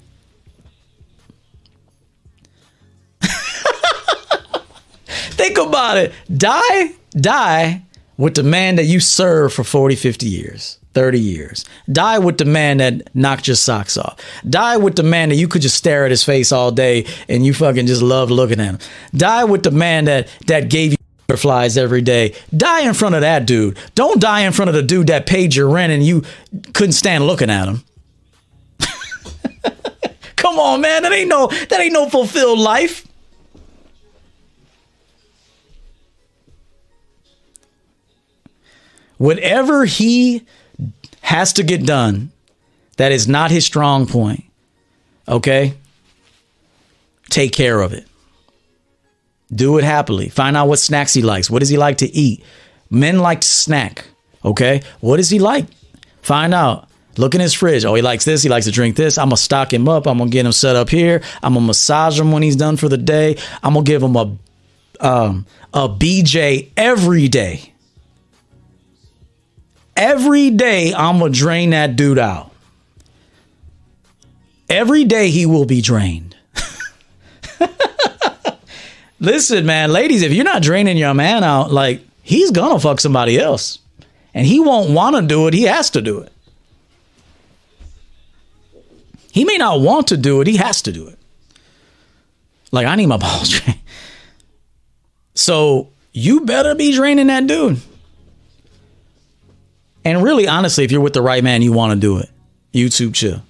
Think about it. Die, die with the man that you served for 40, 50 years. 30 years. Die with the man that knocked your socks off. Die with the man that you could just stare at his face all day and you fucking just love looking at him. Die with the man that that gave you butterflies every day. Die in front of that dude. Don't die in front of the dude that paid your rent and you couldn't stand looking at him. Come on, man. That ain't no that ain't no fulfilled life. Whatever he has to get done that is not his strong point, okay? Take care of it. Do it happily. Find out what snacks he likes. What does he like to eat? Men like to snack, okay? What does he like? Find out. Look in his fridge. Oh, he likes this. He likes to drink this. I'm gonna stock him up. I'm gonna get him set up here. I'm gonna massage him when he's done for the day. I'm gonna give him a um, a BJ every day. Every day, I'm going to drain that dude out. Every day, he will be drained. Listen, man, ladies, if you're not draining your man out, like, he's going to fuck somebody else. And he won't want to do it, he has to do it. He may not want to do it, he has to do it. Like, I need my balls drained. So, you better be draining that dude. And really, honestly, if you're with the right man, you want to do it. YouTube chill.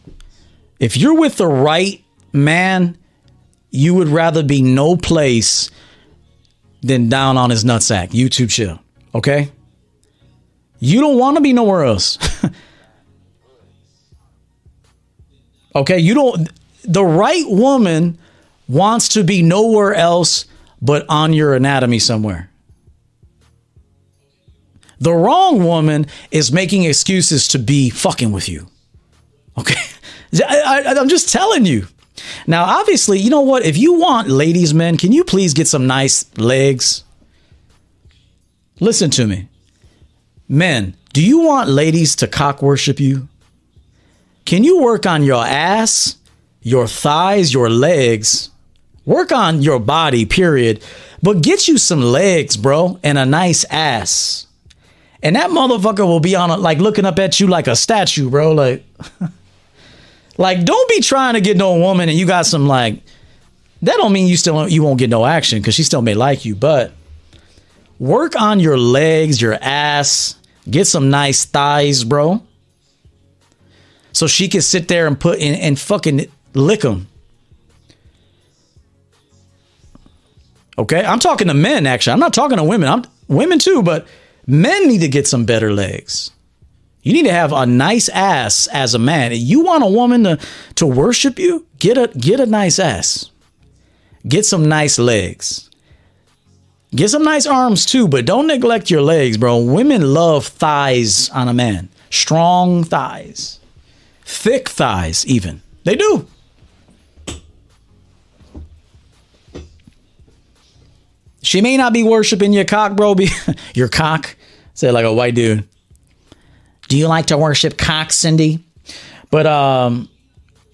If you're with the right man, you would rather be no place than down on his nutsack. YouTube chill. Okay? You don't want to be nowhere else. okay? You don't. The right woman wants to be nowhere else but on your anatomy somewhere. The wrong woman is making excuses to be fucking with you. Okay. I, am just telling you. Now, obviously, you know what? If you want ladies, men, can you please get some nice legs? Listen to me. Men, do you want ladies to cock worship you? Can you work on your ass, your thighs, your legs? Work on your body, period. But get you some legs, bro, and a nice ass. And that motherfucker will be on a, like looking up at you like a statue, bro. Like, like don't be trying to get no woman and you got some like. That don't mean you still you won't get no action because she still may like you, but work on your legs, your ass, get some nice thighs, bro. So she can sit there and put in and fucking lick them. Okay, I'm talking to men. Actually, I'm not talking to women. I'm women too, but Men need to get some better legs. You need to have a nice ass as a man. You want a woman to, to worship you? Get a get a nice ass. Get some nice legs. Get some nice arms too, but don't neglect your legs, bro. Women love thighs on a man. Strong thighs. Thick thighs, even. They do. She may not be worshiping your cock, bro. Be, your cock. Say like a white dude. Do you like to worship cock, Cindy? But um,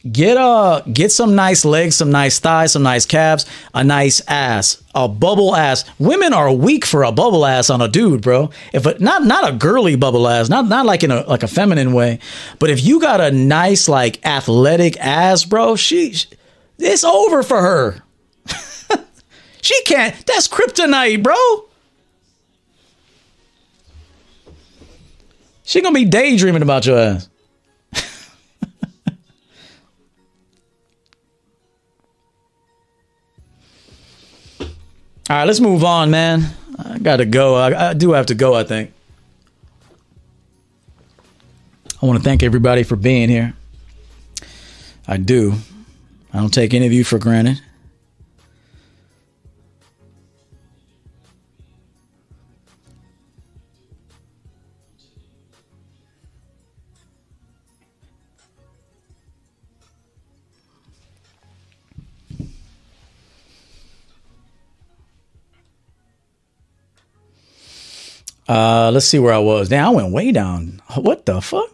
get a get some nice legs, some nice thighs, some nice calves, a nice ass, a bubble ass. Women are weak for a bubble ass on a dude, bro. If a, not not a girly bubble ass, not not like in a like a feminine way, but if you got a nice like athletic ass, bro, she it's over for her. She can't. That's kryptonite, bro. She gonna be daydreaming about your ass. All right, let's move on, man. I gotta go. I, I do have to go. I think. I want to thank everybody for being here. I do. I don't take any of you for granted. Uh, let's see where I was. Now I went way down. What the fuck?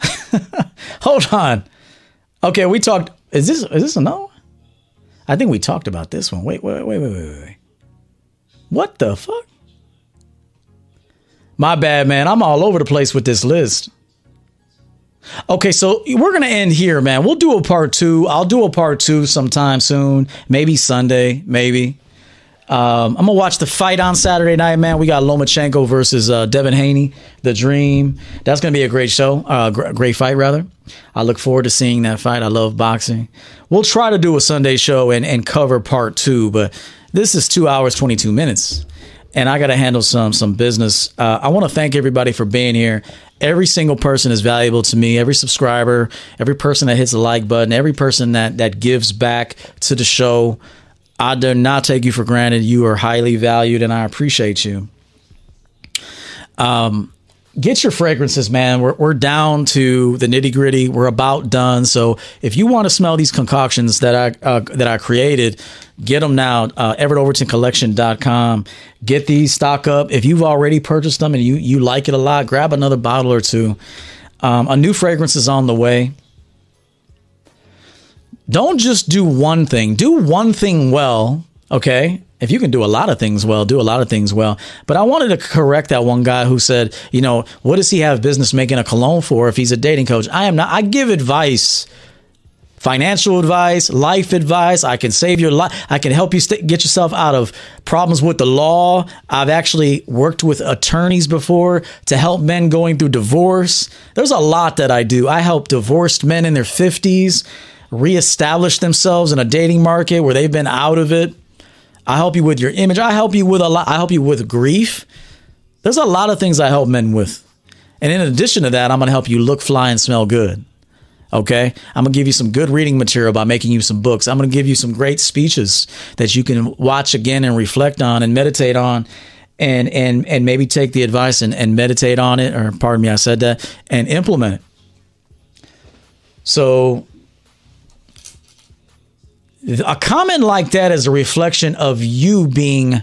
Hold on. Okay, we talked. Is this is this a no? I think we talked about this one. Wait, wait, wait, wait, wait, wait. What the fuck? My bad, man. I'm all over the place with this list. Okay, so we're gonna end here, man. We'll do a part two. I'll do a part two sometime soon, maybe Sunday, maybe. Um, I'm gonna watch the fight on Saturday night, man. We got Lomachenko versus uh, Devin Haney, The Dream. That's gonna be a great show, uh, gr- great fight rather. I look forward to seeing that fight. I love boxing. We'll try to do a Sunday show and, and cover part two, but this is two hours twenty two minutes, and I got to handle some some business. Uh, I want to thank everybody for being here. Every single person is valuable to me. Every subscriber, every person that hits the like button, every person that that gives back to the show. I do not take you for granted. You are highly valued, and I appreciate you. Um, get your fragrances, man. We're, we're down to the nitty gritty. We're about done. So if you want to smell these concoctions that I uh, that I created, get them now. Uh, EverettOvertonCollection.com. Get these stock up. If you've already purchased them and you you like it a lot, grab another bottle or two. Um, a new fragrance is on the way don't just do one thing. Do one thing well, okay? If you can do a lot of things well, do a lot of things well. But I wanted to correct that one guy who said, you know, what does he have business making a cologne for if he's a dating coach? I am not. I give advice financial advice, life advice. I can save your life. I can help you st- get yourself out of problems with the law. I've actually worked with attorneys before to help men going through divorce. There's a lot that I do. I help divorced men in their 50s reestablish themselves in a dating market where they've been out of it. I help you with your image. I help you with a lot. I help you with grief. There's a lot of things I help men with. And in addition to that, I'm going to help you look, fly, and smell good. Okay. I'm going to give you some good reading material by making you some books. I'm going to give you some great speeches that you can watch again and reflect on and meditate on and, and, and maybe take the advice and, and meditate on it, or pardon me, I said that, and implement it. So a comment like that is a reflection of you being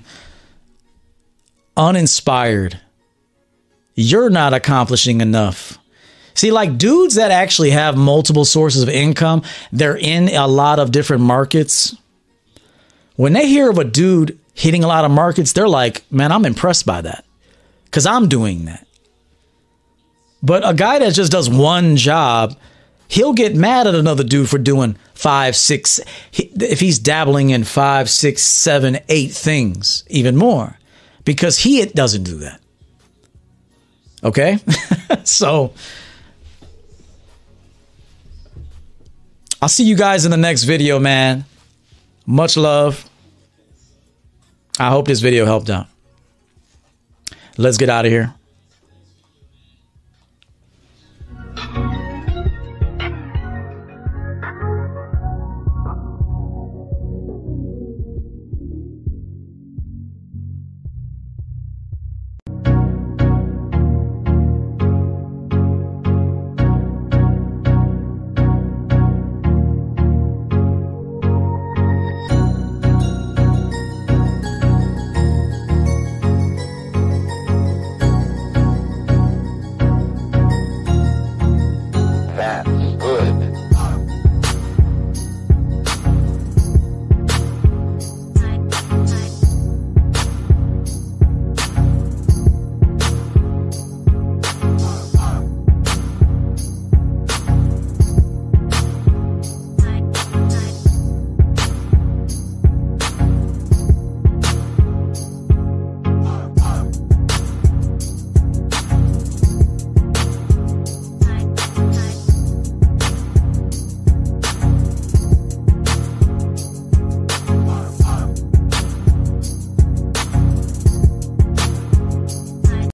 uninspired. You're not accomplishing enough. See, like dudes that actually have multiple sources of income, they're in a lot of different markets. When they hear of a dude hitting a lot of markets, they're like, man, I'm impressed by that because I'm doing that. But a guy that just does one job, he'll get mad at another dude for doing five, six, if he's dabbling in five, six, seven, eight things, even more, because he doesn't do that. Okay? so I'll see you guys in the next video, man. Much love. I hope this video helped out. Let's get out of here.